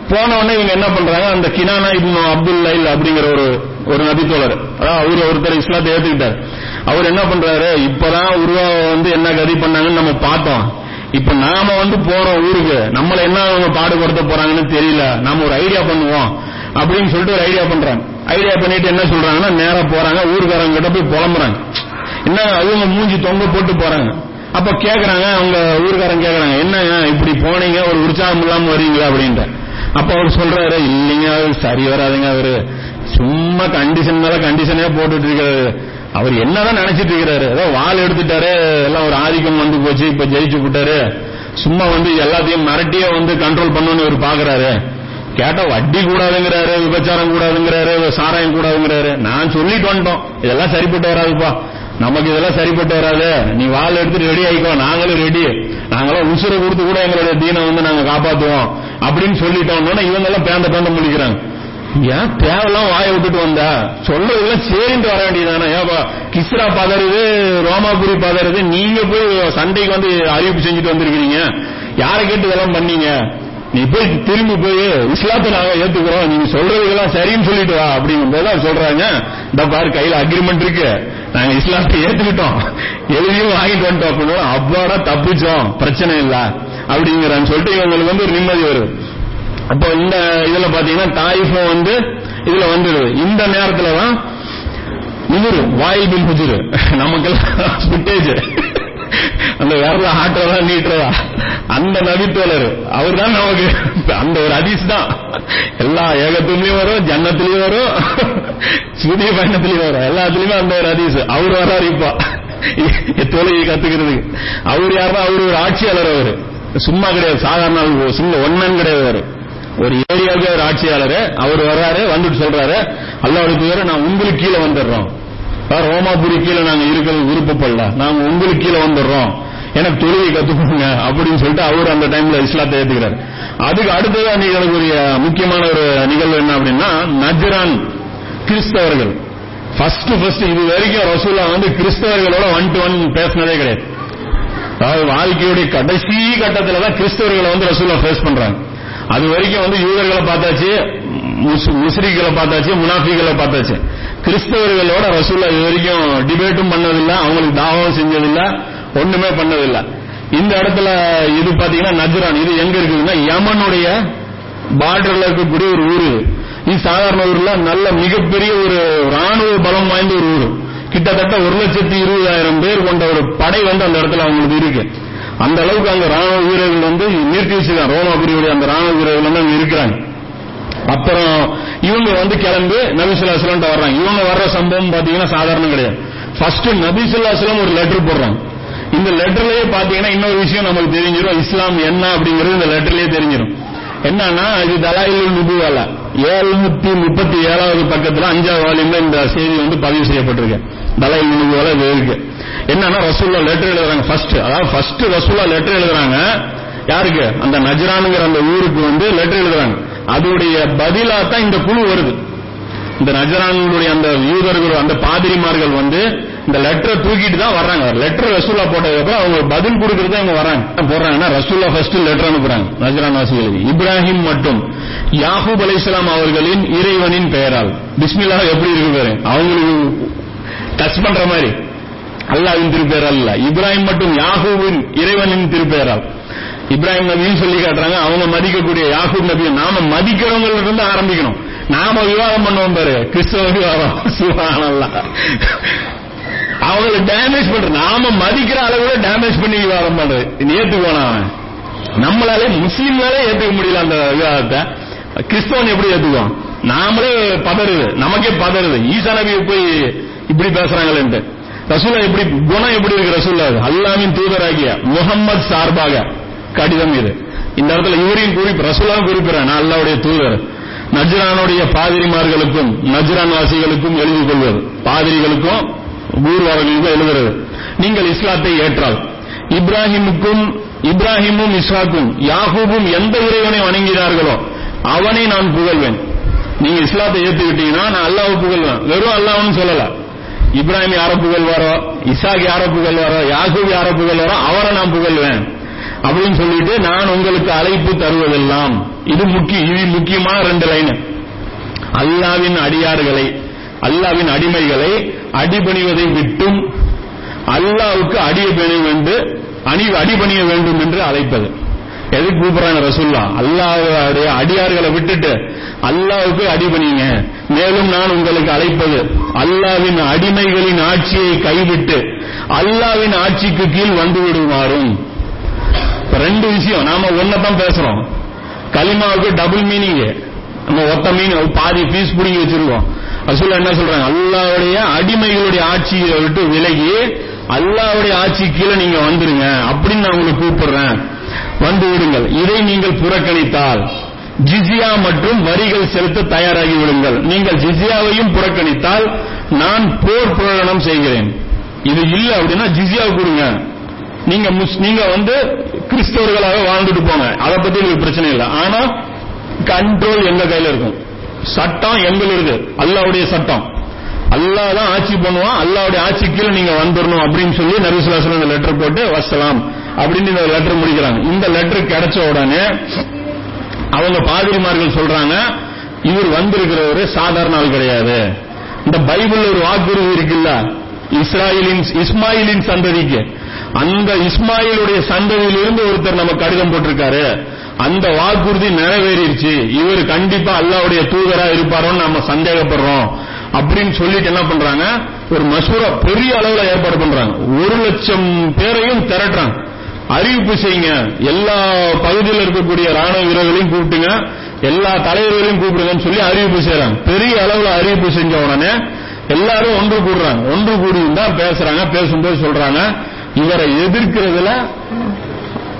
போன உடனே இவங்க என்ன பண்றாங்க? அந்த கினானா இப்னு அப்துல் லைல் அப்படிங்கிற ஒரு ஒரு நபித்தோழர். அதாவது அவரு ஒருத்தர் இஸ்லாத்தை ஏத்துக்கிட்டார். அவர் என்ன பண்றாரு? இப்பதான் உருவா வந்து என்ன கதி பண்ணாங்கன்னு நம்ம பார்த்தோம். இப்ப நாம வந்து போறோம் ஊருக்கு. நம்மள என்ன அவங்க பாடுபடுத்த போறாங்கன்னு தெரியல. நாம ஒரு ஐடியா பண்ணுவோம். அப்படின்னு சொல்லிட்டு ஒரு ஐடியா பண்றாங்க. ஐடியா பண்ணிட்டு என்ன சொல்றாங்கன்னா நேரா போறாங்க ஊருக்காரங்க கிட்ட போய் புலம்புறாங்க. என்ன அவங்க மூஞ்சி தொங்க போட்டு போறாங்க. அப்ப கேக்குறாங்க அவங்க ஊருக்காரங்க கேக்குறாங்க என்ன இப்படி போனீங்க? ஒரு உற்சாகம் இல்லாம வரீங்களா? அப்படின்ட்டு. அப்ப அவர் சொல்றாரு இல்லைங்க அவர் சரி வராதுங்க அவரு சும்மா கண்டிஷன் மேல கண்டிஷனே போட்டுட்டு இருக்காரு அவர் என்னதான் நினைச்சிட்டு இருக்கிறாரு. ஏதோ வால் எடுத்துட்டாரு எல்லாம் ஒரு ஆதிக்கம் வந்து போச்சு இப்ப ஜெயிச்சு விட்டாரு. சும்மா வந்து எல்லாத்தையும் மிரட்டியே வந்து கண்ட்ரோல் பண்ணணும்னு இவர் பாக்குறாரு. கேட்டா வட்டி கூடாதுங்கிறாரு விபச்சாரம் கூடாதுங்கிறாரு சாராயம் கூடாதுங்கிறாரு. நான் சொல்லிட்டு வந்துட்டோம். இதெல்லாம் சரிப்பட்டு வராதுப்பா. நமக்கு இதெல்லாம் சரிப்பட்டு வராது. நீ வாள் எடுத்துட்டு ரெடி ஆயிக்கோ. நாங்களும் ரெடி நாங்களாம் உசுரை கொடுத்து கூட எங்களுடைய தீனை வந்து நாங்க காப்பாத்துவோம். அப்படின்னு சொல்லிட்டோம்னா இவங்க எல்லாம் பேந்த பேந்த முடிக்கிறாங்க ஏன் தேவையெல்லாம் வாயை விட்டுட்டு வந்தா? சொல்றதெல்லாம் சரின்ட்டு வர வேண்டியதானே ஏப்பா கிஸ்ரா பதறுது ரோமாபுரி பதறுது. நீங்க போய் சண்டைக்கு வந்து அறிவிப்பு செஞ்சுட்டு வந்திருக்கிறீங்க. யாரை கேட்டு இதெல்லாம் பண்ணீங்க? நீ போய் திரும்பி போய் இஸ்லாத்தை நாங்க ஏத்துக்கிறோம் நீங்க சொல்றதுக்கெல்லாம் சரின்னு சொல்லிட்டு வா அப்படிங்கும் போது சொல்றாங்க. இந்த பாரு கையில அக்ரிமெண்ட் இருக்கு. நாங்க இஸ்லாத்தை ஏத்துக்கிட்டோம். எதையும் வாங்கிட்டு வந்துட்டோம் அப்படின்னு. அப்பாடா தப்பிச்சோம். பிரச்சனை இல்ல. அப்படிங்கிறான்னு சொல்லிட்டு இவங்களுக்கு வந்து ஒரு நிம்மதி வரும். அப்போ இந்த இதுல பாத்தீங்கன்னா தாயிஃபம் வந்து இதுல வந்துடுது. இந்த நேரத்துல தான் இவரு வாயில் பின் ஹுஜுரு. நமக்கெல்லாம் ஃபுட்டேஜ் அந்த விரல ஆட்டுறதா நீட்டுறதா? அந்த நபித்தோழர் அவர் தான் நமக்கு. அந்த ஒரு அதிஸ் தான். எல்லா ஏகத்துலயும் வரும் ஜன்னத்திலயும் வரும் சூரிய பயணத்திலயும் வரும். எல்லாத்துலயுமே அந்த ஒரு அதிஸ் அவர் வரா இப்ப. தொழுகை கத்துக்கிறதுக்கு. அவர் யாருன்னா அவர் ஒரு ஆட்சியாளர் அவரு. சும்மா கிடையாது. சாதாரண சும்மா ஒன்னன் கிடையாது அவரு. ஒரு ஏரியாவுக்கு ஒரு ஆட்சியாளர். அவர் வர்றாரு வந்துட்டு சொல்றாரு. அல்லாவுக்கு நான் உங்களுக்கு கீழே வந்துடுறோம். ரோமாபுரி கீழே நாங்க இருக்கிறது விருப்பப்படல. நாங்க உங்களுக்கு கீழே வந்துடுறோம். எனக்கு தொழுகை கத்துக்கோங்க அப்படின்னு சொல்லிட்டு அவர் அந்த டைம்ல இஸ்லாத்தை ஏத்துக்கிறார். அதுக்கு அடுத்ததா நிகழக்கூடிய முக்கியமான ஒரு நிகழ்வு என்ன அப்படின்னா நஜ்ரான் கிறிஸ்தவர்கள். ஃபர்ஸ்ட் ஃபர்ஸ்ட் இது வரைக்கும் ரசூலா வந்து கிறிஸ்தவர்களோட ஒன் டு ஒன் பேசினதே கிடையாது. அதாவது வாழ்க்கையுடைய கடைசி கட்டத்துல தான் கிறிஸ்தவர்களை வந்து ரசூலா ஃபேஸ் பண்றாங்க. அது வரைக்கும் வந்து யூதர்களை பார்த்தாச்சு முஸ்- பார்த்தாச்சு முனாஃபிகளை பார்த்தாச்சு. கிறிஸ்தவர்களோட ரசூல இது வரைக்கும் டிபேட்டும் பண்ணதில்லை அவங்களுக்கு தாவம் செஞ்சதில்லை ஒண்ணுமே பண்ணதில்லை. இந்த இடத்துல இது பாத்தீங்கன்னா நஜ்ரான் இது எங்க இருக்குதுன்னா யமனுடைய பார்டர்ல இருக்கக்கூடிய ஒரு ஊர் இது. சாதாரண ஊர்ல நல்ல மிகப்பெரிய ஒரு ராணுவ பலம் வாய்ந்த ஒரு ஊர். கிட்டத்தட்ட ஒரு லட்சத்தி இருபதாயிரம் பேர் கொண்ட ஒரு படை வந்து அந்த இடத்துல அவங்களுக்கு இருக்கு. அந்த அளவுக்கு அங்க ராணுவ வீரர்கள் வந்து நிறுத்தி வச்சுதான் ரோமாபுரியுடைய அந்த ராணுவ வீரர்கள் வந்து அங்க இருக்கிறாங்க. அப்புறம் இவங்க வந்து கிளம்பி நபிசுல்லாஸ்லாம் வர்றாங்க. இவங்க வர்ற சம்பவம் பாத்தீங்கன்னா சாதாரணம் கிடையாது. ஃபர்ஸ்ட் நபிசுல்லாஸ்லாம் ஒரு லெட்டர் போடுறாங்க. இந்த லெட்டர்லயே பாத்தீங்கன்னா இன்னொரு விஷயம் நமக்கு தெரிஞ்சிடும் இஸ்லாம் என்ன அப்படிங்கிறது இந்த லெட்டர்லயே தெரிஞ்சிடும் என்னன்னா இது தலாயில் நுபுவால ஏழுநூத்தி முப்பத்தி ஏழாவது பக்கத்துல அஞ்சாவது வால்யூம்ல இந்த செய்தி வந்து பதிவு செய்யப்பட்டிருக்கு. தலாயில் நுபுவால இருக்கு. என்னன்னா ரசூல்லா லெட்டர் எழுதுறாங்க ஃபர்ஸ்ட் அதாவது ஃபர்ஸ்ட் ரசூல்லா லெட்டர் எழுதுறாங்க. யாருக்கு? அந்த நஜ்ரானுங்கிற அந்த ஊருக்கு வந்து லெட்டர் எழுதுறாங்க. அதோடைய பதிலா தான் இந்த குழு வருது. இந்த நஜரானுடைய அந்த யூதர்கள் அந்த பாதிரிமார்கள் வந்து இந்த லெட்டரை தூக்கிட்டு தான் வர்றாங்க. லெட்டர் ரசூல்லா போட்டதுக்கு அப்புறம் அவங்க பதில் கொடுக்கறது அவங்க இவங்க வராங்க போடுறாங்கன்னா ரசூல்லா ஃபர்ஸ்ட் லெட்டர் அனுப்புறாங்க. நஜரான் வாசிகளுக்கு இப்ராஹிம் மற்றும் அலி இஸ்லாம் அவர்களின் இறைவனின் பெயரால். பிஸ்மில்லா எப்படி இருக்கு பாரு? அவங்களுக்கு டச் பண்ற மாதிரி. அல்லாவின் திருப்பேர் அல்ல. இப்ராஹிம் மட்டும் யாகூவின் இறைவனின் திருப்பேரால். இப்ராஹிம் நபியும் சொல்லி காட்டுறாங்க. அவங்க மதிக்கக்கூடிய யாகூப் நபியை நாம மதிக்கிறவங்கள இருந்து ஆரம்பிக்கணும். நாம விவாதம் பண்ணுவோம் பாரு. கிறிஸ்தவ விவாதம் சுபானல்லா. அவங்களை டேமேஜ் பண்ற நாம மதிக்கிற அளவுல டேமேஜ் பண்ணி விவாதம் பண்றது. நீ ஏத்துக்கோனா அவன் நம்மளாலே முஸ்லீம்னாலே ஏத்துக்க முடியல அந்த விவாதத்தை கிறிஸ்தவன் எப்படி ஏத்துக்குவான்? நாமளே பதறுது. நமக்கே பதறுது. ஈசா நபியை போய் இப்படி பேசுறாங்களேன்ட்டு. ரசூலா எப்படி குணம் எப்படி இருக்கு ரசூல்லா அல்லாமின் தூதராகிய முகம்மது சார்பாக. கடிதம் இது. இந்த இடத்துல இவரையும் குறிப்பு ரசூலாவும் குறிப்பிடறேன். நான் அல்லாவுடைய தூதர். நஜ்ரானுடைய பாதிரிமார்களுக்கும் நஜ்ரான் வாசிகளுக்கும் எழுதி கொள்வது. பாதிரிகளுக்கும் ஊர்வார்களுக்கும் எழுதுறது. நீங்கள் இஸ்லாத்தை ஏற்றால். இப்ராஹிமுக்கும் இப்ராஹிமும் இஸ்ராக்கும் யாகூபும் எந்த இறைவனை வணங்கினார்களோ அவனை நான் புகழ்வேன். நீங்க இஸ்லாத்தை ஏத்துக்கிட்டீங்கன்னா நான் அல்லாஹ் புகழ்வேன். வெறும் அல்லாஹ்னு சொல்லல. இப்ராஹிம் யார புகழ்வாரோ இசாக் யார புகழ்வாரோ யாகூப் யார புகழ்வாரோ அவரை நான் புகழ்வேன். அப்படின்னு சொல்லிட்டு நான் உங்களுக்கு அழைப்பு தருவதெல்லாம். இது முக்கிய இது முக்கியமான ரெண்டு லைன் அல்லாவின் அடியார்களை அல்லாவின் அடிமைகளை அடிபணிவதை விட்டும் அல்லாவுக்கு அடிய வேண்டும் என்று அணி அடிபணிய வேண்டும் என்று அழைப்பது. எதுக்கு கூப்பிடுறாங்க ரசுல்லா அல்லாவுடைய அடியார்களை விட்டுட்டு அல்லாவுக்கு அடிபணிங்க மேலும் நான் உங்களுக்கு அழைப்பது அல்லாவின் அடிமைகளின் ஆட்சியை கைவிட்டு அல்லாஹ்வின் ஆட்சிக்கு கீழ் வந்து விடுமாறும். ரெண்டு விஷயம் நாம ஒன்னதான் பேசுறோம். கலிமாவுக்கு டபுள் மீனிங் நம்ம ஒத்த மீன் பாதி பீஸ் புடிங்கி வச்சிருக்கோம். ரசூல்லா என்ன சொல்றாங்க? அல்லாவுடைய அடிமைகளுடைய ஆட்சியை விட்டு விலகி அல்லாவுடைய ஆட்சி கீழே நீங்க வந்துருங்க. அப்படின்னு நான் உங்களை கூப்பிடுறேன். வந்து விடுங்கள். இதை நீங்கள் புறக்கணித்தால் ஜிசியா மற்றும் வரிகள் செலுத்த தயாராகி விடுங்கள். நீங்கள் ஜிசியாவையும் புறக்கணித்தால் நான் போர் புரகணம் செய்கிறேன். இது இல்ல அப்படின்னா ஜிசியா கொடுங்க. நீங்க முஸ் நீங்க வந்து கிறிஸ்தவர்களாக வாழ்ந்துட்டு போங்க. அதை பத்தி எனக்கு பிரச்சனை இல்லை. ஆனா கண்ட்ரோல் எங்க கையில இருக்கும்? சட்டம் எங்களுக்கு அல்லாவுடைய சட்டம். அல்லாஹ் தான் ஆட்சி பண்ணுவான். அல்லாவுடைய ஆட்சி கீழே நீங்க வந்துடணும் அப்படின்னு சொல்லி நபிசுல்லாசலம் இந்த லெட்டர் போட்டு வசலாம் அப்படின்னு இந்த லெட்டர் முடிக்கிறாங்க. இந்த லெட்டர் கிடைச்ச உடனே அவங்க பாதிரிமார்கள் சொல்றாங்க இவர் வந்திருக்கிறவரு சாதாரண ஆள் கிடையாது. இந்த பைபிள் ஒரு வாக்குறுதி இருக்குல்ல? இஸ்ராயலின் இஸ்மாயிலின் சந்ததிக்கு. அந்த இஸ்மாயிலுடைய சந்ததியிலிருந்து ஒருத்தர் நம்ம கடிதம் போட்டிருக்காரு. அந்த வாக்குறுதி நிறைவேறிடுச்சு. இவர் கண்டிப்பா அல்லாவுடைய தூதரா இருப்பாரோன்னு நம்ம சந்தேகப்படுறோம். அப்படின்னு சொல்லிட்டு என்ன பண்றாங்க? ஒரு மசூரா பெரிய அளவுல ஏற்பாடு பண்றாங்க. ஒரு லட்சம் பேரையும் திரட்டுறாங்க. அறிவிப்பு செய்யுங்க. எல்லா பகுதியில் இருக்கக்கூடிய ராணுவ வீரர்களையும் கூப்பிட்டுங்க. எல்லா தலைவர்களையும் கூப்பிடுங்கன்னு சொல்லி அறிவிப்பு செய்யறாங்க பெரிய அளவுல அறிவிப்பு செஞ்ச உடனே எல்லாரும் ஒன்று கூடுறாங்க. ஒன்று கூடி தான் பேசுறாங்க பேசும்போது சொல்றாங்க. இவரை எதிர்க்கிறதுல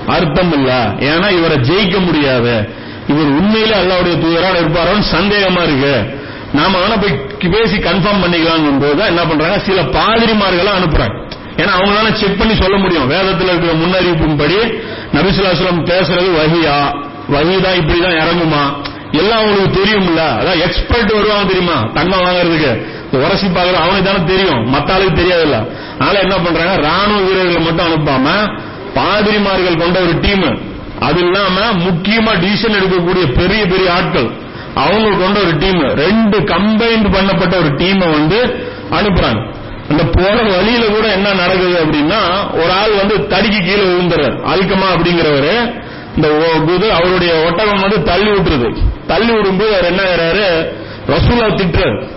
அர்த்தம் இல்ல. ஏன்னா இவரை ஜெயிக்க முடியாது. இவர் உண்மையில அல்லாவுடைய தூதரான இருப்பாரோன்னு சந்தேகமா இருக்கு. நாம வேணா போய் பேசி கன்ஃபார்ம் பண்ணிக்கலாம் போது என்ன பண்றாங்க? சில பாதிரிமார்களை அனுப்புறாங்க. ஏன்னா அவங்களால செக் பண்ணி சொல்ல முடியும். வேதத்துல இருக்கிற முன்னறிவிப்பின்படி நபிசுலாசலம் பேசுறது வகியா வகிதான் இப்படிதான் இறங்குமா? எல்லாம் அவங்களுக்கு தெரியும்ல. அதான் எக்ஸ்பர்ட் வருவாங்க தெரியுமா? தங்கம் வாங்குறதுக்கு. உரசி பாக்குறது அவனுக்கு தானே தெரியும். மத்த ஆளுக்கு தெரியாதுல்ல. அதனால என்ன பண்றாங்க? ராணுவ வீரர்களை மட்டும் அனுப்பாம பாதிரிமார்கள் கொண்ட ஒரு டீம் அது இல்லாம முக்கியமா டிசிஷன் எடுக்கக்கூடிய பெரிய பெரிய ஆட்கள் அவங்க கொண்ட ஒரு டீம் ரெண்டு கம்பைன்ட் பண்ணப்பட்ட ஒரு டீமை வந்து அனுப்புறாங்க. அந்த போற வழியில கூட என்ன நடக்குது அப்படின்னா ஒரு ஆள் வந்து தடிக்கு கீழே விழுந்துறார் அல்கமா அப்படிங்கிறவரு இந்த இது அவருடைய ஒட்டகம் வந்து தள்ளி விட்டுருது. தள்ளி விடும்போது அவர் என்ன ஆகிறாரு ரசூலா திட்டுறாரு.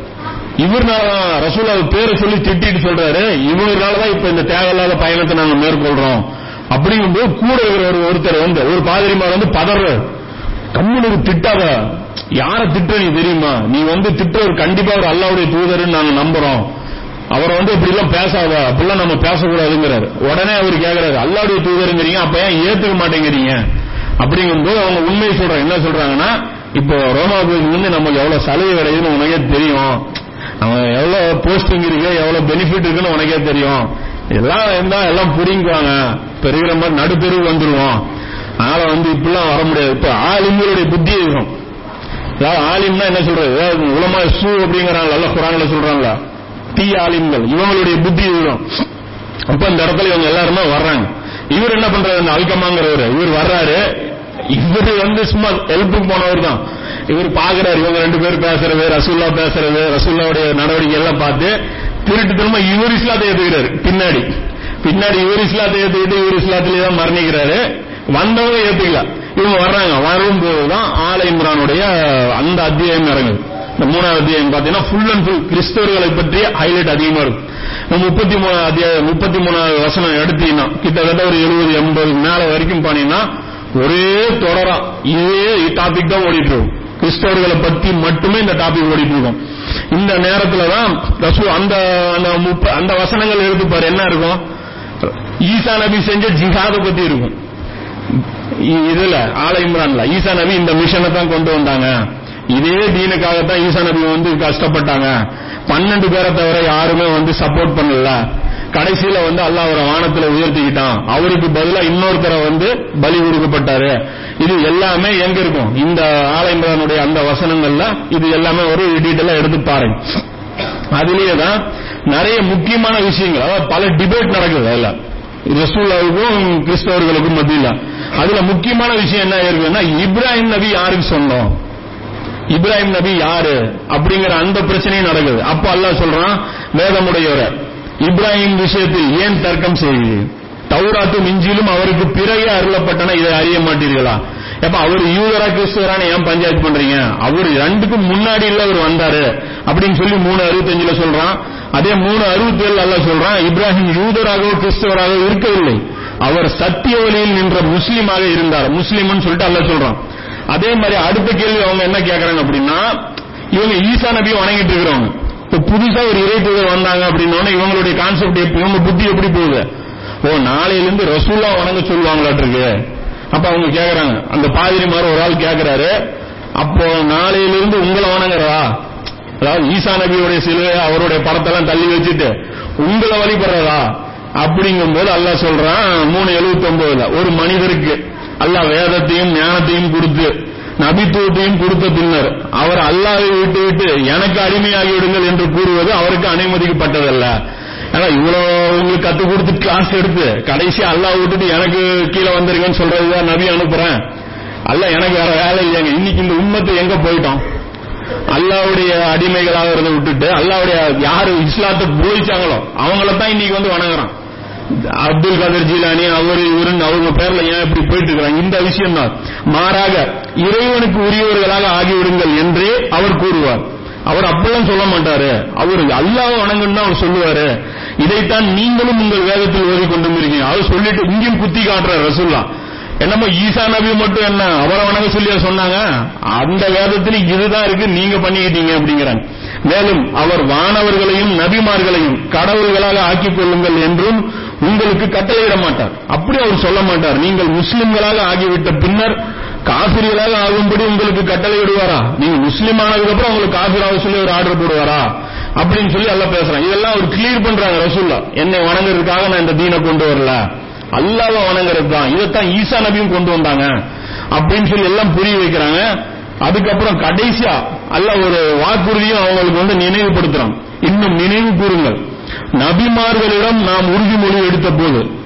இவர்னால ரசூலா பேரை சொல்லி திட்டிட்டு சொல்றாரு. இவங்களாலதான் இப்ப இந்த தேவையில்லாத பயணத்தை நாங்க மேற்கொள்றோம். அப்படிங்கும்போது கூட இருக்கிற ஒருத்தர் வந்து ஒரு பாதிரிமார் வந்து பதறாரு. கம்முனுக்கு திட்டாத யார திட்ட நீ தெரியுமா? நீ வந்து திட்டவர் கண்டிப்பா ஒரு அல்லாவுடைய தூதர்னு நாங்க நம்புறோம். அவரை வந்து இப்படி எல்லாம் பேசாத அப்படிலாம் நம்ம பேசக்கூடாதுங்கிறாரு. உடனே அவர் கேக்குறாரு அல்லாவுடைய தூதருங்கிறீங்க அப்ப ஏன் ஏத்துக்க மாட்டேங்கிறீங்க? அப்படிங்கும்போது அவங்க உண்மையை சொல்றாங்க. என்ன சொல்றாங்கன்னா இப்போ ரோமாபுரிக்கு வந்து நமக்கு எவ்வளவு சலுகை கிடைக்குதுன்னு உனக்கே தெரியும். அவன் எவ்வளவு போஸ்டிங் இருக்கு எவ்வளவு பெனிஃபிட் இருக்குன்னு உனக்கே தெரியும். எல்லாம் இருந்தா எல்லாம் புரிங்குவாங்க பெருகிற மாதிரி நடுத்தெருவு வந்துருவோம். அதனால வந்து இப்படிலாம் வர முடியாது. இப்ப ஆளுங்களுடைய புத்தி இருக்கும். அதாவது ஆலிம்னா என்ன சொல்றது? உலமா சூ அப்படிங்கிறாங்க நல்ல குரான்ல சொல்றாங்களா தீ ஆலிம்கள். இவங்களுடைய புத்தி இருக்கும் அப்ப இந்த இடத்துல இவங்க எல்லாருமே வர்றாங்க. இவர் என்ன பண்றாரு? அந்த அல்கமாங்கிறவரு. இவர் வர்றாரு. இவர் வந்து சும்மா ஹெல்ப்புக்கு போனவர் தான். இவர் பாக்குறாரு. இவங்க ரெண்டு பேர் பேசுறது ரசூல்லா பேசுறது ரசூல்லாவுடைய நடவடிக்கை எல்லாம் பார்த்து திருட்டு திரும்ப இவர் இஸ்லாத்தை ஏத்துக்கிறாரு. பின்னாடி. பின்னாடி இவர் இஸ்லாத்தை ஏத்துக்கிட்டு இவர் இஸ்லாத்திலே தான் மரணிக்கிறாரு. வந்தவங்க ஏத்துக்கல. இவங்க வர்றாங்க. வரும்போதுதான் ஆல இம்ரானுடைய அந்த அத்தியாயம் இறங்குது. இந்த மூணாவது அத்தியாயம் பார்த்தீங்கன்னா ஃபுல் அண்ட் ஃபுல் கிறிஸ்தவர்களை பற்றிய ஹைலைட் அதிகமா இருக்கும். முப்பத்தி மூணாவது அத்தியாயம் முப்பத்தி மூணாவது வசனம் எடுத்தீங்கன்னா கிட்டத்தட்ட ஒரு எழுபது எண்பது மேல வரைக்கும் போனீங்கன்னா ஒரே தொடரா இதே டாபிக் தான் ஓடிட்டு இருக்கும். கிறிஸ்தவர்களை பத்தி மட்டுமே இந்த டாபிக் ஓடிட்டு இருக்கும். இந்த நேரத்துல தான் ரசூ அந்த அந்த முப்ப அந்த வசனங்கள் எடுத்து பாரு என்ன இருக்கும்? ஈசா நபி செஞ்ச ஜிஹாத பத்தி இருக்கும். இதுல ஆலை இம்ரான்ல. ஈசா நபி இந்த மிஷனை தான் கொண்டு வந்தாங்க. இதே தீனுக்காகத்தான் ஈசா நபி வந்து கஷ்டப்பட்டாங்க. பன்னெண்டு பேரை தவிர யாருமே வந்து சப்போர்ட் பண்ணல. கடைசியில வந்து அல்லாஹ் அவரை வானத்துல உயர்த்திக்கிட்டான். அவருக்கு பதிலா இன்னொருத்தரை வந்து பலி கொடுக்கப்பட்டாரு. இது எல்லாமே எங்க இருக்கும்? இந்த ஆலயங்களுடைய அந்த வசனங்கள்ல இது எல்லாமே ஒரு டீட்டெயிலா எடுத்து பாருங்க. அதுலயே தான் நிறைய முக்கியமான விஷயங்கள். அதாவது பல டிபேட் நடக்குது அதுல. ரசூலாவுக்கும் கிறிஸ்தவர்களுக்கும் மத்தியில. அதுல முக்கியமான விஷயம் என்ன இருக்குன்னா இப்ராஹிம் நபி யாருக்கு சொன்னோம்? இப்ராஹிம் நபி யாரு? அப்படிங்கிற அந்த பிரச்சனையும் நடக்குது. அப்ப அல்லாஹ் சொல்றான் வேதமுடையவரை இப்ராஹிம் விஷயத்தில் ஏன் தர்க்கம் செய்யுது தௌராத்தும் இஞ்சிலும் அவருக்கு பிறகு அருளப்பட்டன இதை அறிய மாட்டீர்களா? எப்ப அவர் யூதரா கிறிஸ்துவரான ஏன் பஞ்சாயத்து பண்றீங்க? அவர் ரெண்டுக்கும் முன்னாடி இல்ல அவர் வந்தாரு. அப்படின்னு சொல்லி மூணு அறுபத்தஞ்சுல சொல்றான். அதே மூணு அறுபத்தி ஏழு அல்ல சொல்றான் இப்ராஹிம் யூதராகவோ கிறிஸ்துவராகவோ இருக்கவில்லை. அவர் சத்திய வழியில் நின்ற முஸ்லீமாக இருந்தார். முஸ்லீம்னு சொல்லிட்டு அல்ல சொல்றான். அதே மாதிரி அடுத்த கேள்வி அவங்க என்ன கேட்கறாங்க அப்படின்னா இவங்க ஈசா நபியை வணங்கிட்டு இருக்கிறவங்க. இப்ப புதுசா ஒரு இறை தூதர் வந்தாங்க அப்படின்னா இவங்களுடைய கான்செப்ட் எப்படி இவங்க புத்தி எப்படி போகுது? ஓ நாளையிலிருந்து ரசூல்லா வணங்க சொல்லுவாங்களாட்டிருக்கு. அப்ப அவங்க கேக்குறாங்க. அந்த பாதிரி மாதிரி ஒரு ஆள் கேக்குறாரு. அப்போ நாளையிலிருந்து உங்களை வணங்குறதா? அதாவது ஈசா நபியுடைய சிலுவை அவருடைய படத்தெல்லாம் தள்ளி வச்சுட்டு உங்களை வழிபடுறதா? அப்படிங்கும்போது அல்ல சொல்றான் மூணு எழுபத்தி ஒன்பதுல ஒரு மனிதருக்கு அல்லாஹ் வேதத்தையும் ஞானத்தையும் கொடுத்து நபித்துவத்தையும் கொடுத்த பின்னர் அவர் அல்லாவை விட்டு எனக்கு அடிமையாகி விடுங்கள் என்று கூறுவது அவருக்கு அனுமதிக்கப்பட்டதல்ல. ஏன்னா இவ்வளவு உங்களுக்கு கத்து கொடுத்து கிளாஸ் எடுத்து கடைசி அல்லாஹ் விட்டுட்டு எனக்கு கீழே வந்திருக்கேன்னு சொல்றதுதான் நபி அனுப்புறேன். அல்ல எனக்கு வேற வேலை இல்லைங்க. இன்னைக்கு இந்த உண்மத்தை எங்க போயிட்டோம்? அல்லாவுடைய இருந்த விட்டுட்டு அல்லாவுடைய யாரு இஸ்லாத்தை போயிச்சாங்களோ அவங்கள தான் இன்னைக்கு வந்து வணங்குறான். அப்துல் கதர் ஜீலானி அவர் இவருன்னு அவங்க பேர்ல ஏன் இப்படி போயிட்டு இருக்கிறாங்க இந்த விஷயம் தான் மாறாக இறைவனுக்கு உரியவர்களாக ஆகிவிடுங்கள் என்றே அவர் கூறுவார். அவர் அப்பெல்லாம் சொல்ல மாட்டாரு. அவர் அல்லாஹ் வணங்கன்னு தான் அவர் சொல்லுவாரு. இதைத்தான் நீங்களும் உங்கள் வேதத்தில் ஓதி கொண்டு இருக்கீங்க அவர் சொல்லிட்டு இங்கேயும் குத்தி காட்டுறார் ரசூல்லா என்னமோ ஈசா நபி மட்டும் என்ன அவரை வணங்க சொல்லி சொன்னாங்க? அந்த வேதத்தில் இதுதான் இருக்கு நீங்க பண்ணிக்கிட்டீங்க அப்படிங்கிறாங்க. மேலும் அவர் வானவர்களையும் நபிமார்களையும் கடவுள்களாக ஆக்கிக் கொள்ளுங்கள் என்றும் உங்களுக்கு கட்டளையிட மாட்டார் அப்படி அவர் சொல்ல மாட்டார். நீங்கள் முஸ்லிம்களாக ஆகிவிட்ட பின்னர் காசிரியர்களாக ஆகும்படி உங்களுக்கு கட்டளையிடுவாரா? நீங்க முஸ்லீம் ஆனதுக்கு அப்புறம் உங்களுக்கு காசிராக சொல்லி ஒரு ஆர்டர் போடுவாரா? அப்படின்னு சொல்லி எல்லாம் பேசுறான். இதெல்லாம் அவர் கிளியர் பண்றாங்க ரசூல்லா என்னை வணங்குறதுக்காக நான் இந்த தீனை கொண்டு வரல. அல்லாத வணங்குறது தான். இதைத்தான் ஈசா நபியும் கொண்டு வந்தாங்க. அப்படின்னு சொல்லி எல்லாம் புரிய வைக்கிறாங்க. அதுக்கப்புறம் கடைசியா அல்ல ஒரு வாக்குறுதியும் அவங்களுக்கு வந்து நினைவுபடுத்துறான். இன்னும் நினைவு கூறுங்கள். நபிமார்களிடம் நாம் உறுதிமொழி எடுத்த போது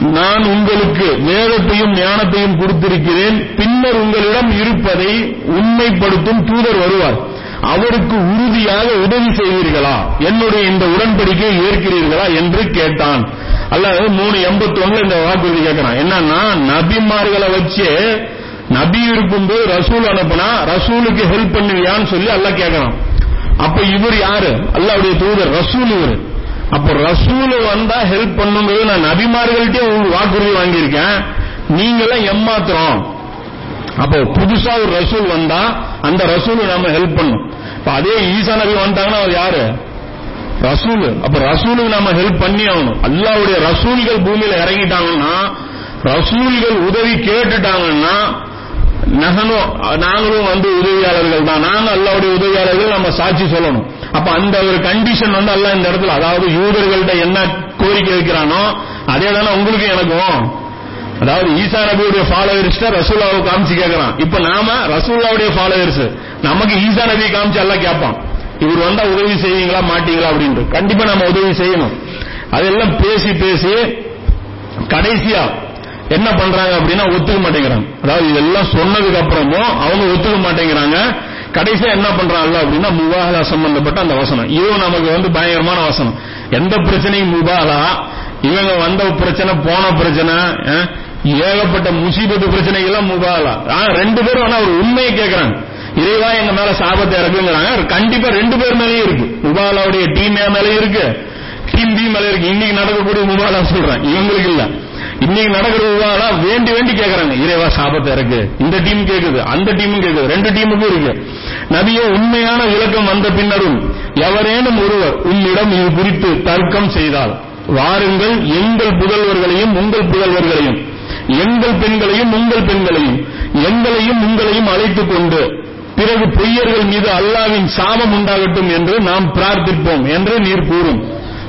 நான் உங்களுக்கு வேதத்தையும் ஞானத்தையும் கொடுத்திருக்கிறேன் பின்னர் உங்களிடம் இருப்பதை உண்மைப்படுத்தும் தூதர் வருவார். அவருக்கு உறுதியாக உதவி செய்வீர்களா? என்னுடைய இந்த உடன்படிக்கையை ஏற்கிறீர்களா என்று கேட்டான். அல்லது மூணு எண்பத்தி ஒண்ணுல இந்த வாக்குறுதி கேட்கிறான். என்னன்னா நபிமார்களை வச்சு நபி இருக்கும்போது ரசூல் அனுப்புனா ரசூலுக்கு ஹெல்ப் பண்ணுவியான்னு சொல்லி அல்ல கேட்கறான். அப்ப இவர் யாரு? அல்லாவுடைய தூதர் ரசூல் இவர். அப்ப ரசூல் வந்தா ஹெல்ப் பண்ணும்போது நான் நபிமார்கள்ட்டே வாக்குறுதி வாங்கியிருக்கேன். நீங்களாம் எம்மாத்திரம் அப்போ புதுசா ஒரு ரசூல் வந்தா அந்த ரசூல் நம்ம ஹெல்ப் பண்ணும் இப்ப அதே ஈசா நபி வந்தாங்கன்னா அவர் யாரு? ரசூல். அப்ப ரசூலுக்கு நம்ம ஹெல்ப் பண்ணி ஆகணும். அல்லாவுடைய ரசூல்கள் பூமியில இறங்கிட்டாங்கன்னா ரசூல்கள் உதவி கேட்டுட்டாங்கன்னா நகனும் நாங்களும் வந்து உதவியாளர்கள் தான். நாங்க அல்லாவுடைய உதவியாளர்கள் நம்ம சாட்சி சொல்லணும். அப்ப அந்த ஒரு கண்டிஷன் வந்து அல்ல இந்த இடத்துல அதாவது யூதர்கள்ட்ட என்ன கோரிக்கை வைக்கிறானோ அதே தானே உங்களுக்கும் எனக்கும். அதாவது ஈசா நபியுடைய ஃபாலோவர்ஸ் ரசூல்லாவை காமிச்சு கேட்கிறான் இப்ப நாம ரசூல்லாவுடைய ஃபாலோவர்ஸ் நமக்கு ஈசா நபியை காமிச்சு எல்லாம் கேட்பான் இவர் வந்தா உதவி செய்வீங்களா மாட்டீங்களா அப்படின்ட்டு. கண்டிப்பா நம்ம உதவி செய்யணும். அதெல்லாம் பேசி பேசி கடைசியா என்ன பண்றாங்க அப்படின்னா ஒத்துக்க மாட்டேங்கிறாங்க. அதாவது இதெல்லாம் சொன்னதுக்கு அப்புறமும் அவங்க ஒத்துக்க மாட்டேங்கிறாங்க. கடைசியா என்ன பண்றாங்கல்ல அப்படின்னா முபாலா சம்பந்தப்பட்ட அந்த வசனம். இதுவும் நமக்கு வந்து பயங்கரமான வசனம். எந்த பிரச்சனையும் முபாலா இவங்க வந்த பிரச்சனை போன பிரச்சனை அஹ், ஏகப்பட்ட முசீபத்து பிரச்சனைகள்லாம் முபாலா ஆனா ரெண்டு பேரும் ஆனா ஒரு உண்மையை கேட்கறாங்க இறைவா எங்க மேல சாபத்தை இறக்குங்கிறாங்க. கண்டிப்பா ரெண்டு பேர் மேலயும் இருக்கு. முபாலாவுடைய டீம் மேலயும் இருக்கு. டீம் பி மேல இருக்கு. இன்னைக்கு நடக்கக்கூடிய முபாலா சொல்றேன். இவங்களுக்கு இல்ல. இன்னைக்கு நடக்கிற முபாலா வேண்டி வேண்டி கேட்கறாங்க இறைவா சாபத்தை இருக்கு இந்த டீம் கேக்குது. அந்த டீமும் கேக்குது. ரெண்டு டீமுக்கும் இருக்கு. நபிய உண்மையான விளக்கம் வந்த பின்னரும் எவரேனும் ஒருவர் உன்னிடம் இது குறித்து தர்க்கம் செய்தால் வாருங்கள் எங்கள் புதல்வர்களையும் உங்கள் புதல்வர்களையும் எங்கள் பெண்களையும் உங்கள் பெண்களையும் எங்களையும் உங்களையும் அழைத்துக் கொண்டு பிறகு பொய்யர்கள் மீது அல்லாவின் சாபம் உண்டாகட்டும் என்று நாம் பிரார்த்திப்போம் என்று நீர் கூறும்.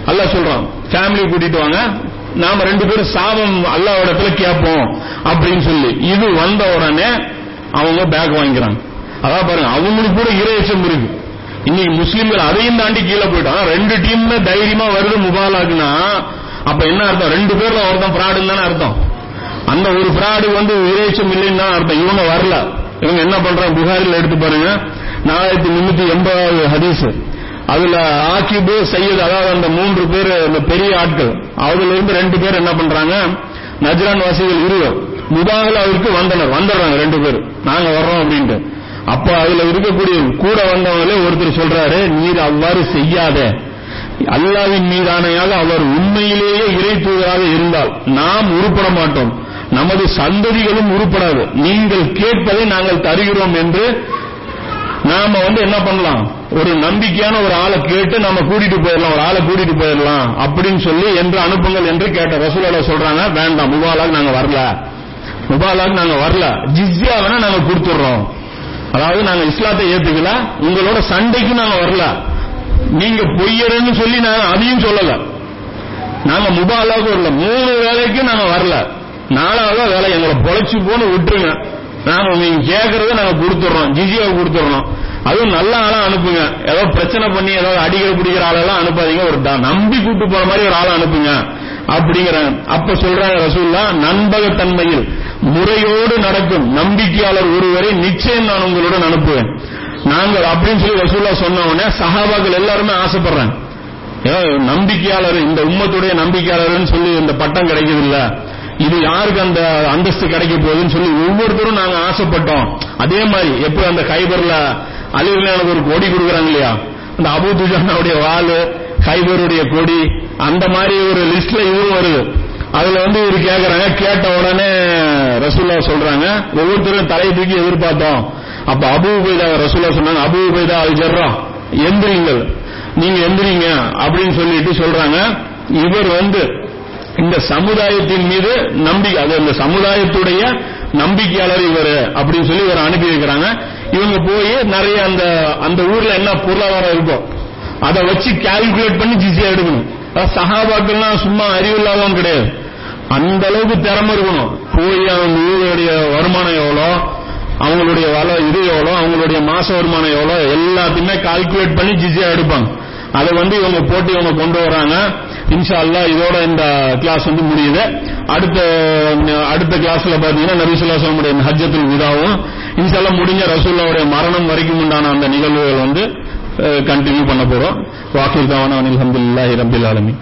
அல்ல சொல்றான். ஃபேமிலி கூட்டிட்டு வாங்க. நாம ரெண்டு பேரும் சாபம் அல்லாஹ்விடத்துல கேட்போம் அப்படின்னு சொல்லி இது வந்த உடனே அவங்க பேக் வாங்கிக்கிறாங்க. அதான் பாருங்க அவங்களுக்கு கூட இரையச்சம் இருக்கு இன்னைக்கு முஸ்லீம்கள் அதையும் தாண்டி கீழே போயிட்டான் ரெண்டு டீம் தைரியமா வருது முபாலாக்குனா அப்ப என்ன அர்த்தம்? ரெண்டு பேர்ல ஒருத்தன் ஃப்ராடுன்னு தானே அர்த்தம். அந்த ஒரு ஃப்ராடு வந்து இரையச்சம் இல்லைன்னு தான் அர்த்தம். இவங்க வரல. இவங்க என்ன பண்றாங்க? புகாரில் எடுத்து பாருங்க. நாலாயிரத்தி முன்னூத்தி எண்பதாவது ஹதீஸ். அதுல ஆக்கிபு சையது அதாவது அந்த மூன்று பேர் அந்த பெரிய ஆட்கள். அவர்கள் இருந்து ரெண்டு பேர் என்ன பண்றாங்க? நஜ்ரான் வாசிகள் இருவர். அவருக்கு வந்தனர். வந்துடுறாங்க ரெண்டு பேர். நாங்க வர்றோம் அப்படின்ட்டு. அப்ப அதுல இருக்கக்கூடிய கூட வந்தவங்களே ஒருத்தர் சொல்றாரு நீர் அவ்வாறு செய்யாத. அல்லாவின் மீதானையாக அவர் உண்மையிலேயே இறை தூதராக இருந்தால் நாம் உருப்பட மாட்டோம். நமது சந்ததிகளும் உருப்படாது. நீங்கள் கேட்பதை நாங்கள் தருகிறோம் என்று நாம வந்து என்ன பண்ணலாம்? ஒரு நம்பிக்கையான ஒரு ஆளை கேட்டு நம்ம கூட்டிட்டு போயிடலாம் ஒரு ஆளை கூட்டிட்டு போயிடலாம் அப்படின்னு சொல்லி என்று அனுப்புங்கள் என்று கேட்ட ரசூலோட சொல்றாங்க வேண்டாம் முபாலாக்கு நாங்க வரல. முபாலாக்கு நாங்க வரல. ஜிஸ்யா வேணா நாங்க கொடுத்துடுறோம். அதாவது நாங்க இஸ்லாத்தை ஏத்துக்கல உங்களோட சண்டைக்கு நாங்க வரல. நீங்க பொய்யறன்னு சொல்லி நான் அதையும் சொல்லல. நாங்க முபாலாக வரல. மூணு வேலைக்கு நாங்க வரல. நாலாவது வேலை எங்களை பொழைச்சு போன்னு விட்டுருங்க. நாம நீங்க கேட்கறத நாங்க கொடுத்துறோம். ஜிஜியாவை கொடுத்துறோம். அதுவும் நல்ல ஆளா அனுப்புங்க. ஏதோ பிரச்சனை பண்ணி ஏதாவது அடிக்கிற பிடிக்கிற ஆளெல்லாம் அனுப்பாதீங்க. ஒரு த- நம்பி கூட்டு போற மாதிரி ஒரு ஆளை அனுப்புங்க. அப்படிங்கிறாங்க அப்ப சொல்றாங்க ரசூல்லா நண்பகத்தன்மையில் முறையோடு நடக்கும். நம்பிக்கையாளர் ஒருவரை நிச்சயம் நான் உங்களுடன் அனுப்புவேன். நாங்கள் அப்படின்னு சொல்லி ரசூல்லா சொன்ன உடனே சஹாபாக்கள் எல்லாருமே ஆசைப்படுறாங்க. ஏதோ நம்பிக்கையாளர் இந்த உம்மத்துடைய நம்பிக்கையாளர்னு சொல்லி இந்த பட்டம் கிடைக்குது இல்ல இது யாருக்கு அந்த அந்தஸ்து கிடைக்க போகுதுன்னு சொல்லி ஒவ்வொருத்தரும் நாங்க ஆசைப்பட்டோம். அதே மாதிரி எப்படி அந்த கைபர்ல அலிவுலானுக்கு ஒரு கொடி கொடுக்குறாங்க இல்லையா? அந்த அபு துஜானாவுடைய வாளு கைபருடைய கொடி அந்த மாதிரி ஒரு லிஸ்ட்ல இவரும் வருது. அதுல வந்து இவர் கேட்கறாங்க கேட்ட உடனே ரசூல்லா சொல்றாங்க ஒவ்வொருத்தரும் தலையை தூக்கி எதிர்பார்த்தோம். அப்ப அபு உபைதா ரசூல்லா சொன்னாங்க அபு உபைதா அது ஜர்ரா எந்திரிங்கள். நீங்க எந்திரிங்க அப்படின்னு சொல்லிட்டு சொல்றாங்க. இவர் வந்து இந்த சமுதாயத்தின் மீது நம்பிக்கை அது இந்த சமுதாயத்துடைய நம்பிக்கையாளர் இவர் அப்படின்னு சொல்லி இவர் அனுப்பி வைக்கிறாங்க. இவங்க போய் நிறைய அந்த அந்த ஊர்ல என்ன பொருளாதாரம் இருக்கும் அதை வச்சு கால்குலேட் பண்ணி ஜிசியா எடுக்கணும். சகாபாக்கள்லாம் சும்மா அறிவில்லாதவங்க கிடையாது. அந்த அளவுக்கு திறமை இருக்கணும். போய் அவங்க ஊருடைய வருமானம் எவ்வளோ அவங்களுடைய வள இது எவ்வளோ அவங்களுடைய மாச வருமானம் எவ்வளோ எல்லாத்தையுமே கால்குலேட் பண்ணி ஜிசியா எடுப்பாங்க. அதை வந்து இவங்க போட்டு இவங்க கொண்டு வராங்க. இன்ஷா இதோட இந்த கிளாஸ் வந்து முடியுது. அடுத்த அடுத்த கிளாஸ்ல பாத்தீங்கன்னா நபிசுல்லா சொல்லமுடைய ஹஜ்ஜத்தில் விதாவும் இன்ஷால்லா முடிஞ்ச ரசூல்லாவுடைய மரணம் வரைக்கும் உண்டான அந்த நிகழ்வுகள் வந்து கண்டினியூ பண்ண போறோம். வாக்கில் தவணா அனில் அஹமதுல்லாஹி ரபில் ஆலமி